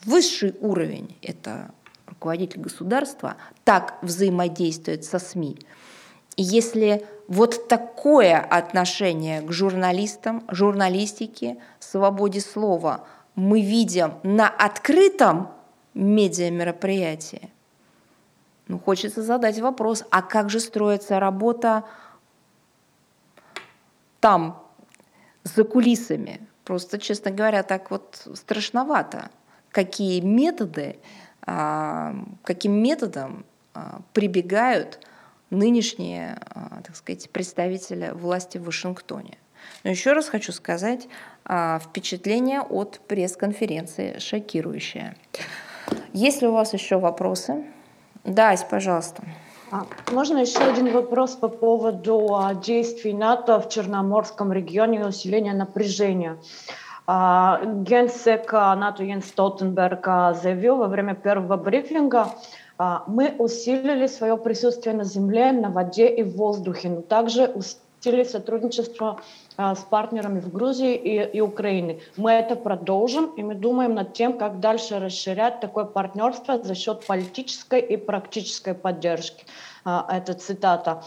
высший уровень, это руководитель государства так взаимодействует со СМИ. Если вот такое отношение к журналистам, журналистике, свободе слова мы видим на открытом медиа-мероприятие. Ну, хочется задать вопрос, а как же строится работа там, за кулисами? Просто, честно говоря, так вот страшновато. какие методы, а, каким методом а, прибегают нынешние, так сказать, представители власти в Вашингтоне. Но еще раз хочу сказать, впечатление от пресс-конференции шокирующее. Есть ли у вас еще вопросы? Да, пожалуйста. А, можно еще один вопрос по поводу а, действий НАТО в Черноморском регионе и усиления напряжения. А, генсек НАТО Йенс Столтенберг заявил во время первого брифинга, мы усилили свое присутствие на земле, на воде и в воздухе, но также усилили сотрудничество с партнерами в Грузии и, и Украине. Мы это продолжим, и мы думаем над тем, как дальше расширять такое партнерство за счет политической и практической поддержки. Это цитата.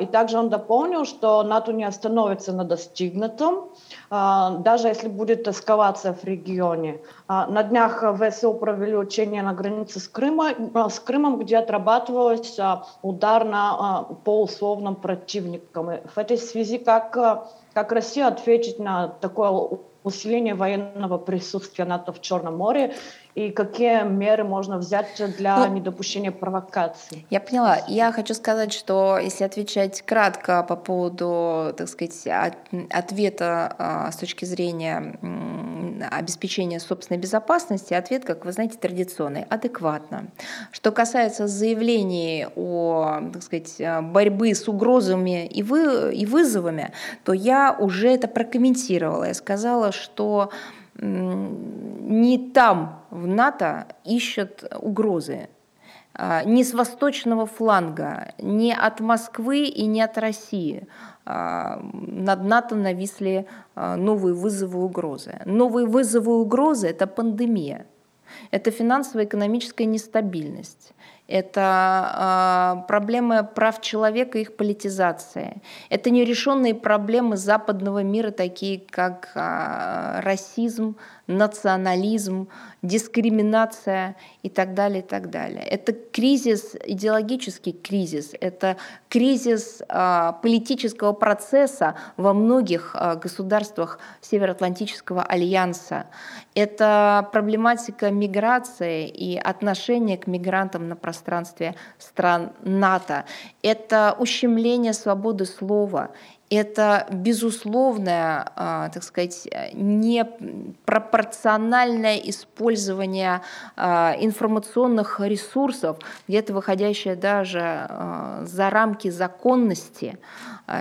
И также он дополнил, что НАТО не остановится на достигнутом, даже если будет эскалация в регионе. На днях ВСУ провели учения на границе с, Крымом, с Крымом, где отрабатывалось удар на, по условным противникам. В этой связи как как Россия ответить на такое усиление военного присутствия НАТО в Черном море и какие меры можно взять для ну, недопущения провокаций. Я поняла. Я хочу сказать, что если отвечать кратко по поводу, так сказать, от, ответа а, с точки зрения обеспечения собственной безопасности, ответ, как вы знаете, традиционный, адекватно. Что касается заявлений о, так сказать, борьбы с угрозами и, вы, и вызовами, то я уже это прокомментировала. Я сказала, что не там, в НАТО, ищут угрозы. А, не с восточного фланга, не от Москвы и не от России. А, над НАТО нависли а, новые вызовы и угрозы. Новые вызовы и угрозы – это пандемия, это финансово-экономическая нестабильность, это э, проблемы прав человека, их политизация. Это нерешенные проблемы западного мира, такие как расизм, национализм, дискриминация и так далее, и так далее. Это кризис, идеологический кризис, это кризис э, политического процесса во многих э, государствах Североатлантического альянса. Это проблематика миграции и отношения к мигрантам на пространстве стран НАТО. Это ущемление свободы слова, это безусловное, а, так сказать, непропорциональное использование а, информационных ресурсов, где-то выходящее даже а, за рамки законности,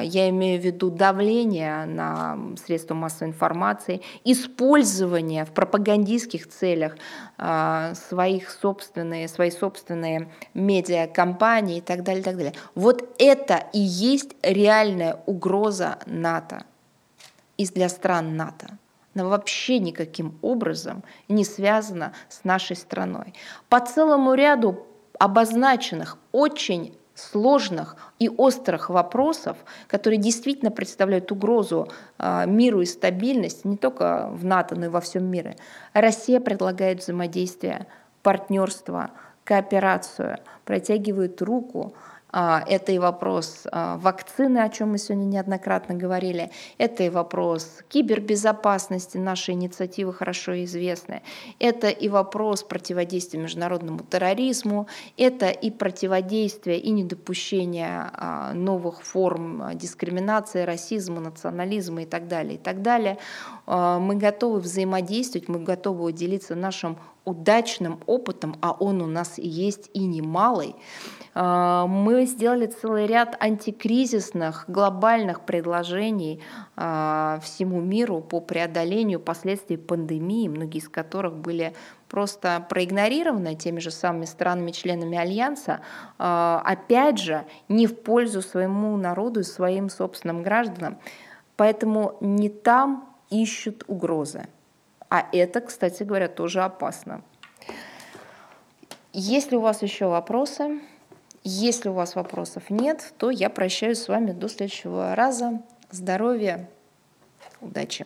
я имею в виду давление на средства массовой информации, использование в пропагандистских целях своих собственные, свои собственные медиакомпании и так далее, и так далее. Вот это и есть реальная угроза НАТО и для стран НАТО. Она вообще никаким образом не связана с нашей страной. По целому ряду обозначенных очень сложных и острых вопросов, которые действительно представляют угрозу а, миру и стабильности не только в НАТО, но и во всем мире, Россия предлагает взаимодействие, партнерство, кооперацию, протягивает руку это и вопрос а, вакцины, о чем мы сегодня неоднократно говорили. Это и вопрос кибербезопасности, наши инициативы хорошо известны. Это и вопрос противодействия международному терроризму. Это и противодействие и недопущение а, новых форм дискриминации, расизма, национализма и так далее. И так далее. Мы готовы взаимодействовать, мы готовы делиться нашим удачным опытом, а он у нас есть и немалый. А, мы сделали целый ряд антикризисных, глобальных предложений а, всему миру по преодолению последствий пандемии, многие из которых были просто проигнорированы теми же самыми странами-членами Альянса, а, опять же, не в пользу своему народу и своим собственным гражданам. Поэтому не там ищут угрозы. А это, кстати говоря, тоже опасно. Есть ли у вас еще вопросы? Если у вас вопросов нет, то я прощаюсь с вами до следующего раза. Здоровья, удачи!